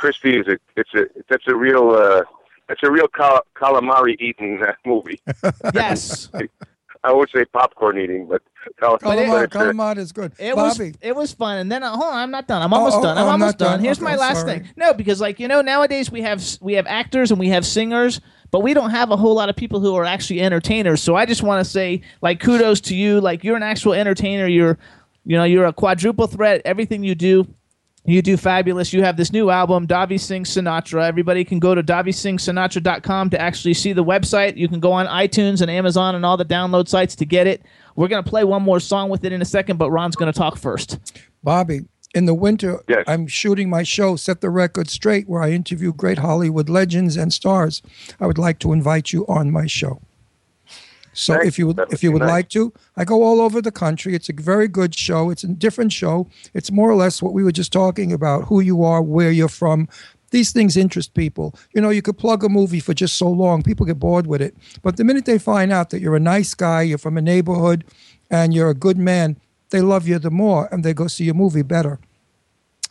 Kristy is a, it's a, that's a real, uh, that's a real cal- calamari eating uh, movie. yes. I would say popcorn eating, but Calamari, it's, calamari is good. It was it was fun, and then uh, hold on, I'm not done. I'm almost oh, done. I'm oh, I'm almost done. done. Here's Okay, my last sorry. thing. No, because like you know nowadays we have we have actors and we have singers, but we don't have a whole lot of people who are actually entertainers. So I just want to say like kudos to you. Like you're an actual entertainer. You're you know you're a quadruple threat. Everything you do. You do fabulous. You have this new album, Davi Sings Sinatra. Everybody can go to davisingsinatra.com to actually see the website. You can go on iTunes and Amazon and all the download sites to get it. We're going to play one more song with it in a second, but Ron's going to talk first. Bobby, in the winter, Yes. I'm shooting my show, Set the Record Straight, where I interview great Hollywood legends and stars. I would like to invite you on my show. So Thanks. if you would, would if you would nice. like to, I go all over the country. It's a very good show. It's a different show. It's more or less what we were just talking about: who you are, where you're from. These things interest people. You know, you could plug a movie for just so long, people get bored with it. But the minute they find out that you're a nice guy, you're from a neighborhood, and you're a good man, they love you the more, and they go see your movie better.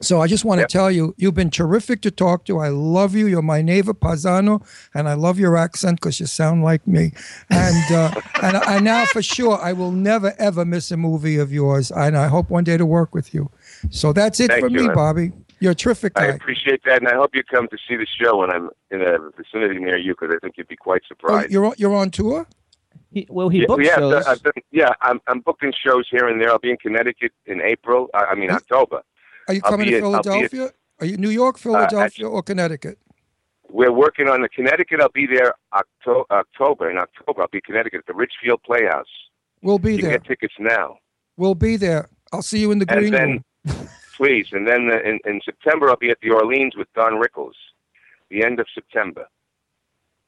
So I just want to Yep. tell you, you've been terrific to talk to. I love you. You're my neighbor Paisano, and I love your accent because you sound like me. And uh, and I now for sure I will never ever miss a movie of yours. And I hope one day to work with you. So that's it Thank for you, me, man. Bobby. You're a terrific I appreciate that, and I hope you come to see the show when I'm in a vicinity near you, because I think you'd be quite Oh, surprised. you're on- you're on tour. He, well, he yeah, booked yeah, I've shows. done- I've done- yeah, I'm, I'm booking shows here and there. I'll be in Connecticut in April. I, I mean October. Are you coming to at- I'll at- Philadelphia? Are you New York, uh, Philadelphia, or Connecticut? We're working on the Connecticut. I'll be there Octo- October. In October, I'll be Connecticut at the Ridgefield Playhouse. We'll be you there. can get tickets now. We'll be there. I'll see you in the green and then, room. please, and then uh, in, in September, I'll be at the Orleans with Don Rickles. The end of September.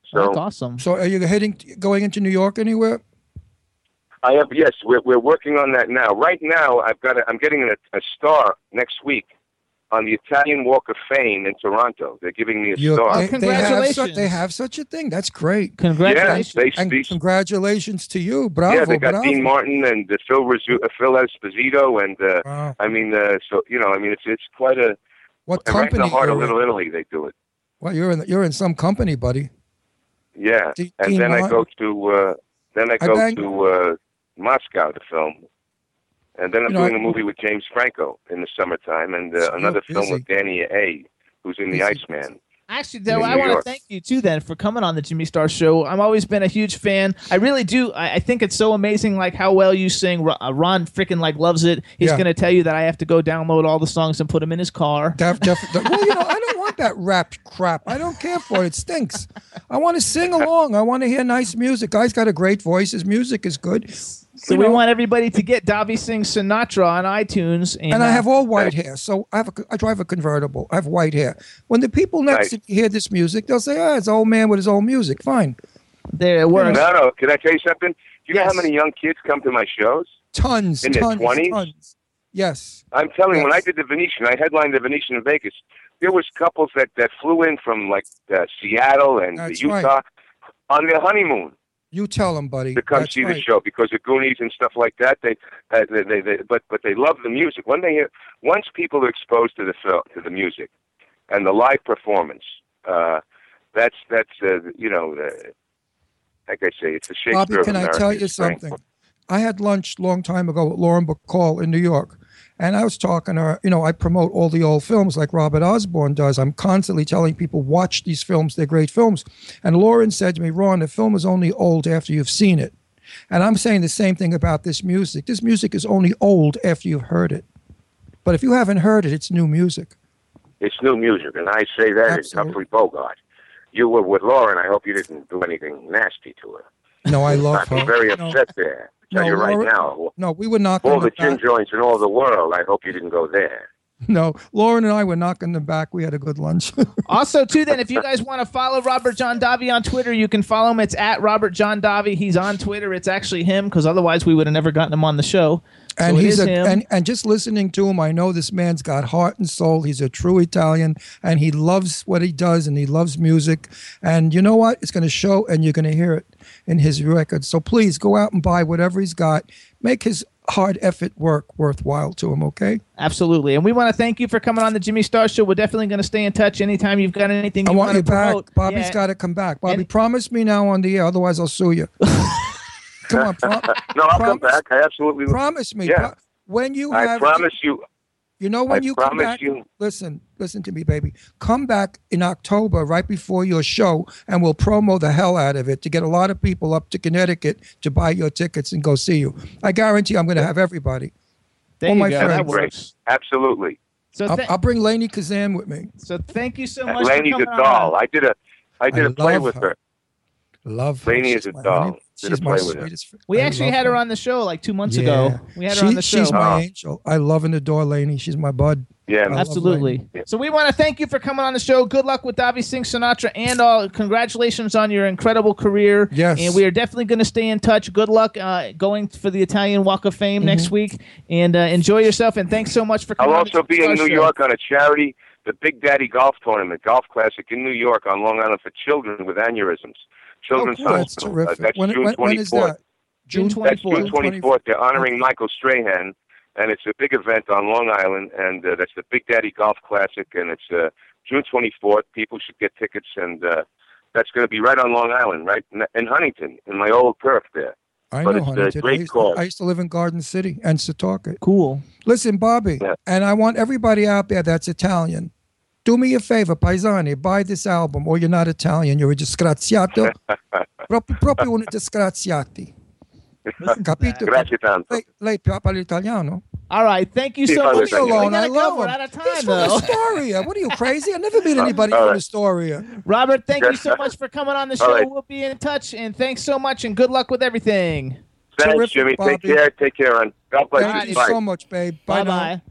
So That's awesome. So are you heading, going into New York anywhere? I have yes, we're we're working on that now. Right now, I've got a, I'm getting a, a star next week on the Italian Walk of Fame in Toronto. They're giving me a You're- star. they, they have such, they have such a thing. That's great. Congratulations. Yeah, they- and they- congratulations to you. Bravo. yeah, they got bravo. Dean Martin and uh, Phil Rizzu- uh, Phil Esposito, and uh, Wow. I mean, uh, so you know, I mean, it's it's quite a What right in company the heart of you're in? Little Italy. They do it. Well, you're in you're in some company, buddy. Yeah, Dean and then I go to uh, then I I go bang- to uh, Moscow to film, and then I'm You know, doing I- a movie with James Franco in the summertime, and uh, another film with Danny A, who's in The Iceman. Actually, though, I want to thank you too then for coming on the Jimmy Star Show. I've always been a huge fan. I really do. I, I think it's so amazing, like how well you sing. Uh, Ron freaking like loves it. He's Yeah. gonna tell you that I have to go download all the songs and put them in his car. Def, def, def- well, you know, I don't want that rap crap. I don't care for it. It stinks. I want to sing along. I want to hear nice music. Guy's got a great voice. His music is good. So we know, want everybody to get Davi Sings Sinatra on iTunes. And, and I uh, have all white hair, so I have a, I drive a convertible. I have white hair. When the people next to me hear this music, they'll say, "Ah, it's an old man with his old music." Fine. There it No, no. Can I tell you something? Do you know how many young kids come to my shows? Tons, In their 20s? tons. Yes. I'm telling you, when I did the Venetian, I headlined the Venetian in Vegas. There was couples that that flew in from like uh, Seattle and That's Utah right. on their honeymoon You tell them, buddy. to come That's see right. the show because the Goonies and stuff like that. They, uh, they, they, they, but but they love the music. When they hear, once people are exposed to the film, to the music, and the live performance, uh, that's that's uh, you know, uh, like I say, it's the Shakespeare Bobby, of can I tell you something? I had lunch long time ago with Lauren Bacall in New York, and I was talking to her. You know, I promote all the old films like Robert Osborne does. I'm constantly telling people watch these films; they're great films. And Lauren said to me, "Ron, the film is only old after you've seen it." And I'm saying the same thing about this music. This music is only old after you've heard it. But if you haven't heard it, it's new music. It's new music, and I say that as Humphrey Bogart. You were with Lauren. I hope you didn't do anything nasty to her. No, I love I'd be her. very No. upset there. Tell No, you right Lauren- now. No, we were not All going the to gin joints in all the world. I hope you didn't go there. No, Lauren and I were knocking them back. We had a good lunch. Also, too, then, if you guys want to follow Robert John Davi on Twitter, you can follow him. It's at Robert John Davi. He's on Twitter. It's actually him because otherwise we would have never gotten him on the show. and so it he's a, him. and, and just listening to him, I know this man's got heart and soul. He's a true Italian, and he loves what he does, and he loves music. And you know what? It's going to show, and you're going to hear it in his records. So please go out and buy whatever he's got. Make his hard effort work worthwhile to him. Okay? Absolutely. And we want to thank you for coming on the Jimmy Star Show. We're definitely going to stay in touch anytime you've got anything you I want want you to back. promote. Bobby's Yeah. got to come back. Bobby, promise me now on the air, otherwise I'll sue you. come on, pro- no, I'll come back. I absolutely will. promise me. Yeah. Pro- when you I have, promise you. You know when I you come back. you. Listen, listen to me, baby. Come back in October, right before your show, and we'll promo the hell out of it to get a lot of people up to Connecticut to buy your tickets and go see you. I guarantee I'm going to have everybody. There all you my go. That friends. works. Absolutely. So I'll, I'll bring Lainie Kazan with me. So thank you so uh, much. Lainie's for a doll. On. I did a I did I a play with her. her. Love her. Lainie She's is a my doll. She's my sweetest friend. We I actually had her on the show like two months Yeah. ago. We had her She- on the show. She's my angel. I love and adore Lainie. She's my bud. Yeah, I Absolutely. Lainie. So we want to thank you for coming on the show. Good luck with Davi Sings Sinatra and all. Congratulations on your incredible career. Yes. And we are definitely going to stay in touch. Good luck uh, going for the Italian Walk of Fame next Mm-hmm. week. And uh, enjoy yourself. And thanks so much for coming. I'll coming. on also the be in New Show. York on a charity, the Big Daddy Golf Tournament, Golf Classic in New York on Long Island for children with aneurysms. Children's Oh, cool. That's terrific. Uh, that's When- June when- when is 24th. that? June That's 24th. June 24th. They're honoring Michael Strahan, and it's a big event on Long Island, and uh, that's the Big Daddy Golf Classic, and it's uh, June 24th. People should get tickets, and uh, that's going to be right on Long Island, right in, in Huntington, in my old turf there. I but know, it's honey. a I great used, cause. I used to live in Garden City and Setauket. Cool. Listen, Bobby, and I want everybody out there that's Italian. Do me a favor, Paisani, buy this album, or you're not Italian, you're a disgraziato. proprio, proprio un disgraziati. Capito? Grazie tanto. Lei, lei parla italiano? All right, thank you so much. italiano. We alone. I love We're him. out of time, He's from. Astoria. What are you crazy? I've never met anybody All from right. Astoria. Robert, thank you so much for coming on the show. All right. We'll be in touch, and thanks so much, and good luck with everything. Thanks, Terrific, Jimmy. Bobby. Take care. Take care, and God bless Thank you. you so much, babe. Bye Bye now. bye.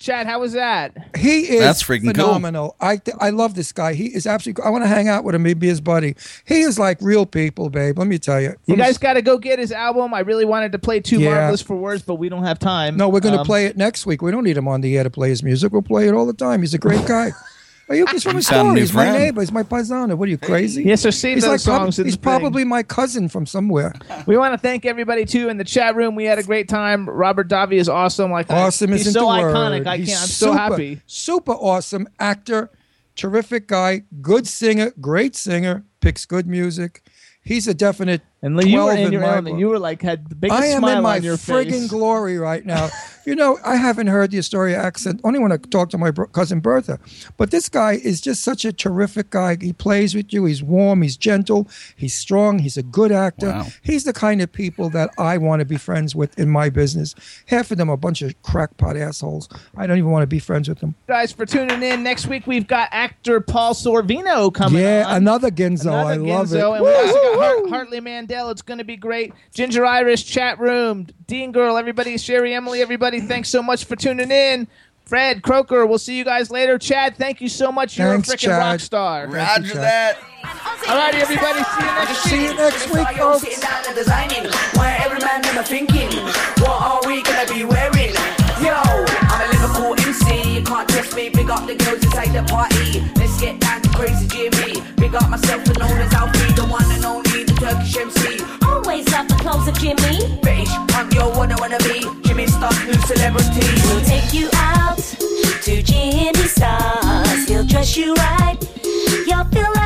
Chad, how was that? He is That's freaking cool. phenomenal. I th- I love this guy. He is absolutely. I want to hang out with him. Maybe his buddy. He is like real people, babe. Let me tell you. You guys got to go get his album. I really wanted to play Too Yeah. Marvelous for Words, but we don't have time. No, we're going to Um, play it next week. We don't need him on the air to play his music. We'll play it all the time. He's a great guy. Are you, he's from You sound a Astoria. new He's my neighbor. He's my paisano. What are you crazy? Yes, so save He's those like songs. in he's the thing. probably my cousin from somewhere. We want to thank everybody too in the chat room. We had a great time. Robert Davi is awesome. Like Awesome he's isn't so the word. iconic. I He's can't. I'm so super, happy. Super awesome actor, terrific guy, good singer, great singer, picks good music. He's a definite. And you were 12 in your my element. book. You were like had the biggest I am smile in my on your friggin' face. glory right now. you know, I haven't heard the Astoria accent only when I talk to my bro- cousin Bertha. But this guy is just such a terrific guy. He plays with you. He's warm. He's gentle. He's strong. He's a good actor. Wow. He's the kind of people that I want to be friends with in my business. Half of them are a bunch of crackpot assholes. I don't even want to be friends with them. guys for tuning in. Next week we've got actor Paul Sorvino coming yeah, on. another Ginzo. Another I love it. Ginzo, And we also got Hart- Hartley Mandel. It's going to be great. Ginger Irish chat room. Dean Girl, everybody. Sherry Emily, everybody. Thanks so much for tuning in. Fred Croaker, we'll see you guys later. Chad, thank you so much. You're Thanks, a freaking rock star. Roger Chad. that. All righty, everybody. See you next See you next week, folks. sitting down and designing. Where every man them thinking, what are we gonna be wearing? cool MC. You can't trust me, big up the girls inside the party. Let's get down to crazy Jimmy. Big up myself and known as Alfie, the one and only, the Turkish MC. Always love the clothes of Jimmy. Bitch, I'm your one I wanna be. Jimmy Star's new celebrity. We'll take you out to Jimmy Star's. He'll dress you right. You'll feel like